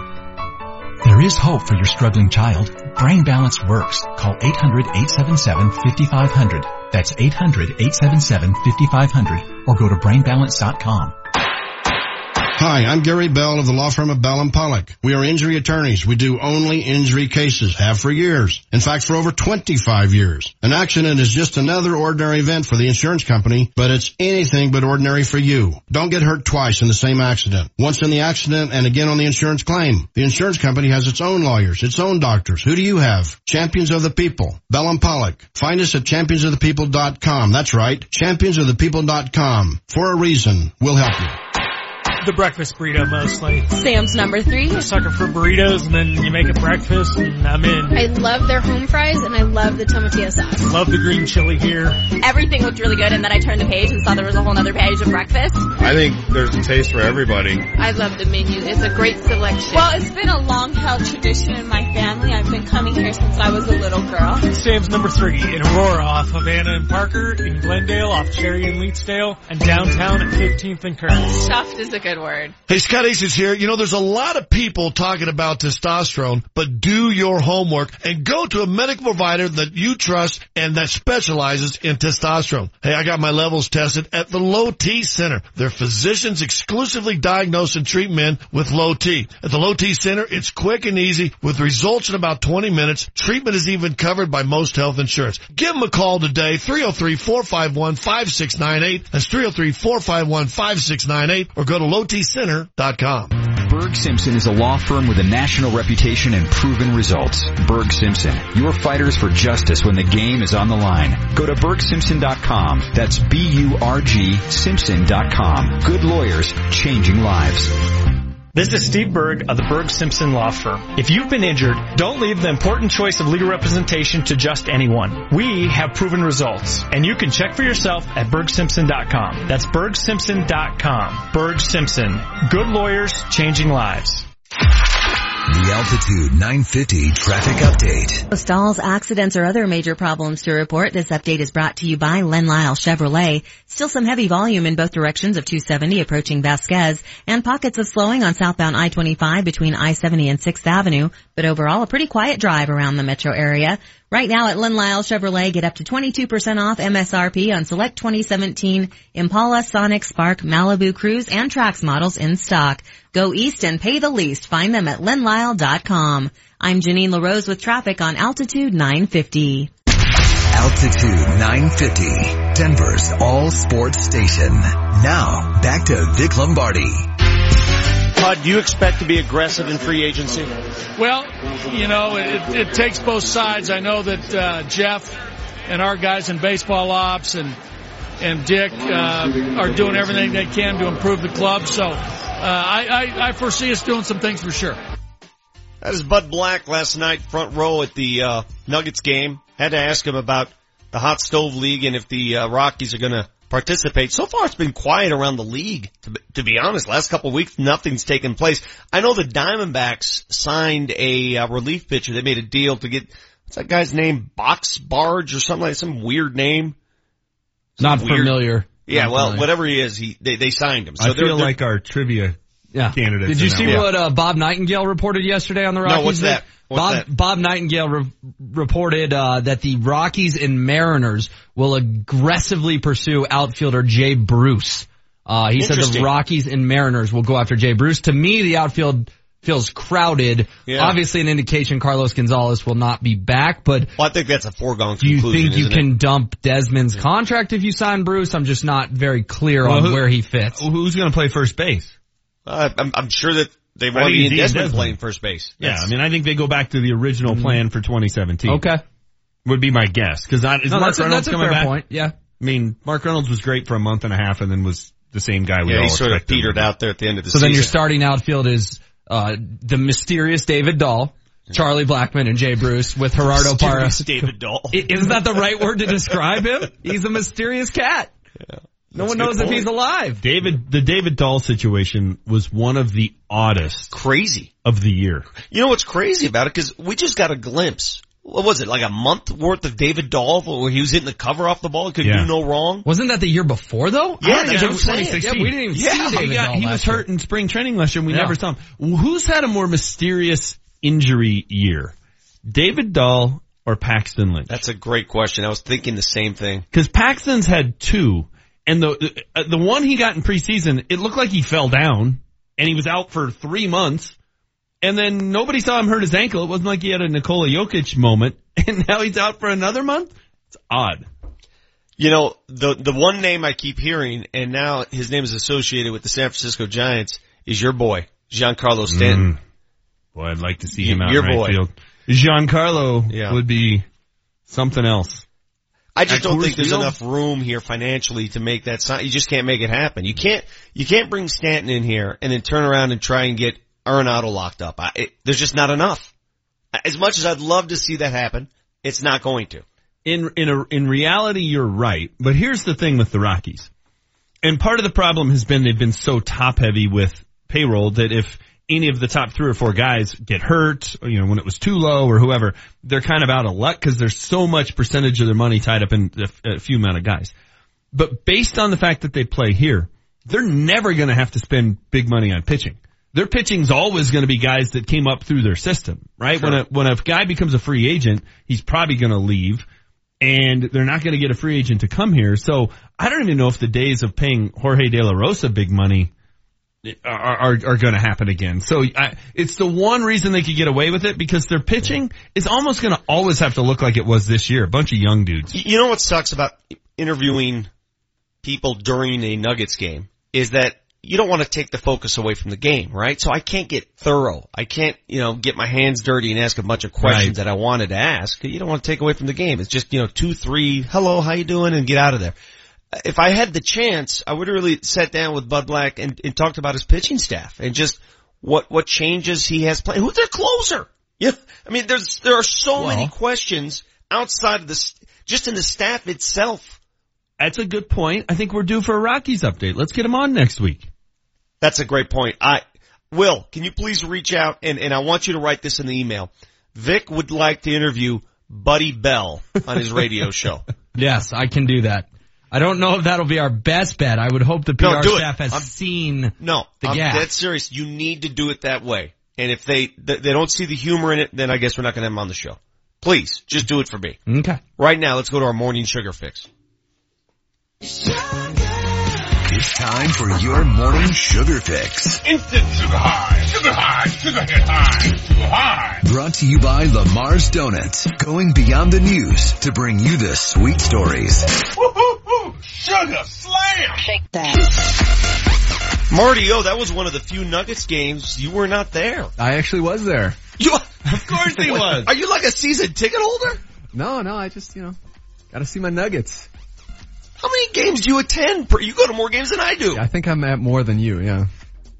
There is hope for your struggling child. Brain Balance works. Call 800-877-5500. That's 800-877-5500 or go to brainbalance.com. Hi, I'm Gary Bell of the law firm of Bell and Pollock. We are injury attorneys. We do only injury cases, have for years. In fact, for over 25 years. An accident is just another ordinary event for the insurance company, but it's anything but ordinary for you. Don't get hurt twice in the same accident. Once in the accident and again on the insurance claim. The insurance company has its own lawyers, its own doctors. Who do you have? Champions of the People. Bell and Pollock. Find us at championsofthepeople.com. That's right. Championsofthepeople.com. For a reason. We'll help you. The breakfast burrito mostly. Sam's number three. A sucker for burritos and then you make a breakfast and I'm in. I love their home fries and I love the tomatillo sauce. Love the green chili here. Everything looked really good and then I turned the page and saw there was a whole other page of breakfast. I think there's a taste for everybody. I love the menu. It's a great selection. Well, it's been a long held tradition in my family. I've been coming here since I was a little girl. Sam's number three in Aurora off Havana and Parker, in Glendale off Cherry and Leetsdale, and downtown at 15th and Curtis. Chuffed is a good word. Hey, Scott Hastings here. You know, there's a lot of people talking about testosterone, but do your homework and go to a medical provider that you trust and that specializes in testosterone. Hey, I got my levels tested at the Low T Center. Their physicians exclusively diagnose and treat men with low T. At the Low T Center, it's quick and easy with results in about 20 minutes. Treatment is even covered by most health insurance. Give them a call today, 303-451-5698. That's 303-451-5698 or go to lowtcenter.com. Burg Simpson is a law firm with a national reputation and proven results. Burg Simpson, your fighters for justice when the game is on the line. Go to burgsimpson.com. That's B-U-R-G Simpson.com. Good lawyers, changing lives. This is Steve Burg of the Burg Simpson Law Firm. If you've been injured, don't leave the important choice of legal representation to just anyone. We have proven results, and you can check for yourself at burgsimpson.com. That's burgsimpson.com. Burg Simpson. Good lawyers, changing lives. The Altitude 950 traffic update. Stalls, accidents, or other major problems to report. This update is brought to you by Len Lyle Chevrolet. Still some heavy volume in both directions of 270 approaching Vasquez and pockets of slowing on southbound I-25 between I-70 and 6th Avenue, but overall a pretty quiet drive around the metro area. Right now at Len Lyle Chevrolet, get up to 22% off MSRP on select 2017 Impala, Sonic, Spark, Malibu, Cruise, and Trax models in stock. Go east and pay the least. Find them at lenlyle.com. I'm Janine LaRose with traffic on Altitude 950. Altitude 950, Denver's all sports station. Now, back to Vic Lombardi. Todd, do you expect to be aggressive in free agency? Well, you know, it, it takes both sides. I know that uh, Jeff and our guys in baseball ops and and Dick uh, are doing everything they can to improve the club. So uh, I, I, I foresee us doing some things for sure. That is Bud Black last night, front row at the uh, Nuggets game. Had to ask him about the hot stove league and if the uh, Rockies are going to participate. So far, it's been quiet around the league. To, to be honest, last couple of weeks, nothing's taken place. I know the Diamondbacks signed a uh, relief pitcher. They made a deal to get what's that guy's name? Box Barge or something like some weird name. Some Not weird- familiar. Yeah, Not well, familiar. whatever he is, he they, they signed him. So I they're- feel they're- like our trivia Yeah. candidates. Did you see what uh, Bob Nightingale reported yesterday on the Rockies? No, what's Vic? that? What's Bob? Bob Nightingale re- reported uh, that the Rockies and Mariners will aggressively pursue outfielder Jay Bruce. Uh, he said the Rockies and Mariners will go after Jay Bruce. To me, the outfield feels crowded. Yeah. Obviously, an indication Carlos Gonzalez will not be back, but Well, I think that's a foregone conclusion. do you think you can It? dump Desmond's contract if you sign Bruce? I'm just not very clear Well, on who- where he fits. Who's going to play first base? Uh, I'm, I'm sure that they I want think Ian Desmond Desmond. playing first base. Yeah, I mean, I think they go back to the original plan for 2017. Okay. Would be my guess. Cause I, is No, Mark that's a- Reynolds that's a coming fair back? point, yeah. I mean, Mark Reynolds was great for a month and a half and then was the same guy we yeah, all he sort of petered out there at the end of the season. So season. then your starting outfield is uh, the mysterious David Dahl, Charlie Blackmon, and Jay Bruce with Gerardo Parra. David Dahl. Isn't that the right word to describe him? He's a mysterious cat. No one a good knows if he's alive. David, the David Dahl situation was one of the oddest Crazy. of the year. You know what's crazy about it? Because we just got a glimpse. What was it? Like a month worth of David Dahl where he was hitting the cover off the ball. Could Yeah. do no wrong. Wasn't that the year before though? Yeah, I don't that's what I'm 2016. Yeah, we didn't even Yeah, see he David He, got, Dahl he last was hurt year. in spring training last year and we Yeah. never saw him. Who's had a more mysterious injury year? David Dahl or Paxton Lynch? That's a great question. I was thinking the same thing. Because Paxton's had two, and the uh, the one he got in preseason, it looked like he fell down, and he was out for three months, and then nobody saw him hurt his ankle. It wasn't like he had a Nikola Jokic moment, and now he's out for another month. It's odd. You know, the the one name I keep hearing, and now his name is associated with the San Francisco Giants, is your boy, Giancarlo Stanton. Mm. Boy, I'd like to see him out Your in right boy. field. Giancarlo Yeah. would be something else. I just don't think there's Field? enough room here financially to make that sign. You just can't make it happen. You can't, you can't bring Stanton in here and then turn around and try and get Arenado locked up. I, it, there's just not enough. As much as I'd love to see that happen, it's not going to. in in a, in reality, you're right. But here's the thing with the Rockies, and part of the problem has been they've been so top heavy with payroll that if any of the top three or four guys get hurt, or, you know, when it was Tulo or whoever, they're kind of out of luck because there's so much percentage of their money tied up in a, a few amount of guys. But based on the fact that they play here, they're never going to have to spend big money on pitching. Their pitching's always going to be guys that came up through their system, right? When a when a guy becomes a free agent, he's probably going to leave, and they're not going to get a free agent to come here. So I don't even know if the days of paying Jorge De La Rosa big money are are, are going to happen again. So I, it's the one reason they could get away with it because their pitching is almost going to always have to look like it was this year. A bunch of young dudes. You know what sucks about interviewing people during a Nuggets game is that you don't want to take the focus away from the game, right? So I can't get thorough. I can't, you know, get my hands dirty and ask a bunch of questions Right. that I wanted to ask. You don't want to take away from the game. It's just, you know, two, three, hello, how you doing, and get out of there. If I had the chance, I would have really sat down with Bud Black and, and talked about his pitching staff and just what what changes he has planned. Who's their closer? Yeah, I mean, there's there are so Well- many questions outside of this, just in the staff itself. That's a good point. I think we're due for a Rockies update. Let's get him on next week. That's a great point. I Will, can you please reach out and, and I want you to write this in the email. Vic would like to interview Buddy Bell on his radio show. Yes, I can do that. I don't know if that'll be our best bet. I would hope the PR No, staff has I'm- seen No, the I'm gap. dead serious. You need to do it that way. And if they, they they don't see the humor in it, then I guess we're not going to have them on the show. Please, just do it for me. Okay. Right now, let's go to our morning sugar fix. It's time for your morning sugar fix. Instant sugar high, sugar high, sugar hit high, sugar high. Brought to you by Lamar's Donuts. Going beyond the news to bring you the sweet stories. Woo-hoo-hoo, sugar slam. Shake that. Marty, oh, that was one of the few Nuggets games you were not there. I actually was there. You, of course he was. Are you like a season ticket holder? No, no, I just, you know, gotta see my Nuggets. How many games do you attend? per- You go to more games than I do. I think I'm at more than you, yeah.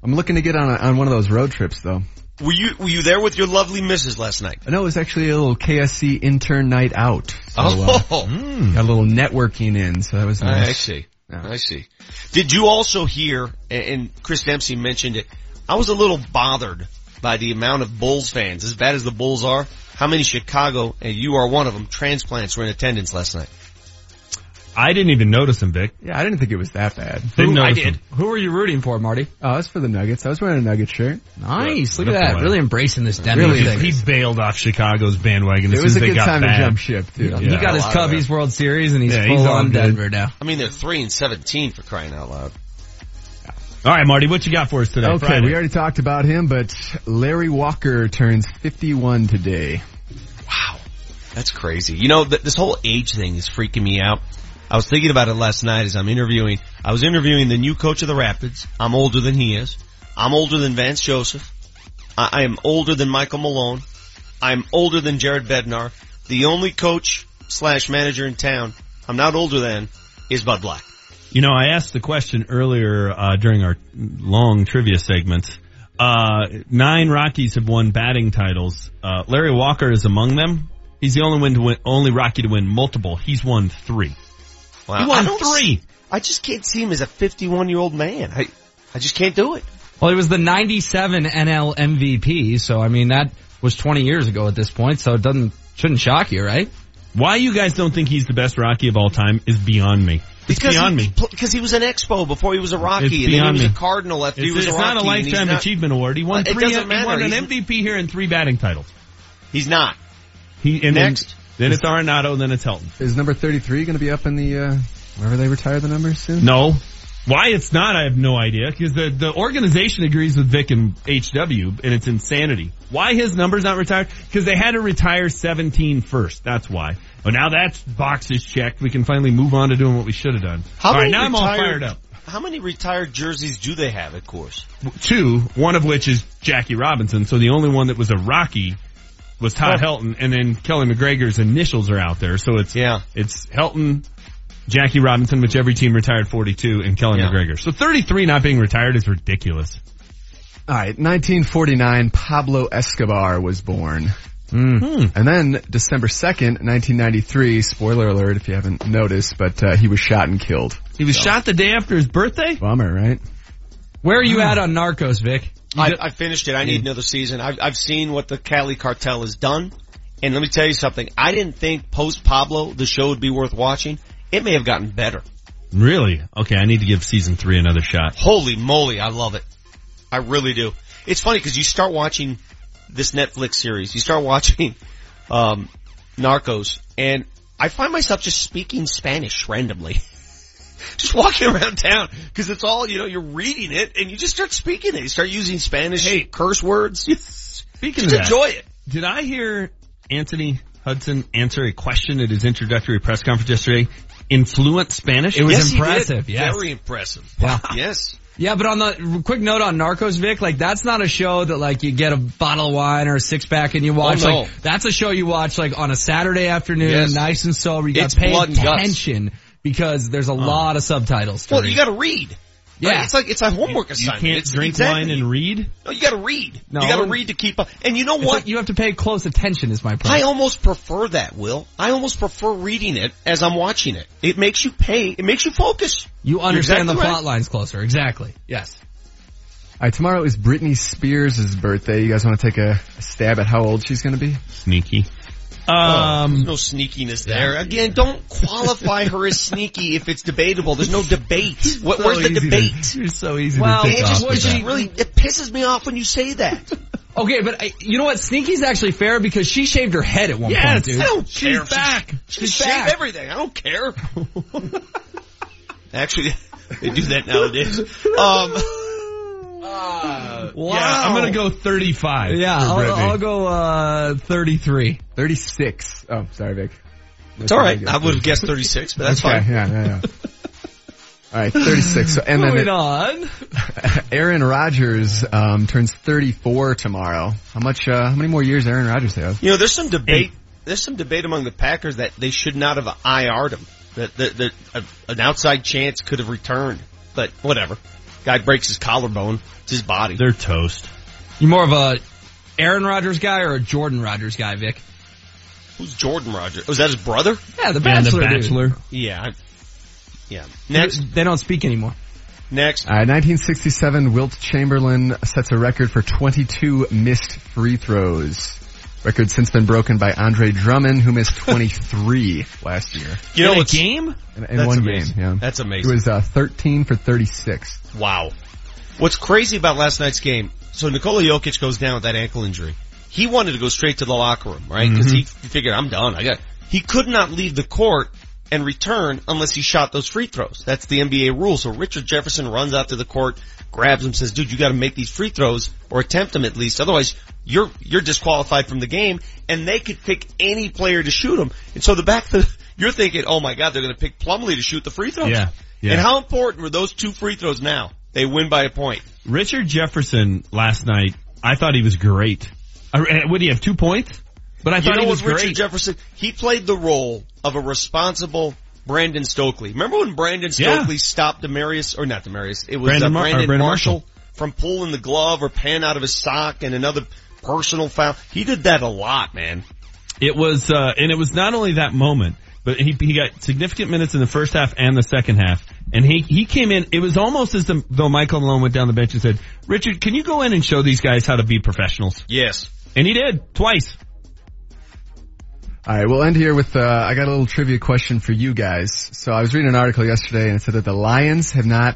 I'm looking to get on a, on one of those road trips though. Were you were you there with your lovely missus last night? Know it was actually a little KSE intern night out. So, uh, Oh, got a little networking in, so that was nice. I see. I see. Did you also hear, and Chris Dempsey mentioned it, I was a little bothered by the amount of Bulls fans, as bad as the Bulls are, how many Chicago, and you are one of them, transplants were in attendance last night. I didn't even notice him, Vic. Yeah, I didn't think it was that bad. Didn't Who- I notice did. him. Who are you rooting for, Marty? Oh, that's for the Nuggets. I was wearing a Nugget shirt. Nice. Look at that. boy. Really embracing this Denver Really thing. He bailed off Chicago's bandwagon as It soon was as a they good got time bad. to jump ship too. he got his a lot of Cubbies World Series and he's Yeah, full he's all on good. Denver now. I mean, they're 3 and 17 for crying out loud. All right, Marty, what you got for us today? Okay, Friday. we already talked about him, but Larry Walker turns 51 today. Wow. That's crazy. You know, th- this whole age thing is freaking me out. I was thinking about it last night as I'm interviewing. I was interviewing the new coach of the Rapids. I'm older than he is. I'm older than Vance Joseph. I, I am older than Michael Malone. I'm older than Jared Bednar. The only coach slash manager in town I'm not older than is Bud Black. You know, I asked the question earlier uh, during our long trivia segment. Uh, nine Rockies have won batting titles. Uh, Larry Walker is among them. He's the only to win, only Rocky to win multiple. He's won three. Wow. He won I don't three. s- I just can't see him as a 51 year old man. I, I just can't do it. Well, he was the 97 NL MVP, so I mean that was 20 years ago at this point, so it doesn't, shouldn't shock you, right? Why you guys don't think he's the best Rocky of all time is beyond me. It's Because beyond he, me. Because he was an Expo before he was a Rocky, It's and then he beyond was me. a Cardinal after It's, he was it's a Rocky. not a lifetime not- achievement award. He won Uh, it three. doesn't He matter. won an He's- MVP here and three batting titles. He's not. He and Next. Then, then it's Arenado. Then it's Helton. Is number 33 going to be up in the, uh, wherever they retire the numbers soon? No. Why it's not, I have no idea. Because the, the organization agrees with Vic and HW, and it's insanity. Why his number's not retired? Because they had to retire 17 first. That's why. Well, now that box is checked. We can finally move on to doing what we should have done. How all right, many now I'm all retired- fired up. How many retired jerseys do they have of course? Two, one of which is Jackie Robinson. So the only one that was a Rocky was Todd Oh. Helton, and then Keli McGregor's initials are out there. So it's Yeah. it's Helton, Jackie Robinson, which every team retired 42, and Keli Yeah. McGregor. So 33 not being retired is ridiculous. Alright, 1949, Pablo Escobar was born. Hmm. And then December 2nd, 1993, spoiler alert if you haven't noticed, but uh, he was shot and killed. He was shot the day after his birthday? Bummer, right? Where are you at on Narcos, Vic? I, I finished it. I need another season. I've, I've seen what the Cali cartel has done. And let me tell you something. I didn't think post Pablo the show would be worth watching. It may have gotten better. Really? Okay, I need to give season three another shot. Holy moly, I love it. I really do. It's funny because you start watching this Netflix series, you start watching um, Narcos, and I find myself just speaking Spanish randomly. just walking around town because it's all you know. You're reading it, and you just start speaking it. You start using Spanish hey, curse words. Speaking just of that, enjoy it. Did I hear Anthony Hudson answer a question at his introductory press conference yesterday in fluent Spanish? It was Yes, impressive, yes. Very impressive. Yeah. Yes. Yeah, but on the quick note on Narcos, Vic, like that's not a show that like you get a bottle of wine or a six pack and you oh, watch. Oh, no. Like that's a show you watch like on a Saturday afternoon, Yes. nice and sober. You got It's to pay blood and guts. Attention because there's a lot of subtitles. To Well, read. you got to read. Yeah. Right? It's like it's a homework You assignment. You can't It's drink exactly- wine and read? No, you got to read. No. you got to read to keep up. And you know what? like you have to pay close attention. Is my point. I almost prefer that, Will. I almost prefer reading it as I'm watching it. It makes you pay. It makes you focus. you understand exactly the right. plot lines closer. Exactly. Yes. right, tomorrow is Britney Spears' birthday. You guys want to take a, a stab at how old she's going to be? Sneaky. Um, there's no sneakiness there. Again, don't qualify her as sneaky if it's debatable. There's no debate. What, So where's the easy to- debate? you're so easy Well, to it just, off it just really it pisses me off when you say that. Okay, but I, you know what? Sneaky's actually fair because she shaved her head at one Yes, point, dude. I don't She's care. back. She She's shave back. everything. I don't care. Actually, they do that nowadays. Um, Wow. Yeah, I'm gonna go 35. Yeah, I'll, I'll go uh 33. 36. Oh, sorry, Vic. it's all right. I would have guessed 36, but that's okay, fine. Yeah, yeah, yeah. All right, 36. So, and then Moving it- on. Aaron Rodgers um, turns 34 tomorrow. How much? Uh, how many more years Aaron Rodgers have? You know, there's some debate. There's some debate among the Packers that they should not have IR'd him. That that, that a, an outside chance could have returned, but whatever. Guy breaks his collarbone. It's his body. They're toast. You more of a Aaron Rodgers guy or a Jordan Rodgers guy, Vic? Who's Jordan Rodgers? Was that his brother? Yeah, the Yeah, the Bachelor. dude. Yeah. Yeah. Next. They don't speak anymore. Next. Uh, 1967, Wilt Chamberlain sets a record for 22 missed free throws. Record since been broken by Andre Drummond, who missed 23 last year You know In a game? in, in That's one amazing. game. Yeah, That's amazing. It was uh, 13 for 36. Wow. What's crazy about last night's game, so Nikola Jokic goes down with that ankle injury. He wanted to go straight to the locker room, right? Because he, he figured, I'm done. I got, he could not leave the court and return unless he shot those free throws. That's the NBA rule. So Richard Jefferson runs out to the court, grabs him, says, dude, you gotta make these free throws or attempt them at least. Otherwise, you're, you're disqualified from the game and they could pick any player to shoot them. And so the back, the, you're thinking, oh my god, they're gonna pick Plumlee to shoot the free throws. Yeah, yeah. And how important were those two free throws now? They win by a point. Richard Jefferson last night, I thought he was great. Uh, Would he have two points? But I You thought know he was what, Richard great. Jefferson? He played the role of a responsible Brandon Stokley. Remember when Brandon Yeah. Stokley stopped Demaryius, or not Demaryius, it was Brandon uh, Mar- Brandon, Brandon Marshall, Marshall. from pulling the glove or pan out of his sock and another personal foul. He did that a lot, man. It was, uh, and it was not only that moment, but he, he got significant minutes in the first half and the second half. And he, he came in, it was almost as the, though Michael Malone went down the bench and said, Richard, can you go in and show these guys how to be professionals? Yes. And he did, twice. All right, we'll end here with, uh, I got a little trivia question for you guys. So I was reading an article yesterday and it said that the Lions have not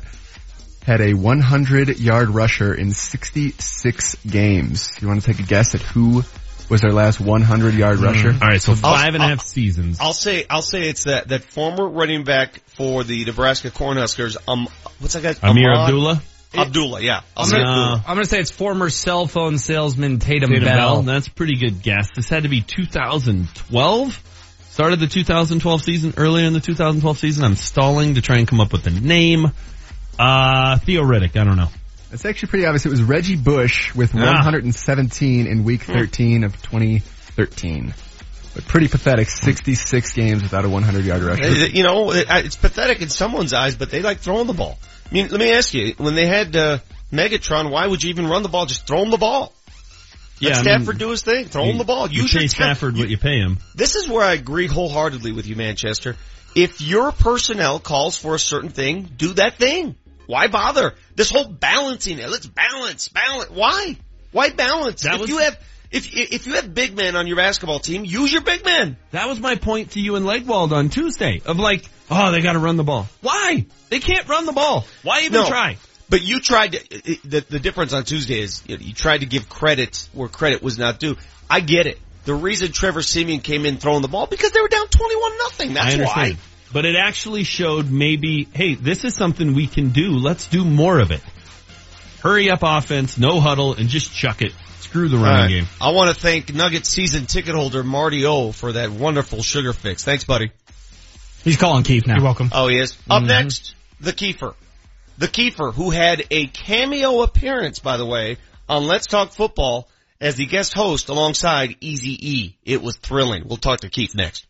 had a 100 yard rusher in 66 games. You want to take a guess at who was their last 100 yard rusher? All right, so I'll- five and a I'll- half seasons. I'll say, I'll say it's that, that former running back for the Nebraska Cornhuskers, um, what's that guy? Amir Ahmad? Abdullah? Abdullah, yeah. I'll I'm gonna, Abdullah. I'm gonna say it's former cell phone salesman Tatum, Tatum Bell. Bell. That's a pretty good guess. This had to be 2012. Started the 2012 season, earlier in the 2012 season. I'm stalling to try and come up with a name. Uh, Theo Riddick, I don't know. It's actually pretty obvious. It was Reggie Bush with Ah. 117 in week 13 of 2013. But pretty pathetic, 66 games without a 100 yard rusher. Uh, You know, it's pathetic in someone's eyes, but they like throwing the ball. I mean, let me ask you, when they had uh, Megatron, why would you even run the ball? Just throw him the ball. Let Yeah, I mean, Stafford do his thing. Throw him the ball. You pay. Stafford what you pay him. This is where I agree wholeheartedly with you, Manchester. If your personnel calls for a certain thing, do that thing. Why bother? This whole balancing it. Let's balance, balance. Why? Why balance? That if was- you have, if, if you have big men on your basketball team, use your big men. That was my point to you and Legwald on Tuesday of like, oh, they gotta run the ball. Why? They can't run the ball. Why even No. try? But you tried to, the, the difference on Tuesday is you, know, you tried to give credit where credit was not due. I get it. The reason Trevor Siemian came in throwing the ball because they were down 21 nothing. That's I understand. why. But it actually showed maybe, hey, this is something we can do. Let's do more of it. Hurry up offense, no huddle, and just chuck it. Screw the running right. game. I want to thank Nugget season ticket holder Marty O for that wonderful sugar fix. Thanks, buddy. He's calling Keefe now. You're welcome. Oh, he is. Up mm-hmm. next, the Kiefer. The Kiefer, who had a cameo appearance, by the way, on Let's Talk Football as the guest host alongside Easy E. It was thrilling. We'll talk to Keefe next.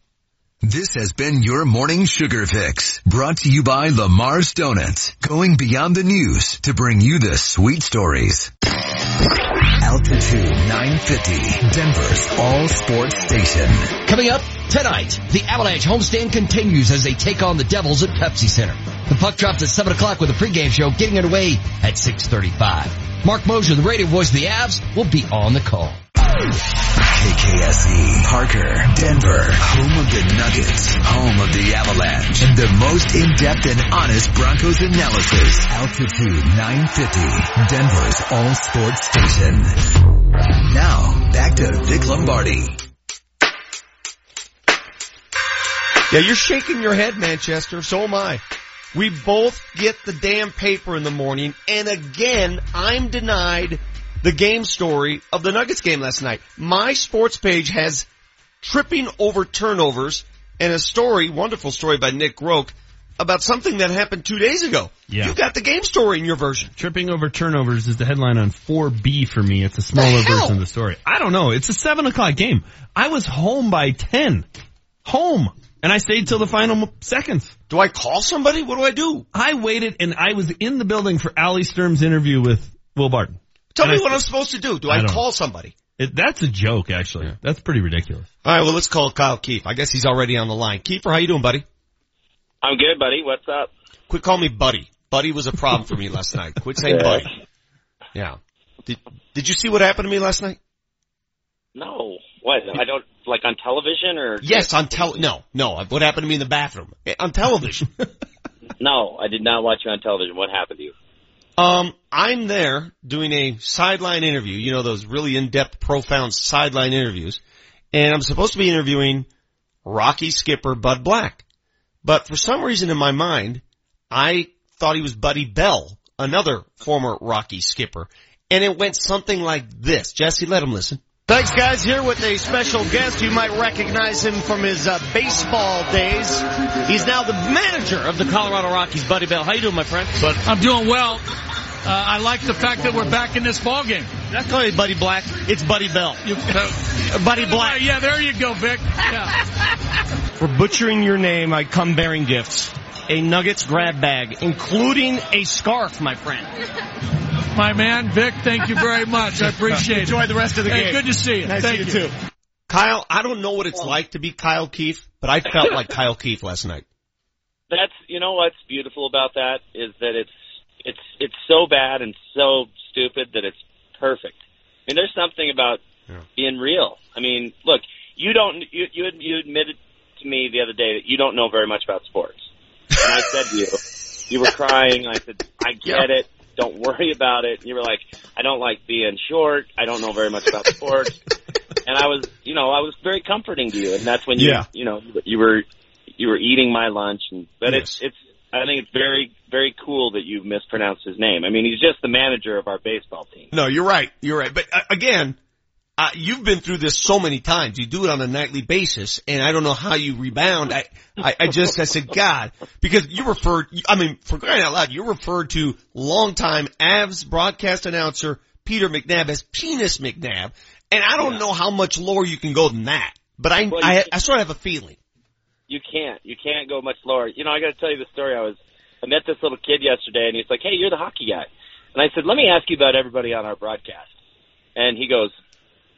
This has been your morning sugar fix brought to you by Lamar's Donuts, going beyond the news to bring you the sweet stories. Altitude 950, Denver's all sports station. Coming up tonight, the Avalanche homestand continues as they take on the Devils at Pepsi Center. The puck drops at 7 o'clock with a pregame show getting underway at 6.35. Mark Moser, the radio voice of the Avs, will be on the call. KKSE, Parker, Denver, home of the Nuggets, home of the Avalanche, and the most in-depth and honest Broncos analysis. Altitude 950, Denver's all sports station. Now, back to Vic Lombardi. Yeah, you're shaking your head, Manchester. So am I. We both get the damn paper in the morning, and again, I'm denied the game story of the Nuggets game last night. My sports page has tripping over turnovers and a story, wonderful story by Nick Groke, about something that happened two days ago. Yeah. You got the game story in your version. Tripping over turnovers is the headline on 4B for me. It's a smaller version of the story. I don't know. It's a 7 o'clock game. I was home by 10. Home. And I stayed till the final seconds. Do I call somebody? What do I do? I waited and I was in the building for Ali Sturm's interview with Will Barton. Tell And me I- what I'm supposed to do. Do I I, don't- call somebody? It, that's a joke, actually. That's pretty ridiculous. All right, well, let's call Kyle Keefe. I guess he's already on the line. Kiefer, how you doing, buddy? I'm good, buddy. What's up? Quit calling me buddy. Buddy was a problem for me last night. Quit saying Yeah. buddy. Yeah. Did, did you see what happened to me last night? No. What? I don't like on television or Yes, on tel. No, no. What happened to me in the bathroom Eh, on television? No, I did not watch you on television. What happened to you? um, I'm there doing a sideline interview. You know those really in-depth, profound sideline interviews, and I'm supposed to be interviewing Rocky skipper Bud Black, but for some reason in my mind, I thought he was Buddy Bell, another former Rocky skipper, and it went something like this. Jesse, let him listen. Thanks, guys. Here with a special guest. You might recognize him from his uh, baseball days. He's now the manager of the Colorado Rockies, Buddy Bell. How you doing, my friend? But I'm doing well. Uh, I like the fact that we're back in this ball game. That's call you Buddy Black. It's Buddy Bell. You, uh, Buddy Black. Yeah, there you go, Vic. Yeah. For butchering your name, I come bearing gifts. A Nuggets grab bag, including a scarf, my friend. My man, Vic, thank you very much. I appreciate it. Enjoy the rest of the Hey, game. good to see you. Nice thank to see you, too. Kyle, I don't know what it's like to be Kyle Keefe, but I felt like Kyle Keefe last night. That's you know what's beautiful about that is that it's it's it's so bad and so stupid that it's perfect. I mean, there's something about being real. I mean, look, you don't you you you admitted to me the other day that you don't know very much about sports, and I said to you, you were crying. I said, I get it. Don't worry about it. And you were like, I don't like being short. I don't know very much about sports. and I was, you know, I was very comforting to you. And that's when you, Yeah. you know, you were, you were eating my lunch. And, but Yes. it's, it's, I think it's very, very cool that you mispronounced his name. I mean, he's just the manager of our baseball team. No, you're right. You're right. But uh, again, uh, you've been through this so many times. You do it on a nightly basis, and I don't know how you rebound. I, I, I just, I said, God, because you referred, I mean, for crying out loud, you referred to longtime Avs broadcast announcer Peter McNab as Penis McNab, and I don't know how much lower you can go than that. But I, Well, I, I sort of have a feeling. You can't. You can't go much lower. You know, I got to tell you the story. I was, I met this little kid yesterday, and he's like, "Hey, you're the hockey guy," and I said, "Let me ask you about everybody on our broadcast." And he goes,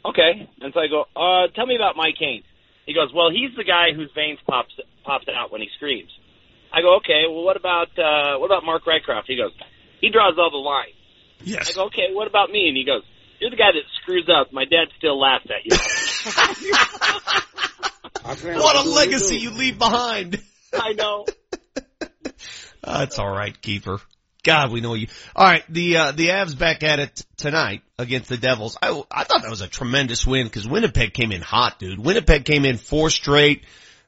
"Okay." And so I go, "Uh, tell me about Mike Haynes." He goes, "Well, he's the guy whose veins pops pops out when he screams." I go, "Okay. Well, what about uh, what about Mark Rycroft?" He goes, "He draws all the lines." Yes. I go, "Okay. What about me?" And he goes, "You're the guy that screws up. My dad still laughs at you." What a legacy you leave behind. I know. That's all right, Keeper. God, we know you. All right, the uh, the Avs back at it tonight against the Devils. I I thought that was a tremendous win because Winnipeg came in hot, dude. Winnipeg came in four straight.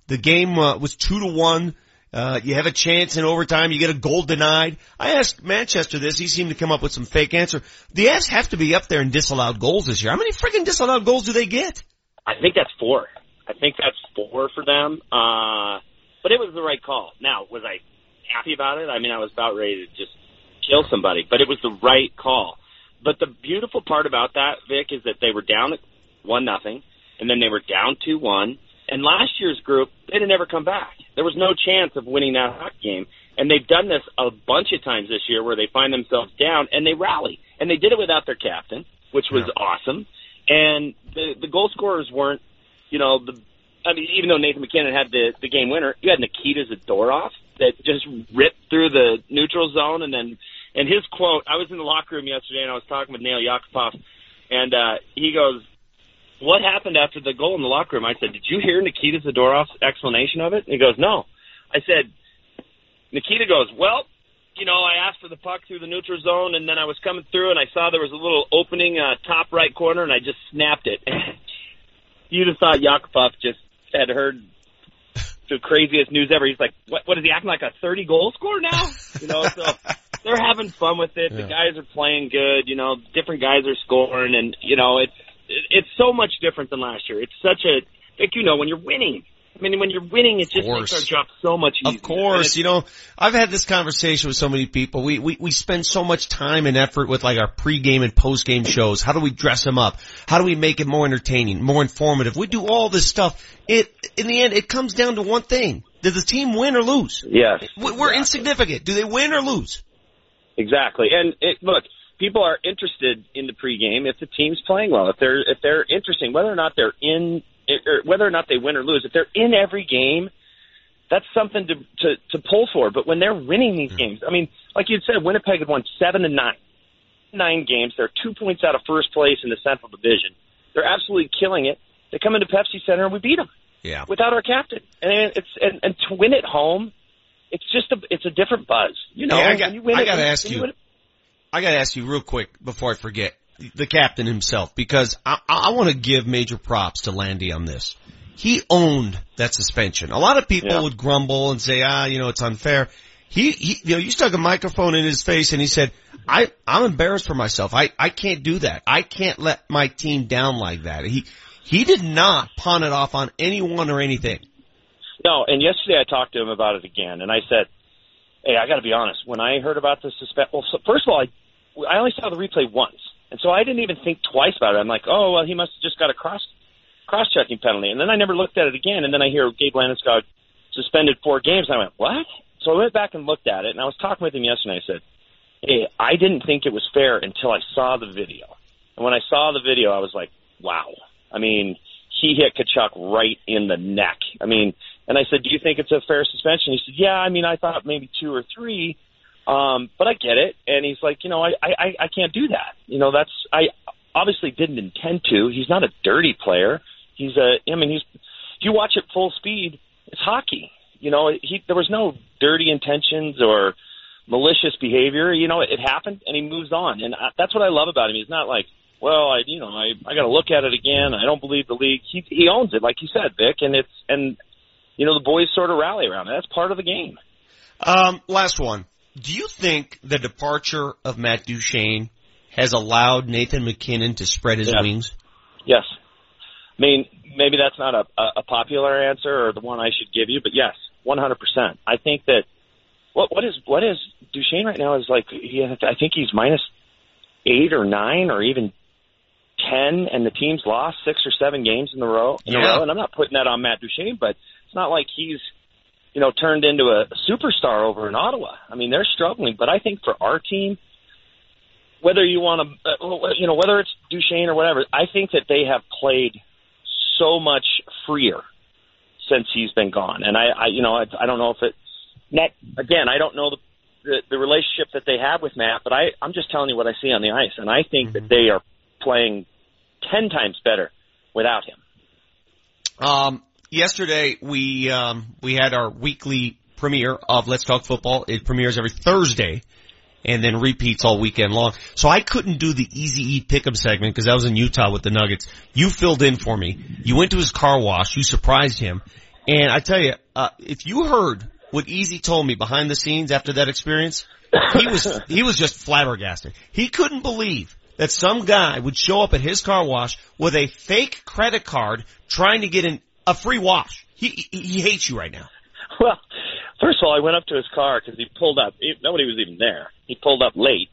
The game uh, was two to one. Uh, you have a chance in overtime. You get a goal denied. I asked Manchester this. He seemed to come up with some fake answer. The Avs have to be up there in disallowed goals this year. How many freaking disallowed goals do they get? I think that's four. I think that's four for them. Uh, but it was the right call. Now, was I happy about it? I mean, I was about ready to just kill somebody, but it was the right call. But the beautiful part about that, Vic, is that they were down at one nothing, and then they were down two one. And last year's group, they'd have never come back. There was no chance of winning that hockey game. And they've done this a bunch of times this year where they find themselves down and they rally. And they did it without their captain, which was awesome. And the the goal scorers weren't, you know, the I mean, even though Nathan MacKinnon had the the game winner, you had Nikita Zadorov, that just ripped through the neutral zone and then and his quote. I was in the locker room yesterday and I was talking with Nail Yakupov, and uh, he goes, "What happened after the goal in the locker room?" I said, "Did you hear Nikita Zadorov's explanation of it?" And he goes, "No." I said, Nikita goes, "Well." You know, I asked for the puck through the neutral zone, and then I was coming through, and I saw there was a little opening, uh, top right corner, and I just snapped it. You'd have thought Yakupov just had heard the craziest news ever. He's like, what, what is he acting like a 30 goal scorer now? You know, so they're having fun with it. The guys are playing good. You know, different guys are scoring, and you know, it's it's so much different than last year. It's such a like you know when you're winning. I mean, when you're winning, it just makes our job so much easier. Of course, you know, I've had this conversation with so many people. We, we, we spend so much time and effort with like our pregame and postgame shows. How do we dress them up? How do we make it more entertaining, more informative? We do all this stuff. It, in the end, it comes down to one thing. Does the team win or lose? Yes. We're insignificant. Do they win or lose? Exactly. And it, look, people are interested in the pregame if the team's playing well. If they're if they're interesting, whether or not they're in, or whether or not they win or lose, if they're in every game, that's something to to, to pull for. But when they're winning these hmm. games, I mean, like you said, Winnipeg had won seven to nine, nine games. They're two points out of first place in the Central Division. They're absolutely killing it. They come into Pepsi Center and we beat them. Yeah. Without our captain, and it's and, and to win at home, it's just a it's a different buzz. You know, Hey, I got, you I gotta when ask you, it- I gotta ask you real quick before I forget, the captain himself, because I, I want to give major props to Landy on this. He owned that suspension. A lot of people would grumble and say, ah, you know, it's unfair. He, he, you know, you stuck a microphone in his face and he said, I, I'm embarrassed for myself. I, I can't do that. I can't let my team down like that. He, he did not pawn it off on anyone or anything. No, and yesterday I talked to him about it again, and I said, "Hey, I got to be honest. When I heard about the suspension, well, so first of all, I I only saw the replay once, and so I didn't even think twice about it. I'm like, oh well, he must have just got a cross cross checking penalty, and then I never looked at it again, and then I hear Gabe Landeskog suspended four games, and I went, what? So I went back and looked at it, and I was talking with him yesterday. I said, hey, I didn't think it was fair until I saw the video, and when I saw the video, I was like, wow. I mean, he hit Tkachuk right in the neck. I mean, and I said, "Do you think it's a fair suspension?" He said, "Yeah, I mean, I thought maybe two or three, um, but I get it." And he's like, "You know, I, I I can't do that. You know, that's I obviously didn't intend to. He's not a dirty player. He's a. I mean, he's. If you watch it full speed, it's hockey. You know, he there was no dirty intentions or malicious behavior. You know, it, it happened, and he moves on, and I, that's what I love about him. He's not like, well, I you know, I I got to look at it again. I don't believe the league. He he owns it, like you said, Vic, and it's and you know the boys sort of rally around it. That's part of the game. Um, last one. Do you think the departure of Matt Duchene has allowed Nathan MacKinnon to spread his Yeah. wings? Yes. I mean, maybe that's not a, a, a popular answer or the one I should give you, but yes, 100%. I think that what what is what is Duchene right now is like he I think he's minus 8 or 9 or even 10 and the team's lost 6 or 7 games in a row in a Yeah. row and I'm not putting that on Matt Duchene, but not like he's you know turned into a superstar over in Ottawa. I mean, they're struggling, but I think for our team whether you want to, uh, you know, whether it's Duchene or whatever, I think that they have played so much freer since he's been gone. And I, I you know, I, I don't know if it's net again. I don't know the, the the relationship that they have with Matt, but I, I'm just telling you what I see on the ice, and I think that they are playing ten times better without him. Um, yesterday we um, we had our weekly premiere of Let's Talk Football. It premieres every Thursday, and then repeats all weekend long. So I couldn't do the Easy Eat Pick'em segment because I was in Utah with the Nuggets. You filled in for me. You went to his car wash. You surprised him, and I tell you, uh, if you heard what Easy told me behind the scenes after that experience, he was he was just flabbergasted. He couldn't believe that some guy would show up at his car wash with a fake credit card trying to get in a free wash. He he, he hates you right now. Well, first of all, I went up to his car because he pulled up. He, nobody was even there. He pulled up late,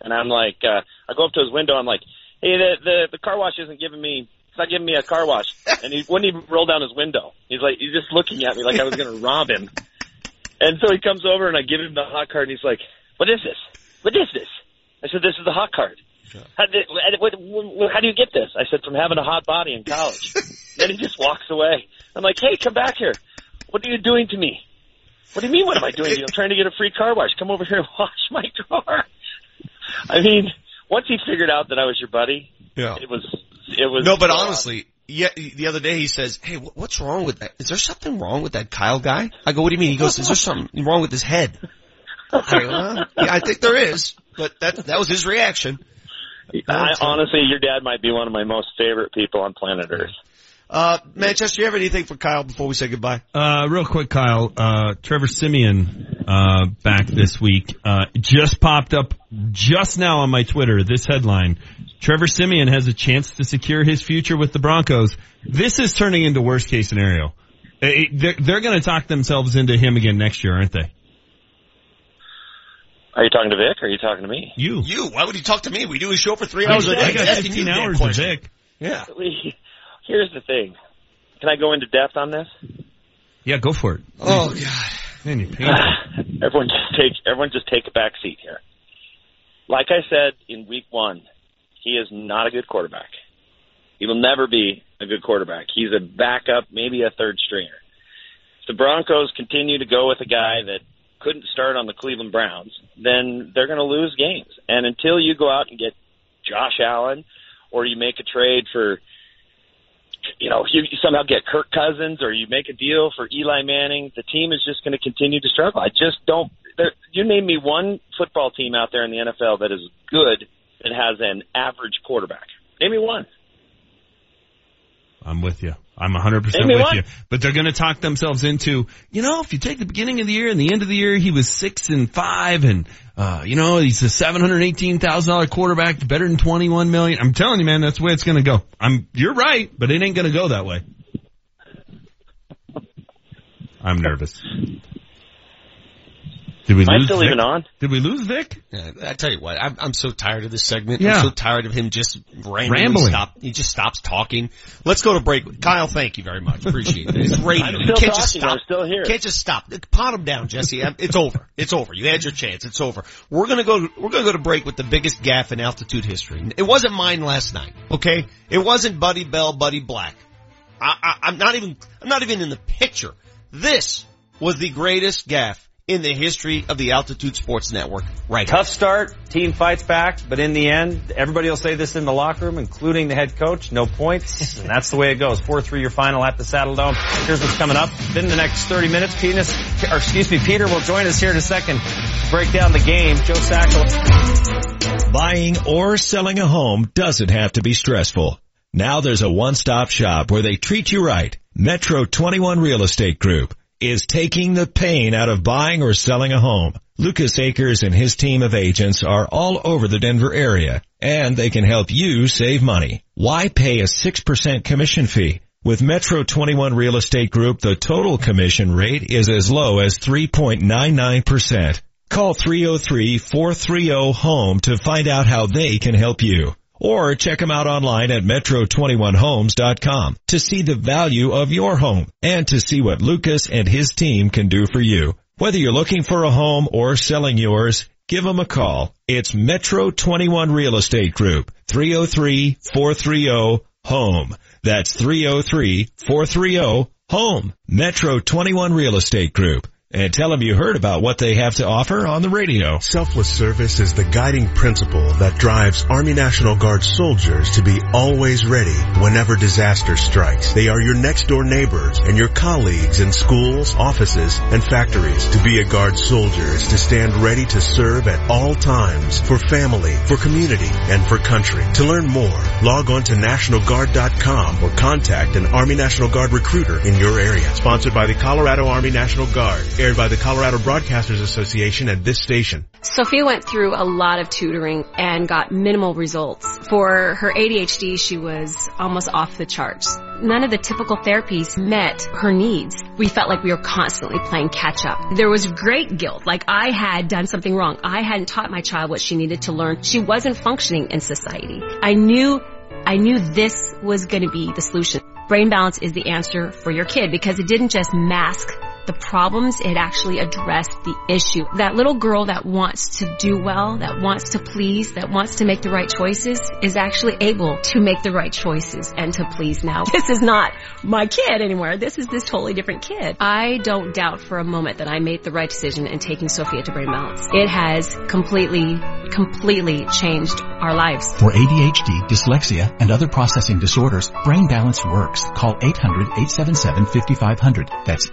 and I'm like, uh, I go up to his window. I'm like, hey, the the, the car wash isn't giving me. It's not giving me a car wash, and he wouldn't even roll down his window. He's like, he's just looking at me like I was going to rob him. And so he comes over, and I give him the hot card, and he's like, "What is this? What is this?" I said, "This is the hot card." How, did, what, what, how do you get this? I said, "From having a hot body in college." then he just walks away. I'm like, "Hey, come back here. What are you doing to me?" What do you mean? What am I doing? To you? I'm trying to get a free car wash. Come over here and wash my car. I mean, once he figured out that I was your buddy, Yeah. it was it was No, but uh, honestly, yeah, the other day he says, "Hey, what's wrong with that? Is there something wrong with that Kyle guy?" I go, "What do you mean?" He goes, "Is there something wrong with his head?" I go, "Uh, yeah, I think there is, but that that was his reaction. I, honestly, your dad might be one of my most favorite people on planet Earth. Uh, Manchester, you have anything for Kyle before we say goodbye? Uh, real quick, Kyle. Uh, Trevor Siemian, uh, back this week. Uh, just popped up just now on my Twitter, this headline. Trevor Siemian has a chance to secure his future with the Broncos. This is turning into worst case scenario. Uh, it- They're, they're gonna talk themselves into him again next year, aren't they? Are you talking to Vic or are you talking to me? You. You? Why would he talk to me? We do a show for three hours a got- day. I got 15 hours question. Vic. Yeah. Here's the thing. Can I go into depth on this? Yeah, go for it. Oh God. Man, you everyone just take everyone just take a back seat here. Like I said in week one, he is not a good quarterback. He will never be a good quarterback. He's a backup, maybe a third stringer. If the Broncos continue to go with a guy that couldn't start on the Cleveland Browns, then they're going to lose games. And until you go out and get Josh Allen, or you make a trade for, you know, you somehow get Kirk Cousins, or you make a deal for Eli Manning, the team is just going to continue to struggle. I just don't. There, you name me one football team out there in the NFL that is good that has an average quarterback. Name me one. I'm with you. I'm 100% with you. But they're going to talk themselves into, you know, if you take the beginning of the year and the end of the year, he was six and five and, uh, you know, he's a $718,000 quarterback, better than 21 million. I'm telling you, man, that's the way it's going to go. I'm, you're right, but it ain't going to go that way. I'm nervous. Did we Am I lose still Vic? even on? Did we lose Vic? Yeah, I tell you what, I'm, I'm so tired of this segment. Yeah. I'm so tired of him just randomly Rambling. stop. He just stops talking. Let's go to break. Kyle, thank you very much. Appreciate it. It's radio. I'm you still can't just stop. I'm still here. Can't just stop. Pot him down, Jesse. It's over. It's over. You had your chance. It's over. We're gonna go. We're gonna go to break with the biggest gaff in altitude history. It wasn't mine last night. Okay. It wasn't Buddy Bell, Buddy Black. I, I, I'm not even. I'm not even in the picture. This was the greatest gaff in the history of the Altitude Sports Network. Right. Tough start, team fights back, but in the end, everybody will say this in the locker room, including the head coach, no points, and that's the way it goes. 4-3 your final at the Saddle Dome. Here's what's coming up. Then the next 30 minutes, Penis, or excuse me, Peter will join us here in a second to break down the game. Joe Sacco. Buying or selling a home doesn't have to be stressful. Now there's a one-stop shop where they treat you right. Metro 21 Real Estate Group is taking the pain out of buying or selling a home. Lucas Akers and his team of agents are all over the Denver area and they can help you save money. Why pay a 6% commission fee? With Metro 21 Real Estate Group, the total commission rate is as low as 3.99%. Call 303-430-HOME to find out how they can help you. Or check them out online at metro21homes.com to see the value of your home and to see what Lucas and his team can do for you. Whether you're looking for a home or selling yours, give them a call. It's Metro 21 Real Estate Group, 303-430-HOME. That's 303-430-HOME. Metro 21 Real Estate Group. And tell them you heard about what they have to offer on the radio. Selfless service is the guiding principle that drives Army National Guard soldiers to be always ready whenever disaster strikes. They are your next door neighbors and your colleagues in schools, offices, and factories. To be a Guard soldier is to stand ready to serve at all times for family, for community, and for country. To learn more, log on to NationalGuard.com or contact an Army National Guard recruiter in your area. Sponsored by the Colorado Army National Guard. Aired by the Colorado Broadcasters Association at this station. Sophia went through a lot of tutoring and got minimal results. For her ADHD, she was almost off the charts. None of the typical therapies met her needs. We felt like we were constantly playing catch up. There was great guilt, like I had done something wrong. I hadn't taught my child what she needed to learn. She wasn't functioning in society. I knew, I knew this was going to be the solution. Brain balance is the answer for your kid because it didn't just mask the problems, it actually addressed the issue. That little girl that wants to do well, that wants to please, that wants to make the right choices is actually able to make the right choices and to please now. This is not my kid anymore. This is this totally different kid. I don't doubt for a moment that I made the right decision in taking Sophia to Brain Balance. It has completely, completely changed our lives. For ADHD, dyslexia, and other processing disorders, Brain Balance works. Call 800-877-5500. That's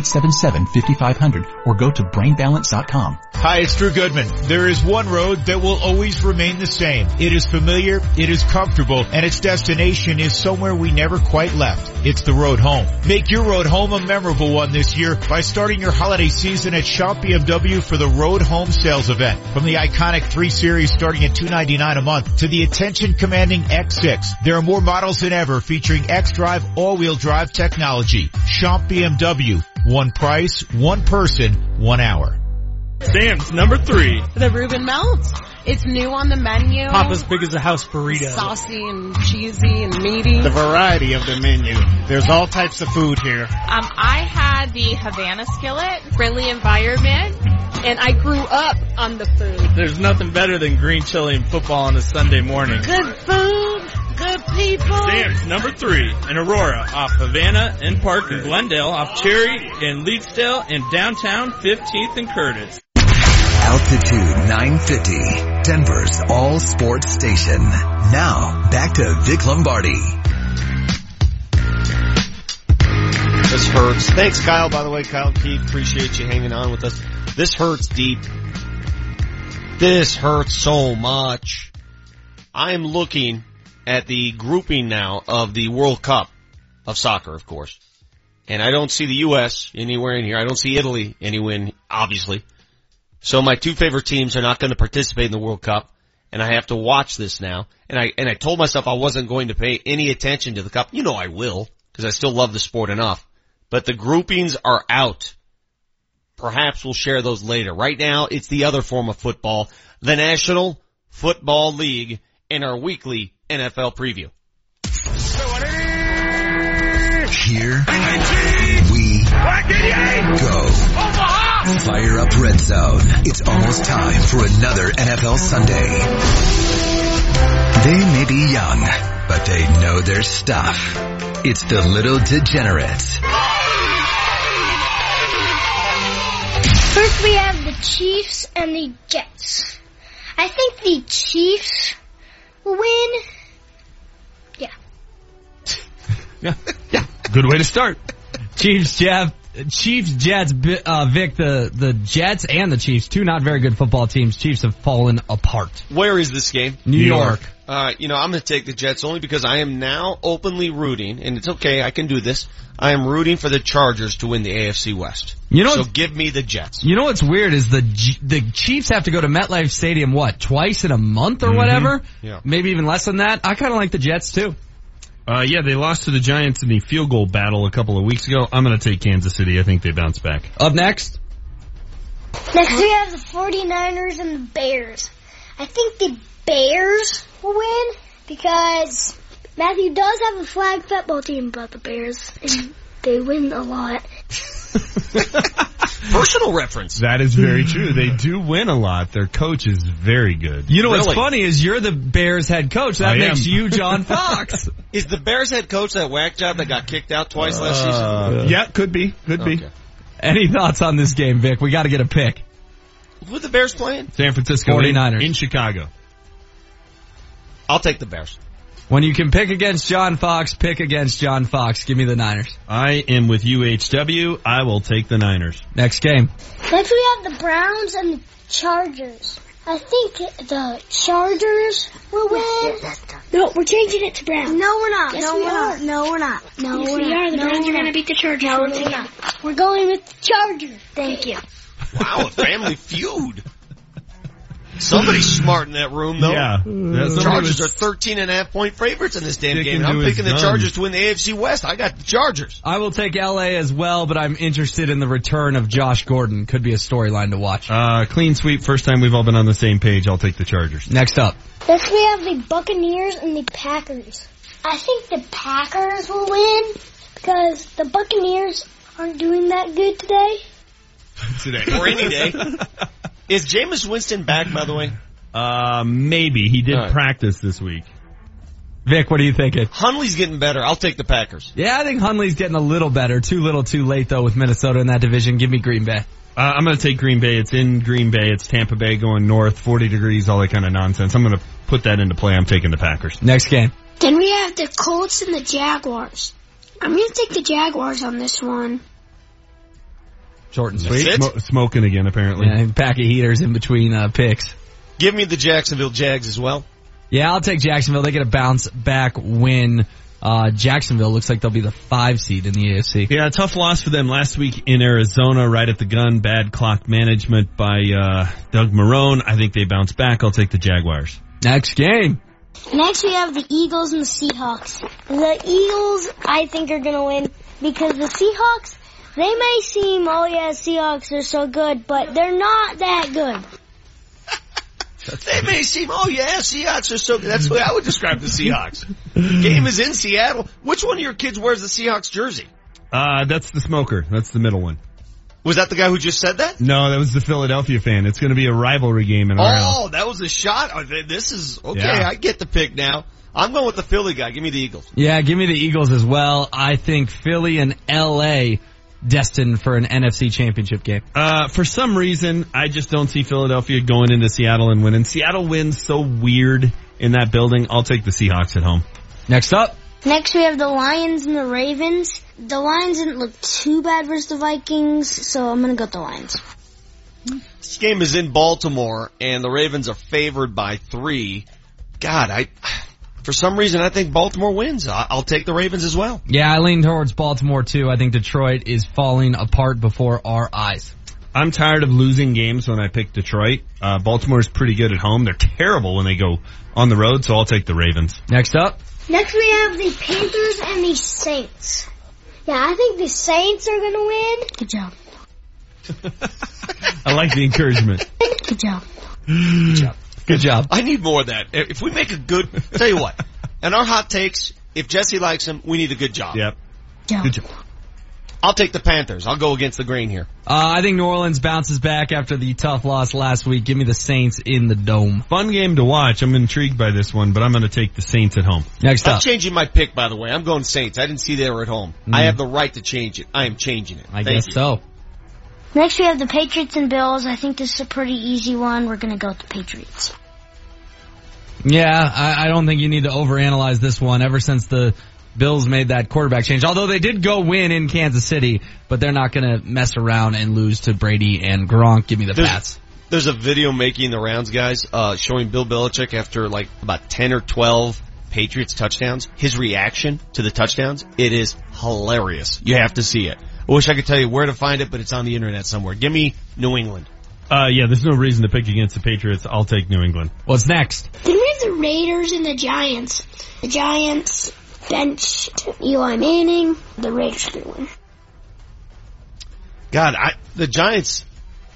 800-877-5500 or go to brainbalance.com. Hi, it's Drew Goodman. There is one road that will always remain the same. It is familiar, it is comfortable, and its destination is somewhere we never quite left. It's the road home. Make your road home a memorable one this year by starting your holiday season at Shop BMW for the Road Home Sales Event. From the iconic 3 Series starting at 299 a month to the attention commanding X6, there are more models than ever featuring X-Drive all-wheel drive technology. Shop BMW. One price, one person, one hour. Sam's number three. The Reuben Melt. It's new on the menu. Papa's big as a house burrito. Saucy and cheesy and meaty. The variety of the menu. There's all types of food here. Um, I had the Havana skillet, friendly environment, and I grew up on the food. There's nothing better than green chili and football on a Sunday morning. Good food, good people. Sam's number three in Aurora off Havana and Park in Glendale off Cherry in Leetsdale and downtown 15th and Curtis. Altitude 950, Denver's all sports station. Now, back to Vic Lombardi. This hurts. Thanks, Kyle, by the way. Kyle Keefe, appreciate you hanging on with us. This hurts deep. This hurts so much. I'm looking at the grouping now of the World Cup of soccer, of course. And I don't see the U.S. anywhere in here. I don't see Italy anywhere, obviously. So my two favorite teams are not going to participate in the World Cup, and I have to watch this now. And I and I told myself I wasn't going to pay any attention to the cup. You know I will because I still love the sport enough. But the groupings are out. Perhaps we'll share those later. Right now, it's the other form of football, the National Football League, in our weekly NFL preview. Here we go. Fire up Red Zone. It's almost time for another NFL Sunday. They may be young, but they know their stuff. It's the Little Degenerates. First we have the Chiefs and the Jets. I think the Chiefs will win. Yeah. yeah. Good way to start. Chiefs, Jeff. Chiefs, Jets, uh, Vic, the, the Jets and the Chiefs, two not very good football teams. Chiefs have fallen apart. Where is this game? New, New York. York. Uh, you know, I'm going to take the Jets only because I am now openly rooting, and it's okay, I can do this. I am rooting for the Chargers to win the AFC West. You know, so give me the Jets. You know what's weird is the the Chiefs have to go to MetLife Stadium what twice in a month or mm-hmm. whatever. Yeah. Maybe even less than that. I kind of like the Jets too. Uh, yeah, they lost to the Giants in the field goal battle a couple of weeks ago. I'm going to take Kansas City. I think they bounce back. Up next. Next we have the 49ers and the Bears. I think the Bears will win because Matthew does have a flag football team about the Bears and they win a lot. Personal reference. That is very true. They do win a lot. Their coach is very good. You know really? what's funny is you're the Bears head coach. That I makes am. you John Fox. is the Bears head coach that whack job that got kicked out twice uh, last season? Yeah, could be. Could okay. be. Any thoughts on this game, Vic? We got to get a pick. Who the Bears playing? San Francisco 49ers. In, in Chicago. I'll take the Bears. When you can pick against John Fox, pick against John Fox. Give me the Niners. I am with UHW. I will take the Niners. Next game. Next we have the Browns and the Chargers. I think the Chargers will win. No, we're changing it to Browns. No, we're not. Yes, no, we we're are. not. No, we're not. No, yes, we're we not. are. The no, Browns are going to beat the Chargers. No, we're not. We're going with the Chargers. Thank you. Wow, a family feud. Somebody's smart in that room, though. Yeah. The Chargers are 13 and a half point favorites in this damn game. I'm picking the Chargers to win the AFC West. I got the Chargers. I will take LA as well, but I'm interested in the return of Josh Gordon. Could be a storyline to watch. Uh, clean sweep. First time we've all been on the same page. I'll take the Chargers. Next up. Next we have the Buccaneers and the Packers. I think the Packers will win because the Buccaneers aren't doing that good today. Today. Or any day. Is Jameis Winston back, by the way? Uh, maybe. He did All right. practice this week. Vic, what are you thinking? Hundley's getting better. I'll take the Packers. Yeah, I think Hundley's getting a little better. Too little, too late though with Minnesota in that division. Give me Green Bay. Uh, I'm going to take Green Bay. It's in Green Bay. It's Tampa Bay going north, 40 degrees, all that kind of nonsense. I'm going to put that into play. I'm taking the Packers. Next game. Then we have the Colts and the Jaguars. I'm gonna take the Jaguars on this one. Short and sweet. Smo- smoking again, apparently. Yeah, pack of heaters in between uh, picks. Give me the Jacksonville Jags as well. Yeah, I'll take Jacksonville. They get a bounce back win. Uh, Jacksonville looks like they'll be the five seed in the AFC. Yeah, a tough loss for them last week in Arizona, right at the gun. Bad clock management by uh, Doug Marrone. I think they bounce back. I'll take the Jaguars. Next game. Next we have the Eagles and the Seahawks. The Eagles, I think, are gonna win because the Seahawks, they may seem, oh yeah, Seahawks are so good, but they're not that good. They may seem, oh yeah, Seahawks are so good. That's the way I would describe the Seahawks. Game is in Seattle. Which one of your kids wears the Seahawks jersey? Uh, that's the smoker. That's the middle one. Was that the guy who just said that? No, that was the Philadelphia fan. It's going to be a rivalry game in our house. Oh, that was a shot. Oh, This is, okay, Yeah. I get the pick now. I'm going with the Philly guy. Give me the Eagles. Yeah, give me the Eagles as well. I think Philly and LA destined for an NFC championship game. Uh, for some reason, I just don't see Philadelphia going into Seattle and winning. Seattle wins so weird in that building. I'll take the Seahawks at home. Next up. Next we have the Lions and the Ravens. The Lions didn't look too bad versus the Vikings, so I'm gonna go with the Lions. This game is in Baltimore and the Ravens are favored by three. God, I, for some reason I think Baltimore wins. I- I'll take the Ravens as well. Yeah, I lean towards Baltimore too. I think Detroit is falling apart before our eyes. I'm tired of losing games when I pick Detroit. Uh, Baltimore's pretty good at home. They're terrible when they go on the road, so I'll take the Ravens. Next up. Next we have the Panthers and the Saints. Yeah, I think the Saints are gonna win. Good job. I like the encouragement. Good job. Good job. Good job. I need more of that. If we make a good, tell you what, and our hot takes, if Jesse likes them, we need a good job. Yep. Good job. I'll take the Panthers. I'll go against the grain here. Uh, I think New Orleans bounces back after the tough loss last week. Give me the Saints in the dome. Fun game to watch. I'm intrigued by this one, but I'm going to take the Saints at home. Next up. I'm up. changing my pick, by the way. I'm going Saints. I didn't see they were at home. I have the right to change it. I am changing it. I Thank guess you. so. Next we have the Patriots and Bills. I think this is a pretty easy one. We're gonna go with the Patriots. Yeah, I, I don't think you need to overanalyze this one ever since the Bills made that quarterback change. Although they did go win in Kansas City, but they're not going to mess around and lose to Brady and Gronk. Give me the There's- Pats. There's a video making the rounds, guys, uh, showing Bill Belichick after like about 10 or 12 Patriots touchdowns. His reaction to the touchdowns, it is hilarious. You have to see it. I wish I could tell you where to find it, but it's on the internet somewhere. Give me New England. Uh, yeah, there's no reason to pick against the Patriots. I'll take New England. What's next? Then we have the Raiders and the Giants. The Giants benched Eli Manning. The Raiders are gonna win. God, I, the Giants,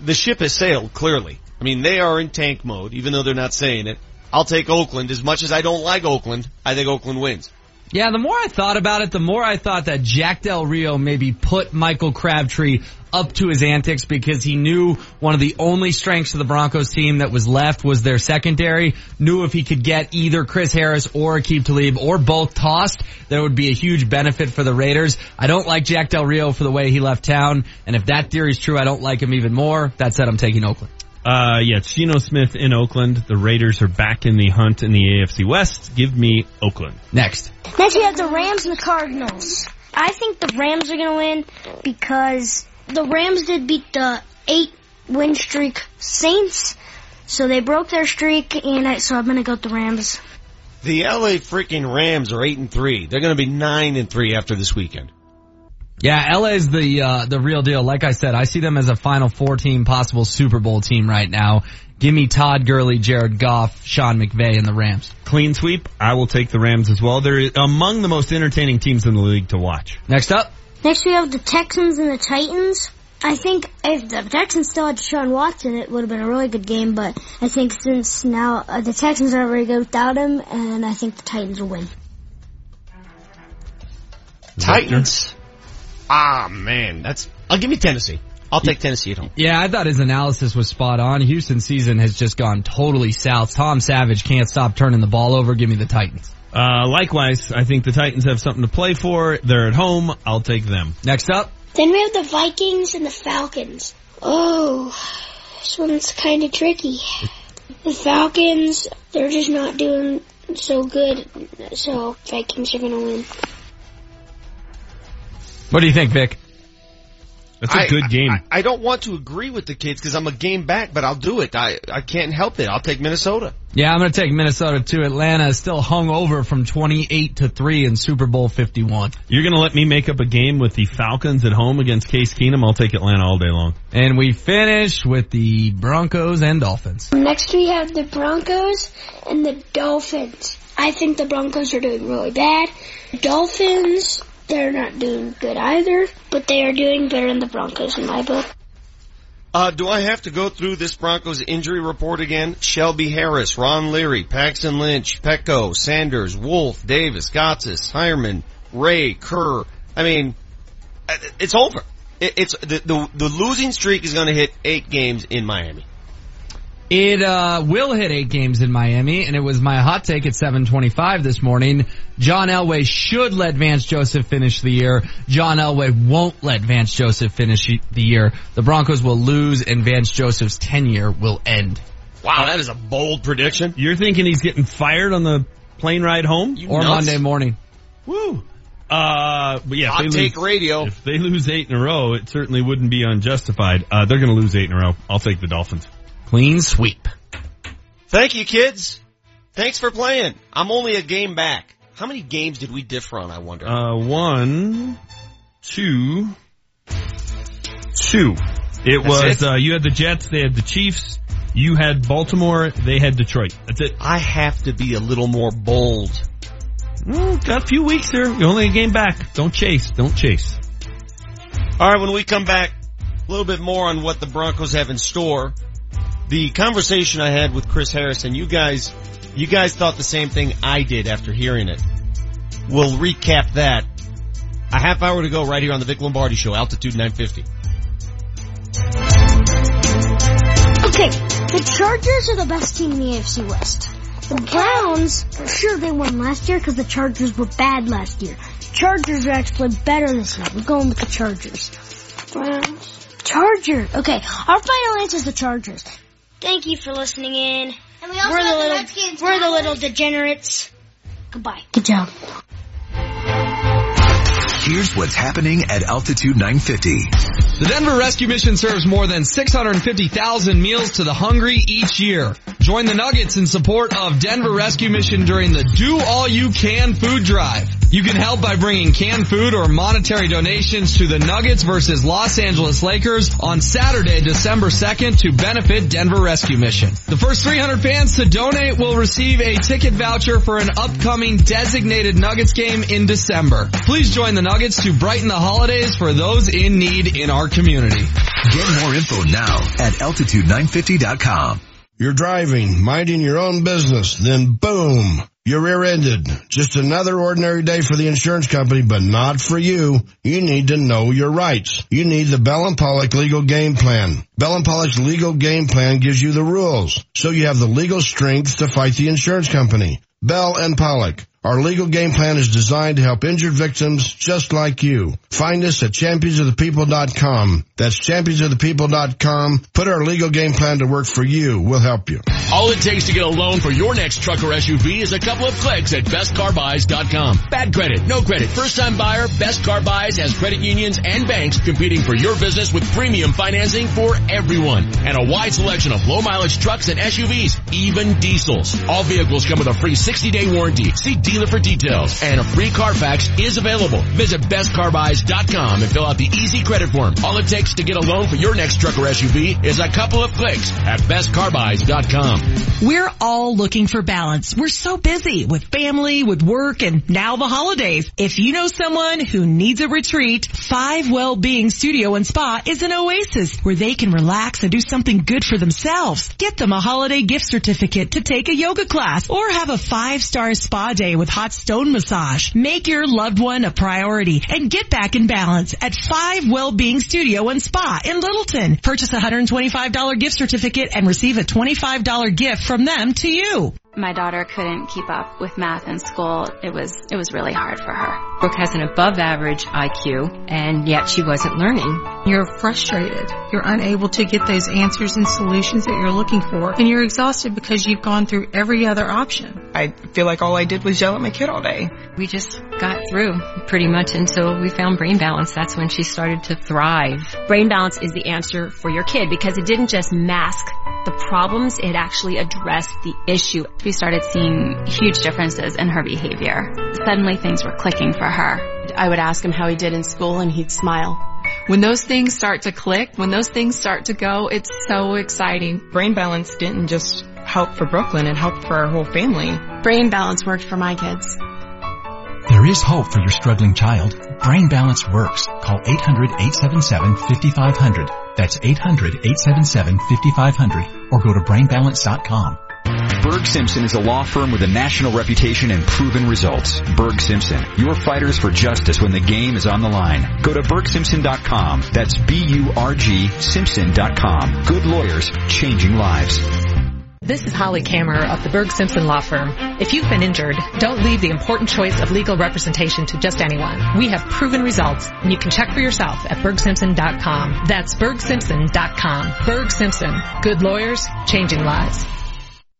the ship has sailed clearly. I mean, they are in tank mode, even though they're not saying it. I'll take Oakland. As much as I don't like Oakland, I think Oakland wins. Yeah, the more I thought about it, the more I thought that Jack Del Rio maybe put Michael Crabtree up to his antics because he knew one of the only strengths of the Broncos team that was left was their secondary. Knew if he could get either Chris Harris or Aqib Talib or both tossed, there would be a huge benefit for the Raiders. I don't like Jack Del Rio for the way he left town, and if that theory is true, I don't like him even more. That said, I'm taking Oakland. Uh, yeah, it's Geno Smith in Oakland. The Raiders are back in the hunt in the AFC West. Give me Oakland. Next. Next we have the Rams and the Cardinals. I think the Rams are gonna win because the Rams did beat the eight win streak Saints, so they broke their streak, and I, so I'm gonna go with the Rams. The LA freaking Rams are eight and three. They're going to be nine and three after this weekend. Yeah, LA is the uh, the real deal. Like I said, I see them as a Final Four team, possible Super Bowl team right now. Give me Todd Gurley, Jared Goff, Sean McVay, and the Rams. Clean sweep. I will take the Rams as well. They're among the most entertaining teams in the league to watch. Next up. Next we have the Texans and the Titans. I think if the Texans still had Sean Watson, it would have been a really good game. But I think since now uh, the Texans are very good without him, and I think the Titans will win. Titans. Ah, man, that's. I'll give me Tennessee. I'll take Tennessee at home. Yeah, I thought his analysis was spot on. Houston's season has just gone totally south. Tom Savage can't stop turning the ball over. Give me the Titans. Uh, likewise, I think the Titans have something to play for. They're at home. I'll take them. Next up. Then we have the Vikings and the Falcons. Oh, this one's kind of tricky. The Falcons, they're just not doing so good, so Vikings are gonna win. What do you think, Vic? That's a I- good game. I, I don't want to agree with the kids because I'm a game back, but I'll do it. I, I can't help it. I'll take Minnesota. Yeah, I'm going to take Minnesota too. Atlanta is still hung over from 28 to 3 in Super Bowl 51. You're going to let me make up a game with the Falcons at home against Case Keenum? I'll take Atlanta all day long. And we finish with the Broncos and Dolphins. Next we have the Broncos and the Dolphins. I think the Broncos are doing really bad. Dolphins, they're not doing good either, but they are doing better than the Broncos in my book. Uh, do I have to go through this Broncos injury report again? Shelby Harris, Ron Leary, Paxton Lynch, Peko, Sanders, Wolfe, Davis, Gotsis, Heuerman, Ray, Kerr. I mean, uh, it's over. It's the, the the losing streak is going to hit eight games in Miami. It uh, will hit eight games in Miami, and it was my hot take at 7:25 this morning. John Elway should let Vance Joseph finish the year. John Elway won't let Vance Joseph finish the year. The Broncos will lose, and Vance Joseph's tenure will end. Wow, that is a bold prediction. You're thinking he's getting fired on the plane ride home? or nuts? Monday morning. Woo! Uh, but yeah, if Hot take lose, radio. If they lose eight in a row, it certainly wouldn't be unjustified. Uh, they're going to lose eight in a row. I'll take the Dolphins. Clean sweep. Thank you, kids. Thanks for playing. I'm only a game back. How many games did we differ on? I wonder. Uh, one, two, two. It That's was, it? uh, you had the Jets, they had the Chiefs, you had Baltimore, they had Detroit. That's it. I have to be a little more bold. Mm, got a few weeks here. You're only a game back. Don't chase. Don't chase. All right, when we come back, a little bit more on what the Broncos have in store. The conversation I had with Chris Harrison, you guys, you guys thought the same thing I did after hearing it. We'll recap that. A half hour to go right here on the Vic Lombardi Show, Altitude 950. Okay, the Chargers are the best team in the AFC West. The Browns, sure they won last year because the Chargers were bad last year. Chargers are actually better this year. We're going with the Chargers. Browns. Charger. Okay, our final answer is the Chargers. Thank you for listening in. And we also we're the the little, Redskins we're the little degenerates. Goodbye. Good job. Here's what's happening at Altitude 950. The Denver Rescue Mission serves more than 650,000 meals to the hungry each year. Join the Nuggets in support of Denver Rescue Mission during the Do All You Can food drive. You can help by bringing canned food or monetary donations to the Nuggets versus Los Angeles Lakers on Saturday, December 2nd to benefit Denver Rescue Mission. The first 300 fans to donate will receive a ticket voucher for an upcoming designated Nuggets game in December. Please join the Nuggets to brighten the holidays for those in need in our community. Get more info now at altitude950.com. You're driving, minding your own business, then boom, you're rear-ended. Just another ordinary day for the insurance company, but not for you. You need to know your rights. You need the Bell and Pollock legal game plan. Bell and Pollock's legal game plan gives you the rules, so you have the legal strength to fight the insurance company. Bell and Pollock. Our legal game plan is designed to help injured victims just like you. Find us at championsofthepeople.com. That's championsofthepeople.com. Put our legal game plan to work for you. We'll help you. All it takes to get a loan for your next truck or SUV is a couple of clicks at bestcarbuys.com. Bad credit, no credit, first time buyer, Best Car Buys has credit unions and banks competing for your business with premium financing for everyone and a wide selection of low mileage trucks and SUVs, even diesels. All vehicles come with a free 60 day warranty. See dealer for details and a free Carfax is available. Visit bestcarbuys.com and fill out the easy credit form. All it takes to get a loan for your next truck or SUV is a couple of clicks at bestcarbuys.com. We're all looking for balance. We're so busy with family, with work, and now the holidays. If you know someone who needs a retreat, Five Well-Being Studio and Spa is an oasis where they can relax and do something good for themselves. Get them a holiday gift certificate to take a yoga class or have a five-star spa day with hot stone massage. Make your loved one a priority and get back in balance at Five Well-Being Studio and Spa in Littleton. Purchase a $125 gift certificate and receive a $25 gift from them to you. My daughter couldn't keep up with math in school. It was, it was really hard for her. Brooke has an above average IQ and yet she wasn't learning. You're frustrated. You're unable to get those answers and solutions that you're looking for and you're exhausted because you've gone through every other option. I feel like all I did was yell at my kid all day. We just got through pretty much until we found brain balance. That's when she started to thrive. Brain balance is the answer for your kid because it didn't just mask the problems, it actually addressed the issue. We started seeing huge differences in her behavior. Suddenly things were clicking for her. I would ask him how he did in school and he'd smile. When those things start to click, when those things start to go, it's so exciting. Brain balance didn't just help for Brooklyn, it helped for our whole family. Brain balance worked for my kids. There is hope for your struggling child. Brain Balance works. Call 800-877-5500. That's 800-877-5500 or go to brainbalance.com. Burg Simpson is a law firm with a national reputation and proven results. Burg Simpson, your fighters for justice when the game is on the line. Go to burgsimpson.com. That's B-U-R-G Simpson.com. Good lawyers, changing lives. This is Holly Kammerer of the Burg Simpson Law Firm. If you've been injured, don't leave the important choice of legal representation to just anyone. We have proven results, and you can check for yourself at burgsimpson.com. That's burgsimpson.com. Burg Simpson. Good lawyers, changing lives.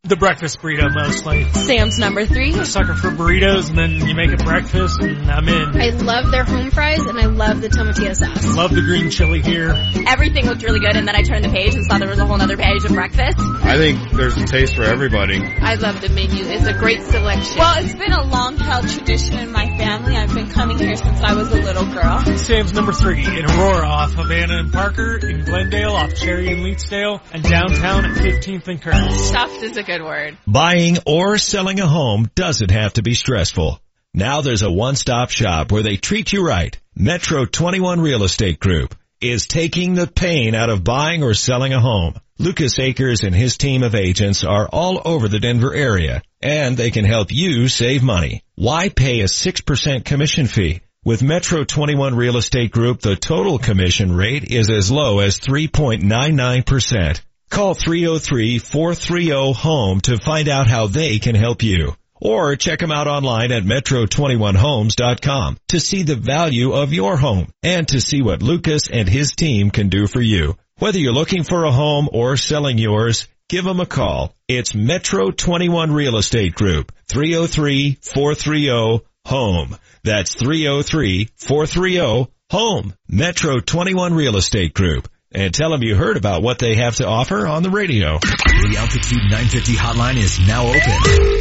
The breakfast burrito mostly. Sam's number three. A sucker for burritos and then you make it breakfast and I'm in. I love their home fries and I love the tomatillo sauce. Love the green chili here. Everything looked really good and then I turned the page and saw there was a whole other page of breakfast. I think there's a taste for everybody. I love the menu. It's a great selection. Well, it's been a long held tradition in my family. I've been coming here since I was a little girl. Sam's number three in Aurora off Havana and Parker, in Glendale off Cherry and Leetsdale, and downtown at 15th and Curtis. Stuffed is a good word. Buying or selling a home doesn't have to be stressful. Now there's a one-stop shop where they treat you right. Metro 21 Real Estate Group is taking the pain out of buying or selling a home. Lucas Akers and his team of agents are all over the Denver area and they can help you save money. Why pay a 6% commission fee? With Metro 21 Real Estate Group, the total commission rate is as low as 3.99%. Call 303-430-HOME to find out how they can help you. Or check them out online at metro21homes.com to see the value of your home and to see what Lucas and his team can do for you. Whether you're looking for a home or selling yours, give them a call. It's Metro 21 Real Estate Group, 303-430-HOME. That's 303-430-HOME. Metro 21 Real Estate Group and tell them you heard about what they have to offer on the radio. The Altitude 950 hotline is now open.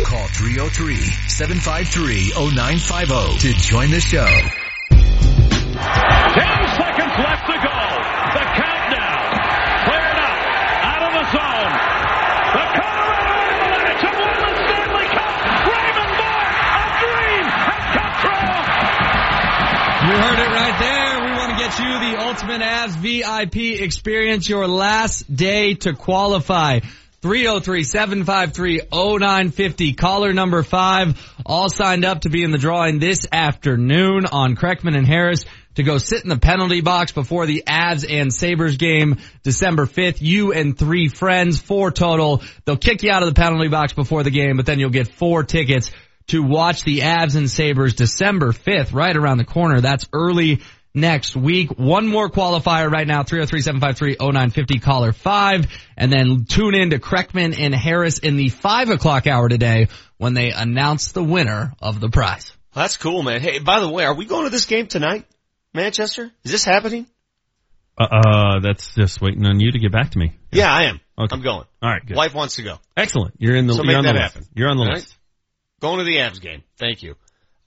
Call 303-753-0950 to join the show. Ten seconds left To you the Ultimate Avs VIP experience, your last day to qualify. 303-753-0950. Caller number five, all signed up to be in the drawing this afternoon on Kreckman and Harris to go sit in the penalty box before the Avs and Sabres game December 5th. You and three friends, four total. They'll kick you out of the penalty box before the game, but then you'll get four tickets to watch the Avs and Sabres December 5th, right around the corner. That's early next week. One more qualifier right now, 303-753-0950, caller five, and then tune in to Kreckman and Harris in the five o'clock hour today when they announce the winner of the prize. That's cool, man. Hey, by the way, are we going to this game tonight? Manchester? Is this happening? Uh, uh, that's just waiting on you to get back to me. Yeah, I am. Okay. I'm going. All right, good. Wife wants to go. Excellent. You're in the, So you're make on that the list. happen. You're on the All list. Going to the Avs game. Thank you.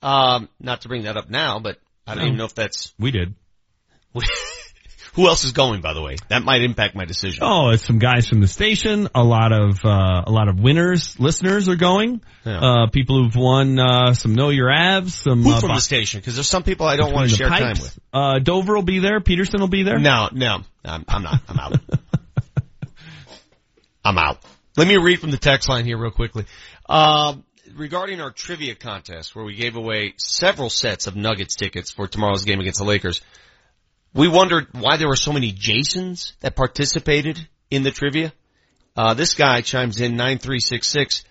Um, not to bring that up now, but I don't No. even know if that's We did. Who else is going, by the way? That might impact my decision. Oh, it's some guys from the station. A lot of uh, a lot of winners, listeners are going. Yeah. Uh, people who've won uh, some Know Your Avs. Some Who uh, from the station? Because there's some people I don't want to share time with. Uh, Dover will be there. Peterson will be there. No, no, I'm, I'm not. I'm out. I'm out. Let me read from the text line here real quickly. Um, regarding our trivia contest where we gave away several sets of Nuggets tickets for tomorrow's game against the Lakers, we wondered why there were so many Jasons that participated in the trivia. Uh, this guy chimes in 9366.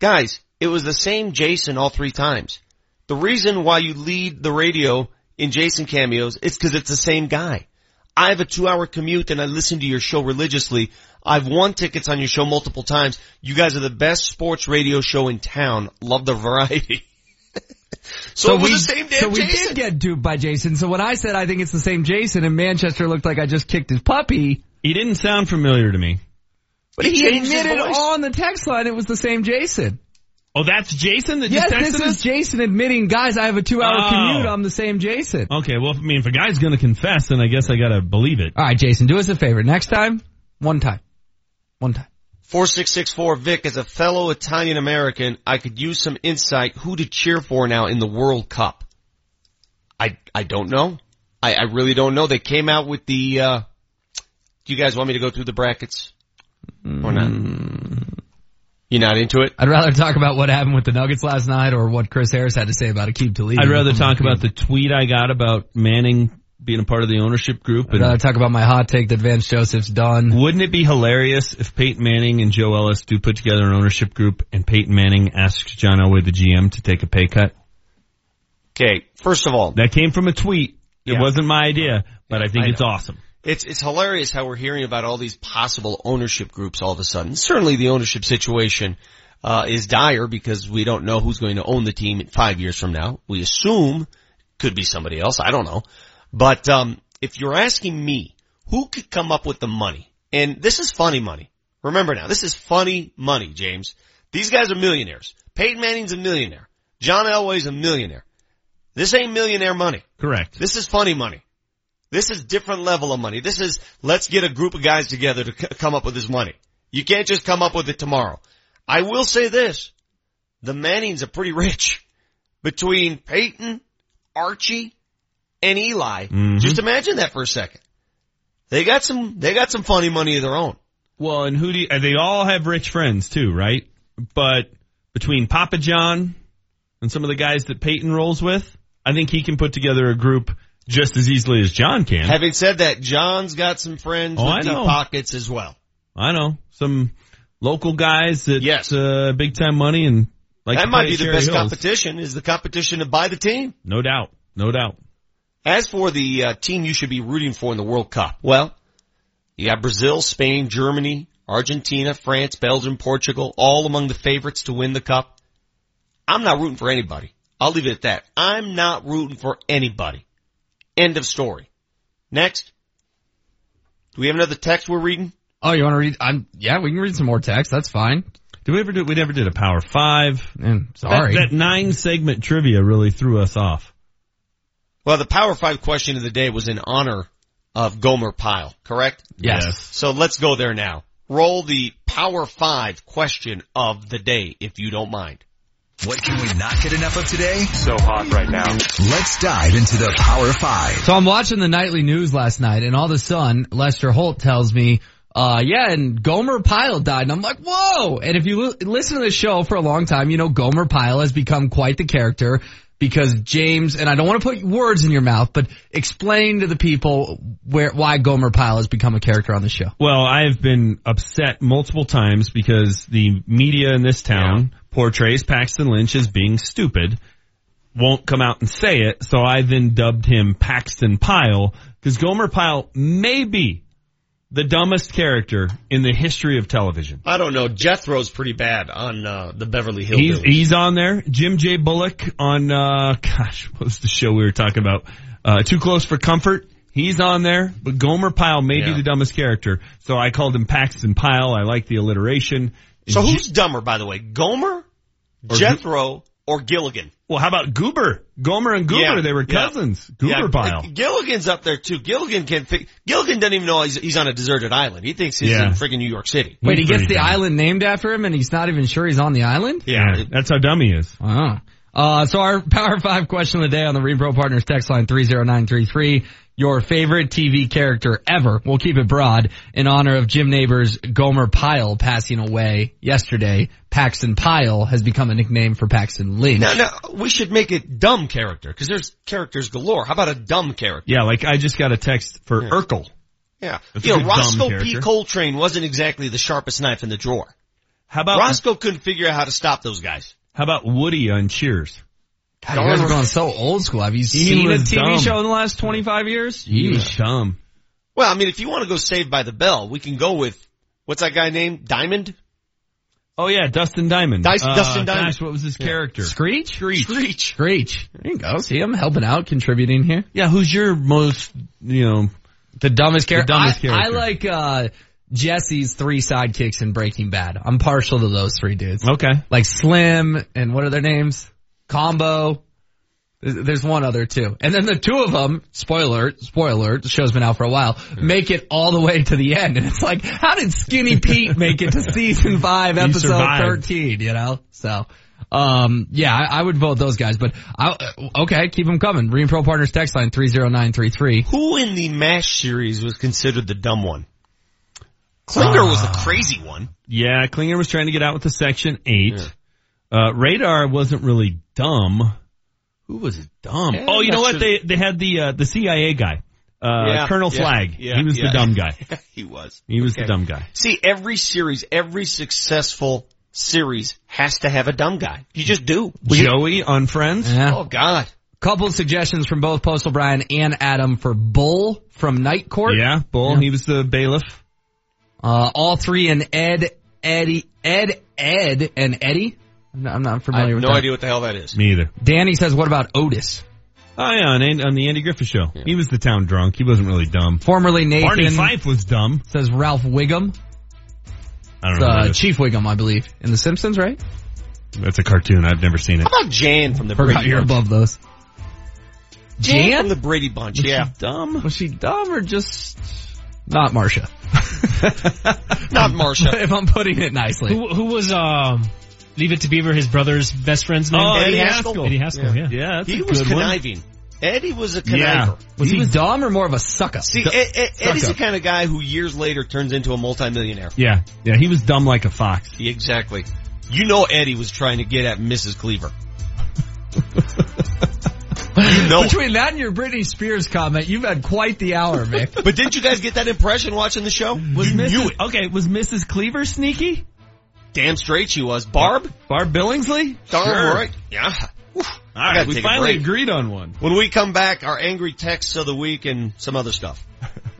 Guys, it was the same Jason all three times. The reason why you lead the radio in Jason cameos is because it's the same guy. I have a two hour commute and I listen to your show religiously. I've won tickets on your show multiple times. You guys are the best sports radio show in town. Love the variety. so, it was we, the same damn so we did get duped by Jason. So when I said I think it's the same Jason and Manchester looked like I just kicked his puppy. He didn't sound familiar to me. But he, changed his admitted on the text line it was the same Jason. Oh, that's Jason that Yes, just texted this is? Jason admitting, guys, I have a two hour Oh. commute. I'm the same Jason. Okay, well, I mean, if a guy's gonna confess, then I guess I gotta believe it. All right, Jason, do us a favor. Next time, one time. One time. 4664 Vic, as a fellow Italian American, I could use some insight who to cheer for now in the World Cup. I, I don't know. I, I really don't know. They came out with the, uh, do you guys want me to go through the brackets? Or not? You're not into it? I'd rather talk about what happened with the Nuggets last night or what Chris Harris had to say about a Aqib Talib. I'd rather talk about the tweet I got about Manning being a part of the ownership group. I'd And rather talk about my hot take that Vance Joseph's done. wouldn't it be hilarious if Peyton Manning and Joe Ellis do put together an ownership group and Peyton Manning asks John Elway, the GM, to take a pay cut? Okay, first of all, That came from a tweet. It Yeah. wasn't my idea, but I think I it's awesome. It's it's hilarious how we're hearing about all these possible ownership groups all of a sudden. Certainly the ownership situation uh, is dire because we don't know who's going to own the team five years from now. We assume could be somebody else. I don't know. But um, if you're asking me, who could come up with the money? And this is funny money. Remember now, this is funny money, James. These guys are millionaires. Peyton Manning's a millionaire. John Elway's a millionaire. This ain't millionaire money. Correct. This is funny money. This is different level of money. This is, let's get a group of guys together to c- come up with this money. You can't just come up with it tomorrow. I will say this. The Mannings are pretty rich. Between Peyton, Archie, and Eli. Mhm. Just imagine that for a second. They got some, they got some funny money of their own. Well, and who do you, they all have rich friends too, right? But between Papa John and some of the guys that Peyton rolls with, I think he can put together a group just as easily as John can. Having said that, John's got some friends Oh, with deep pockets as well. I know some local guys that Yes. uh, big time money and like that might be the best Hills. competition is the competition to buy the team. No doubt, no doubt. As for the uh, team you should be rooting for in the World Cup, well, you got Brazil, Spain, Germany, Argentina, France, Belgium, Portugal, all among the favorites to win the cup. I'm not rooting for anybody. I'll leave it at that. I'm not rooting for anybody. End of story. Next. Do we have another text we're reading? Oh, you want to read? I'm, yeah, we can read some more text. That's fine. Did we ever do? We never did a Power Five. And sorry. That, that nine segment trivia really threw us off. Well, the Power 5 question of the day was in honor of Gomer Pyle, correct? Yes. So let's go there now. Roll the Power 5 question of the day, if you don't mind. What can we not get enough of today? So hot right now. Let's dive into the Power 5. So I'm watching the nightly news last night, and all of a sudden, Lester Holt tells me, uh, yeah, and Gomer Pyle died. And I'm like, whoa! And if you li- listen to the show for a long time, you know Gomer Pyle has become quite the character because James, and I don't want to put words in your mouth, but explain to the people where, why Gomer Pyle has become a character on the show. Well, I have been upset multiple times because the media in this town portrays Paxton Lynch as being stupid. Won't come out and say it, so I then dubbed him Paxton Pyle because Gomer Pyle may be the dumbest character in the history of television. I don't know. Jethro's pretty bad on uh, the Beverly He's, Hillbillies. he's on there. Jim J. Bullock on, uh, gosh, what was the show we were talking about? Uh, Too Close for Comfort. He's on there, but Gomer Pyle may be the dumbest character. So I called him Paxton Pyle. I like the alliteration. So who's dumber, by the way? Gomer, Or Jethro, or Gilligan. Well, how about Goober? Gomer and Goober, Yeah, they were yeah. cousins. Goober uh, Yeah, pile. Gilligan's up there too. Gilligan can fi- Gilligan doesn't even know he's, he's on a deserted island. He thinks he's Yeah. in freaking New York City. Wait, he gets the dumb. island named after him and he's not even sure he's on the island? Yeah, that's how dumb he is. Wow. Uh, so our Power 5 question of the day on the Repro Partners text line 30933. Your favorite TV character ever. We'll keep it broad in honor of Jim Nabors Gomer Pyle passing away yesterday. Paxton Pyle has become a nickname for Paxton Lynch. No, no, we should make it dumb character because there's characters galore. How about a dumb character? Yeah, like I just got a text for Urkel. Yeah, That's you know, Roscoe P. Coltrane wasn't exactly the sharpest knife in the drawer. How about Roscoe couldn't figure out how to stop those guys. How about Woody on Cheers? God, you guys are going so old school. Have you He seen a TV dumb. show in the last 25 years? He was dumb. Well, I mean, if you want to go Saved by the Bell, we can go with what's that guy named Diamond? Oh yeah, Dustin Diamond. Dice- Uh, Dustin Diamond. Gosh, what was his character? Screech? Screech. Screech. Screech. There you go. See, I'm helping out, contributing here. Yeah, who's your most, you know, The dumbest character. dumbest I, I like uh Jesse's three sidekicks in Breaking Bad. I'm partial to those three dudes. okay. Like Slim and what are their names? Combo. There's there's one other too. And then the two of them, spoiler, spoiler, the show's been out for a while, make it all the way to the end. And it's like, how did Skinny Pete make it to season five, episode 13, you know? So, um, yeah, I, I would vote those guys, but I, okay, keep them coming. Green Pro Partners text line 30933. Who in the MASH series was considered the dumb one? Klinger was the crazy one. Yeah, Klinger was trying to get out with the Section 8. Uh, Radar wasn't really dumb. Who was dumb? Yeah, oh, you know what? sure. They, they had the, uh, the CIA guy. Uh, Yeah, Colonel yeah, Flagg. yeah, he was yeah. the dumb guy. he was. He was Okay. the dumb guy. See, every series, every successful series has to have a dumb guy. You just do. Joey on Friends. Yeah. Oh God. Couple of suggestions from both Postal Brian and Adam for Bull from Night Court. Yeah, Bull. Yeah. He was the bailiff. Uh, all three and Ed, Eddie, Ed, Ed, and Eddie. I'm not, I'm not I familiar have with no that. idea what the hell that is. Me either. Danny says, what about Otis? Oh yeah, on, on the Andy Griffith show. He was the town drunk. He wasn't really dumb. Formerly Nathan. Barney Fife was dumb. Says Ralph Wiggum. I don't know. Uh. Chief Wiggum, I believe. In The Simpsons, right? That's a cartoon. I've never seen it. How about Jan from the Forgot Brady you're Bunch? above those. Jan Jan? from the Brady Bunch. Was Yeah, she dumb? Was she dumb or just not Marcia? not Marcia. if I'm putting it nicely. Who, who was um, Leave It to Beaver, his brother's best friend's name? Oh, Eddie Eddie Haskell. Haskell. Eddie Haskell, yeah. Yeah, that's he a was good one. conniving. Eddie was a conniver. Yeah. Was he, dumb or more of a sucker? See, Du- Ed, Ed, Eddie's the kind of guy who years later turns into a multimillionaire. Yeah, yeah, he was dumb like a fox. Exactly. You know Eddie was trying to get at Mrs. Cleaver. you know. Between that and your Britney Spears comment, you've had quite the hour, Mick. But didn't you guys get that impression watching the show? Was you Mrs. knew it. Okay, was Mrs. Cleaver sneaky? Damn straight she was. Barb? Barb Billingsley? Darn Sure. right. Yeah. Whew. All I right, gotta we finally agreed on one. When we come back, our angry texts of the week and some other stuff.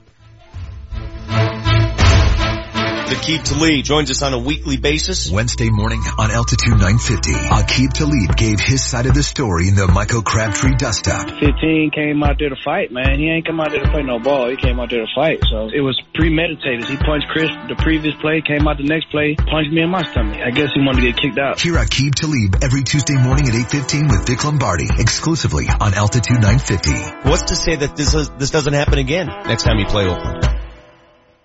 The Talib joins us on a weekly basis. Wednesday morning on Altitude 950, Aqib uh, Talib gave his side of the story in the Michael Crabtree Dust Up. 15 came out there to fight, man. He ain't come out there to play no ball. He came out there to fight. So it was premeditated. He punched Chris the previous play, came out the next play, punched me in my stomach. I guess he wanted to get kicked out. Hear Aqib Talib every Tuesday morning at 8.15 with Vic Lombardi, exclusively on Altitude 950. What's to say that this is, this doesn't happen again next time you play Oakland?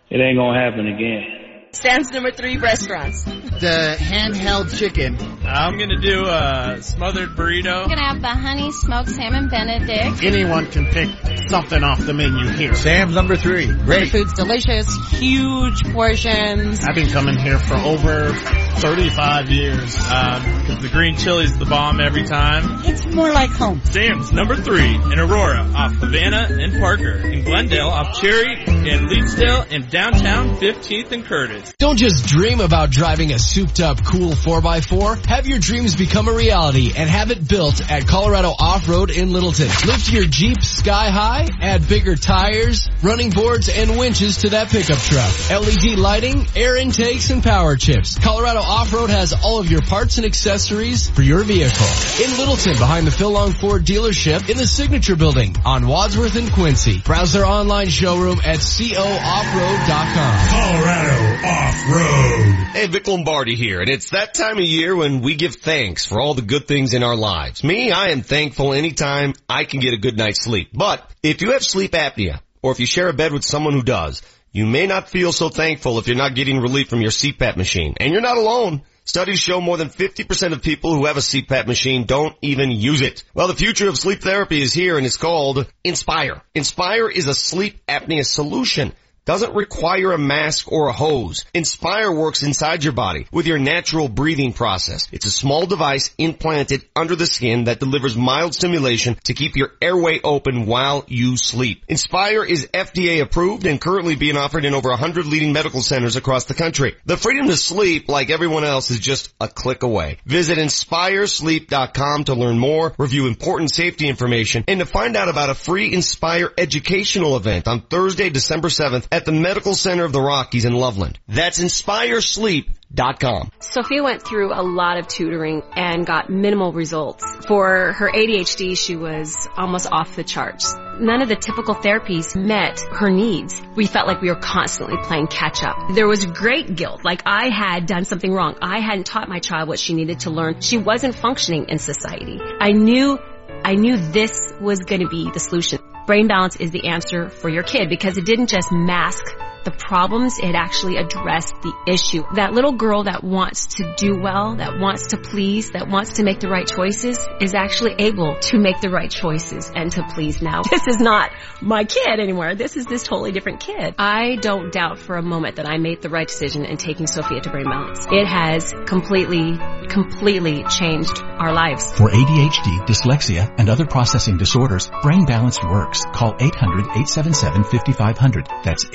It ain't gonna happen again. Sam's number three restaurants. The handheld chicken. I'm gonna do a smothered burrito. I'm gonna have the honey smoked salmon benedict. Anyone can pick something off the menu here. Sam's number three. The Great. food's delicious, huge portions. I've been coming here for over 35 years. Um, cause the green chili's the bomb every time. It's more like home. Sam's number three in Aurora off Havana and Parker. In Glendale off Cherry. and Leetsdale and downtown 15th and Curtis. Don't just dream about driving a souped up cool 4x4. Have your dreams become a reality and have it built at Colorado Off-Road in Littleton. Lift your Jeep sky high, add bigger tires, running boards, and winches to that pickup truck. LED lighting, air intakes, and power chips. Colorado Off-Road has all of your parts and accessories for your vehicle. In Littleton, behind the Phil Long Ford dealership in the Signature Building on Wadsworth and Quincy. Browse their online showroom at cooffroad.com. Colorado Off-Road. Hey, Vic Lombardi here, and it's that time of year when we give thanks for all the good things in our lives. Me, I am thankful anytime I can get a good night's sleep. But if you have sleep apnea, or if you share a bed with someone who does, you may not feel so thankful if you're not getting relief from your CPAP machine. And you're not alone. Studies show more than 50% of people who have a CPAP machine don't even use it. Well, the future of sleep therapy is here and it's called Inspire. Inspire is a sleep apnea solution doesn't require a mask or a hose. Inspire works inside your body with your natural breathing process. It's a small device implanted under the skin that delivers mild stimulation to keep your airway open while you sleep. Inspire is FDA approved and currently being offered in over 100 leading medical centers across the country. The freedom to sleep, like everyone else, is just a click away. Visit inspiresleep.com to learn more, review important safety information, and to find out about a free Inspire educational event on Thursday, December 7th at the Medical Center of the Rockies in Loveland. That's inspiresleep.com. Sophia went through a lot of tutoring and got minimal results. For her ADHD, she was almost off the charts. None of the typical therapies met her needs. We felt like we were constantly playing catch up. There was great guilt, like I had done something wrong. I hadn't taught my child what she needed to learn. She wasn't functioning in society. I knew I knew this was going to be the solution. Brain balance is the answer for your kid because it didn't just mask the problems, it actually addressed the issue. That little girl that wants to do well, that wants to please, that wants to make the right choices is actually able to make the right choices and to please now. This is not my kid anymore. This is this totally different kid. I don't doubt for a moment that I made the right decision in taking Sophia to Brain Balance. It has completely, completely changed our lives. For ADHD, dyslexia, and other processing disorders, Brain Balance works. Call 800-877-5500. That's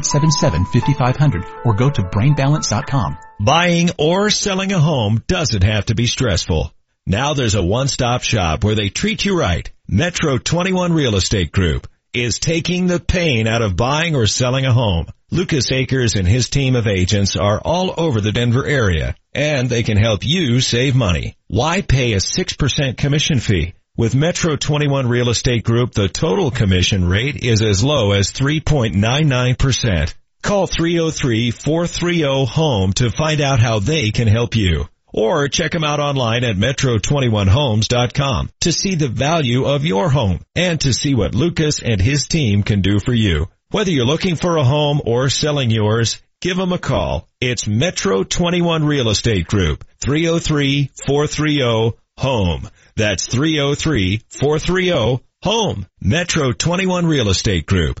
800-877-5500 or go to brainbalance.com. Buying or selling a home doesn't have to be stressful. Now there's a one-stop shop where they treat you right. Metro 21 Real Estate Group is taking the pain out of buying or selling a home. Lucas Akers and his team of agents are all over the Denver area and they can help you save money. Why pay a 6% commission fee? With Metro 21 Real Estate Group, the total commission rate is as low as 3.99%. Call 303-430-HOME to find out how they can help you. Or check them out online at metro21homes.com to see the value of your home and to see what Lucas and his team can do for you. Whether you're looking for a home or selling yours, give them a call. It's Metro 21 Real Estate Group, 303-430-HOME. That's 303-430-HOME. Metro 21 Real Estate Group.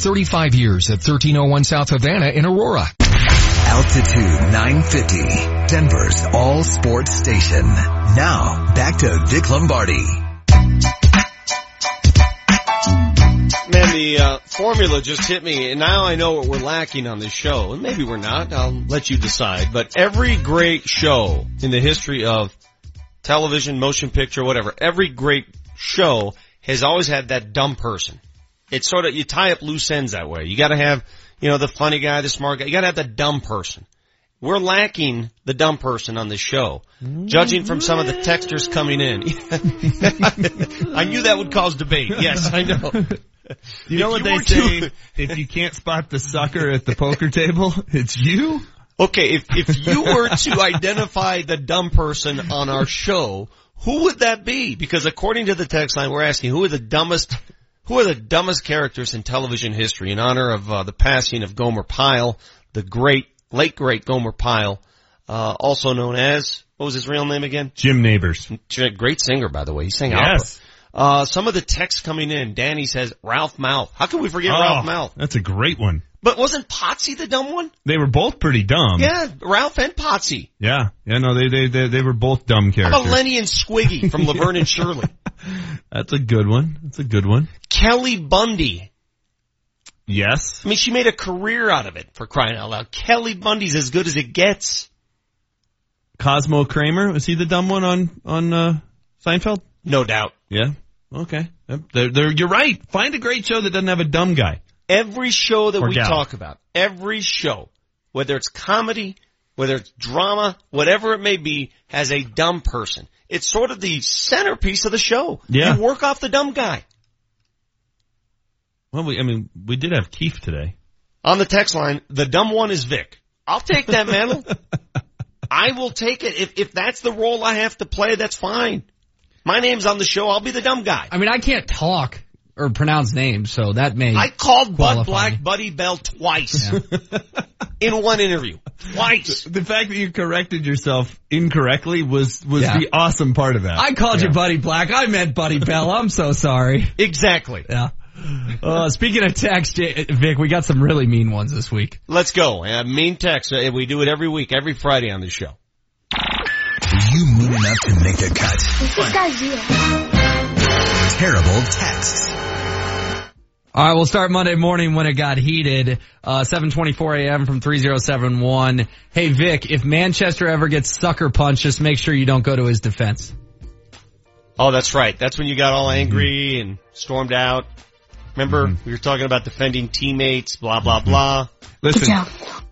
35 years at 1301 South Havana in Aurora. Altitude 950, Denver's all sports station. Now, back to Vic Lombardi. Man, the uh, formula just hit me, and now I know what we're lacking on this show. And maybe we're not. I'll let you decide. But every great show in the history of television, motion picture, whatever, every great show has always had that dumb person. It's sort of you tie up loose ends that way. You got to have, you know, the funny guy, the smart guy. You got to have the dumb person. We're lacking the dumb person on this show, judging from some of the textures coming in. I knew that would cause debate. Yes, I know. You know what they say? if you can't spot the sucker at the poker table, it's you. Okay, if if you were to identify the dumb person on our show, who would that be? Because according to the text line, we're asking who are the dumbest, who are the dumbest characters in television history in honor of uh, the passing of Gomer Pyle, the great, late great Gomer Pyle, uh, also known as what was his real name again? Jim Nabors. Great singer, by the way. He sang Yes. opera. Uh, some of the texts coming in. Danny says Ralph Malph. How can we forget Ralph Oh, Mouth? That's a great one. But wasn't Potsy the dumb one? They were both pretty dumb. Yeah, Ralph and Potsy. Yeah. Yeah, no, they, they, they, they were both dumb characters. How about Lenny and Squiggy from Laverne and Shirley? That's a good one. That's a good one. Kelly Bundy. Yes. I mean, she made a career out of it for crying out loud. Kelly Bundy's as good as it gets. Cosmo Kramer, was he the dumb one on, on, uh, Seinfeld? No doubt. Yeah. Okay. Yep. They're, they're, you're right. Find a great show that doesn't have a dumb guy. Every show that Or we gal. talk about, every show, whether it's comedy, whether it's drama, whatever it may be, has a dumb person. It's sort of the centerpiece of the show. Yeah. You work off the dumb guy. Well, we, I mean, we did have Keith today. On the text line, the dumb one is Vic. I'll take that mantle. I will take it. If, if that's the role I have to play, that's fine. My name's on the show. I'll be the dumb guy. I mean, I can't talk or pronounce names, so that may. I called Bud Black me. Buddy Bell twice in one interview. Twice. The fact that you corrected yourself incorrectly was, was Yeah. the awesome part of that. I called you Buddy Black. I meant Buddy Bell. I'm so sorry. Exactly. Yeah. Uh, speaking of text, Vic, we got some really mean ones this week. Let's go. Uh, mean text. Uh, we do it every week, every Friday on the show. Were you mean enough to make the cut? This guy's. Terrible texts. All right, we'll start Monday morning when it got heated. Uh, 7:24 a.m. from 3071. Hey Vic, if Manchester ever gets sucker punched, just make sure you don't go to his defense. Oh, that's right. That's when you got all angry and stormed out. Remember, we were talking about defending teammates, blah, blah, blah. Listen,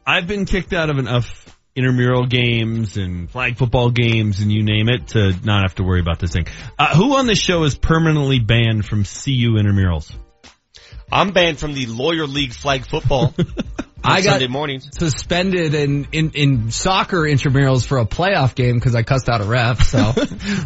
I've been kicked out of enough intramural games and flag football games and you name it to not have to worry about this thing. Uh, who on this show is permanently banned from CU intramurals? I'm banned from the Lawyer League flag football I got Sunday mornings. suspended in, in, in soccer intramurals for a playoff game because I cussed out a ref. So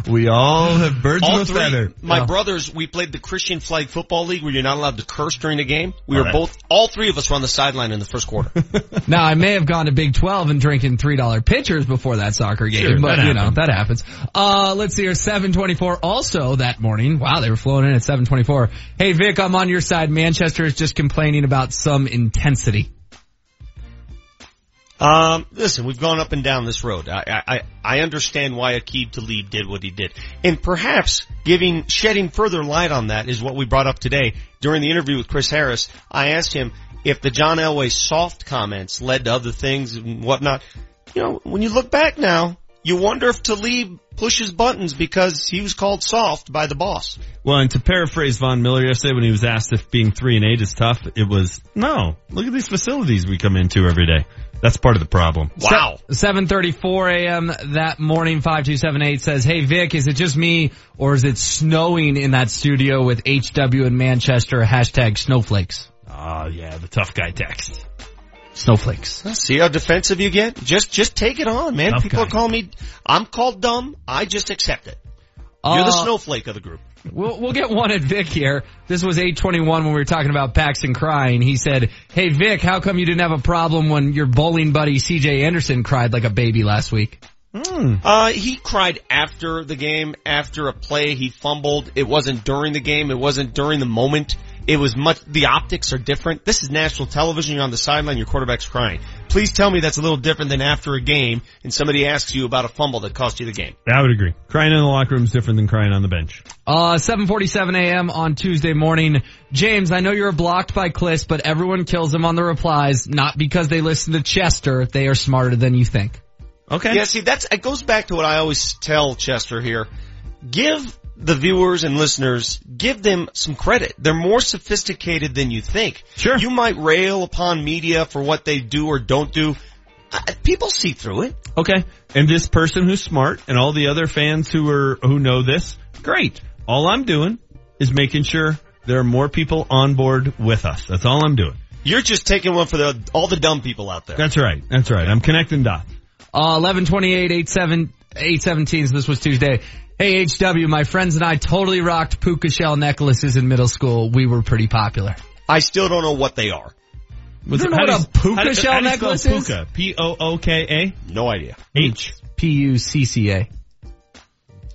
We all have birds All of a three, feather. my Yeah. brothers, we played the Christian Flag Football League where you're not allowed to curse during the game. We Oh, were that- both, all three of us were on the sideline in the first quarter. now I may have gone to Big 12 and drinking $3 pitchers before that soccer game, Sure, but you know, that happens. Uh, let's see here, 724 also that morning. Wow, they were flowing in at 724. Hey Vic, I'm on your side. Manchester is just complaining about some intensity. Um, listen, we've gone up and down this road. I, I, I understand why Aqib Talib did what he did. And perhaps giving, shedding further light on that is what we brought up today. During the interview with Chris Harris, I asked him if the John Elway soft comments led to other things and whatnot. You know, when you look back now, you wonder if Talib pushes buttons because he was called soft by the boss. Well, and to paraphrase Von Miller yesterday when he was asked if being three and eight is tough, it was, no, look at these facilities we come into every day. That's part of the problem. Wow. 7:34 a.m. that morning. Five two seven eight says, "Hey Vic, is it just me or is it snowing in that studio with HW in Manchester? Hashtag snowflakes. Oh yeah, the tough guy text. Snowflakes. See how defensive you get? Just, just take it on, man. Tough People guy. are calling me, I'm called dumb. I just accept it. You're the Uh, snowflake of the group. We'll, we'll get one at Vic here. This was 821 when we were talking about Paxton crying. He said, Hey Vic, how come you didn't have a problem when your bowling buddy CJ Anderson cried like a baby last week? Uh, he cried after the game, after a play, he fumbled. It wasn't during the game, it wasn't during the moment. It was much, the optics are different. This is national television, you're on the sideline, your quarterback's crying. Please tell me that's a little different than after a game and somebody asks you about a fumble that cost you the game. I would agree. Crying in the locker room is different than crying on the bench. Uh, 7:47 a.m. on Tuesday morning. James, I know you're blocked by Kliss, but everyone kills him on the replies, not because they listen to Chester. They are smarter than you think. Okay. Yeah, see, that's, it goes back to what I always tell Chester here. Give the viewers and listeners, give them some credit. They're more sophisticated than you think. Sure. You might rail upon media for what they do or don't do. Uh, people see through it. Okay. And this person who's smart and all the other fans who are, who know this, great. All I'm doing is making sure there are more people on board with us. That's all I'm doing. You're just taking one for the, all the dumb people out there. That's right. That's right. I'm connecting dots. Uh, 1128, 87, 817, so this was Tuesday. Hey HW, my friends and I totally rocked puka shell necklaces in middle school. We were pretty popular. I still don't know what they are. You don't know what do a puka how shell how do spell necklace is? Puka. P-O-O-K-A? No idea. H. P-U-C-C-A.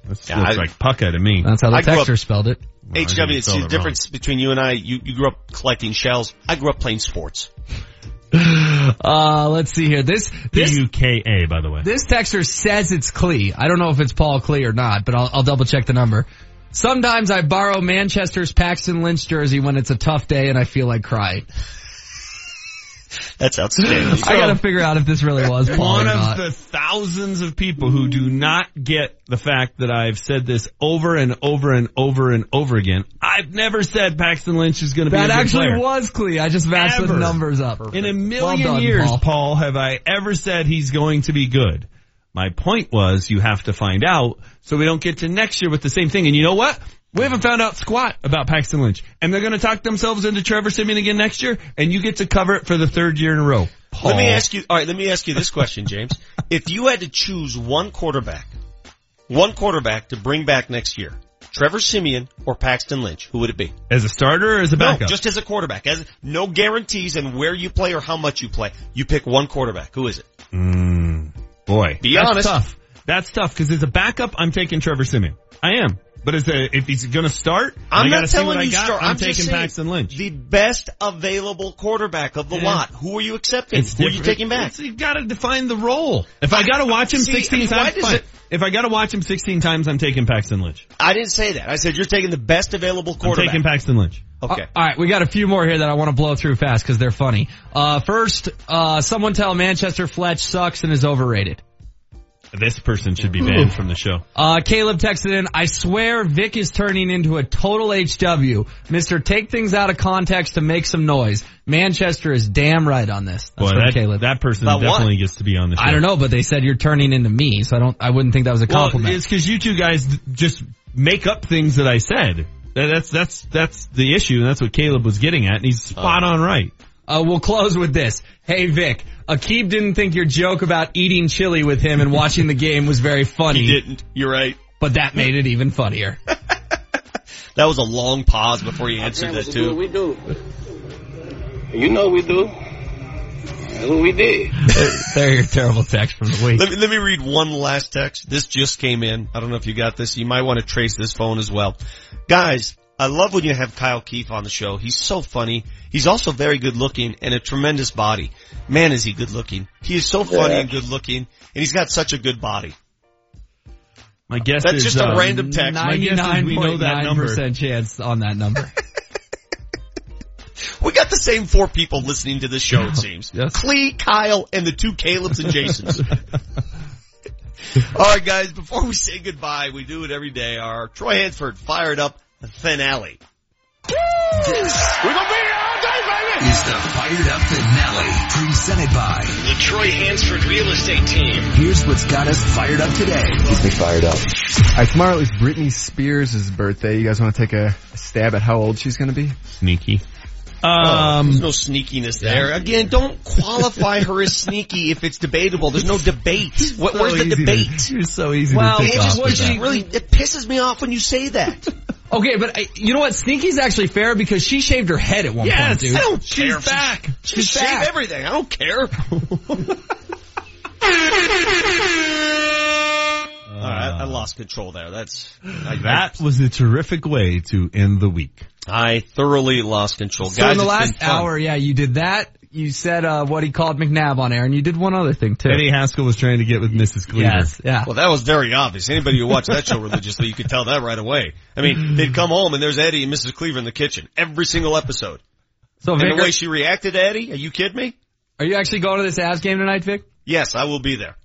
That Yeah, looks I- like pucka to me. That's how the I grew up- texter spelled it. I HW, it's the it difference between you and I. You, you grew up collecting shells. I grew up playing sports. Uh, let's see here. This, this, B-U-K-A, by the way. this texter says it's Clee. I don't know if it's Paul Clee or not, but I'll, I'll double check the number. Sometimes I borrow Manchester's Paxton Lynch jersey when it's a tough day and I feel like crying. That's outstanding. I gotta figure out if this really was Paul One or of the thousands of people who do not get the fact that I've said this over and over and over and over again. I've never said Paxton Lynch is going to be that a actually player. was Clee. I just matched the Ever. numbers up. In a Well million done, years, Paul. Paul. have I ever said he's going to be good? My point was you have to find out so we don't get to next year with the same thing. And you know what? We haven't found out squat about Paxton Lynch. And they're going to talk themselves into Trevor Siemian again next year and you get to cover it for the third year in a row. Paul. Let me ask you, alright, let me ask you this question, James. if you had to choose one quarterback, one quarterback to bring back next year, Trevor Siemian or Paxton Lynch, who would it be? As a starter or as a No, backup? just as a quarterback. As no guarantees and where you play or how much you play. You pick one quarterback. Who is it? Mm, boy. Be That's honest. tough. That's tough because as a backup, I'm taking Trevor Siemian. I am. But as a, if he's going to start, I'm not telling you got, start. I'm, I'm taking saying Paxton Lynch. The best available quarterback of the Yeah. lot. Who are you accepting? It's Who are you taking back? It's- you got to define the role. If I got to watch him See, 16 I mean, times, fine. it- If I got to watch him 16 times, I'm taking Paxton Lynch. I didn't say that. I said you're taking the best available quarterback. I'm taking Paxton Lynch. Okay. Uh, all right, we got a few more here that I want to blow through fast because they're funny. Uh, first, uh, someone tell Manchester Fletch sucks and is overrated. This person should be banned from the show. Uh, Caleb texted in, I swear Vic is turning into a total HW. Mister, take things out of context to make some noise. Manchester is damn right on this. That's Boy, from that, Caleb. that person About what? definitely gets to be on the show. I don't know, but they said you're turning into me, so I don't, I wouldn't think that was a Well, compliment. it's because you two guys just make up things that I said. That's that's that's the issue, and that's what Caleb was getting at, and he's spot on right. Uh, we'll close with this. Hey Vic, Aqib didn't think your joke about eating chili with him and watching the game was very funny. He didn't. You're right. But that made it even funnier. That was a long pause before he answered that too. We do. You know we do. That's what we did. They're your terrible text from the week. Let me, let me read one last text. This just came in. I don't know if you got this. You might want to trace this phone as well. Guys, I love when you have Kyle Keefe on the show. He's so funny. He's also very good looking and a tremendous body. Man, is he good looking. He is so funny Yeah. and good looking and he's got such a good body. My guess That's is just a uh, random text. My guess is we know that number. 99.9% chance on that number. We got the same four people listening to this show, it seems. Yes. Clee, Kyle, and the two Calebs and Jasons. All right, guys, before we say goodbye, we do it every day. Our Troy Hansford fired up finale. This We're gonna be here all day, baby! is the Fired Up Finale, presented by The Troy Hansford Real Estate Team. Here's what's got us fired up today. Keep me fired up. All right, tomorrow is Britney Spears' birthday. You guys want to take a, a stab at how old she's going to be? Sneaky. Oh, Um, there's no sneakiness there. Again, don't qualify her as sneaky if it's debatable. There's no debate. What, so where's the easy to- debate? You're so easy Well, to it pick just, it with that. really it pisses me off when you say that. Okay, but I, you know what? Sneaky's actually fair because she shaved her head at one Yes, point, dude. I don't She's care if back. She She's shave back. everything. I don't care. All right, I lost control there. That's I, that was a terrific way to end the week. I thoroughly lost control. So Guys, in the last hour, yeah, you did that. You said uh, what he called McNabb on air, and you did one other thing too. Eddie Haskell was trying to get with Mrs. Cleaver. Yes, yeah. Well, that was very obvious. Anybody who watched that show religiously, you could tell that right away. I mean, they'd come home and there's Eddie and Mrs. Cleaver in the kitchen every single episode. So and the way she reacted to Eddie, are you kidding me? are you actually going to this Avs game tonight, Vic? Yes, I will be there.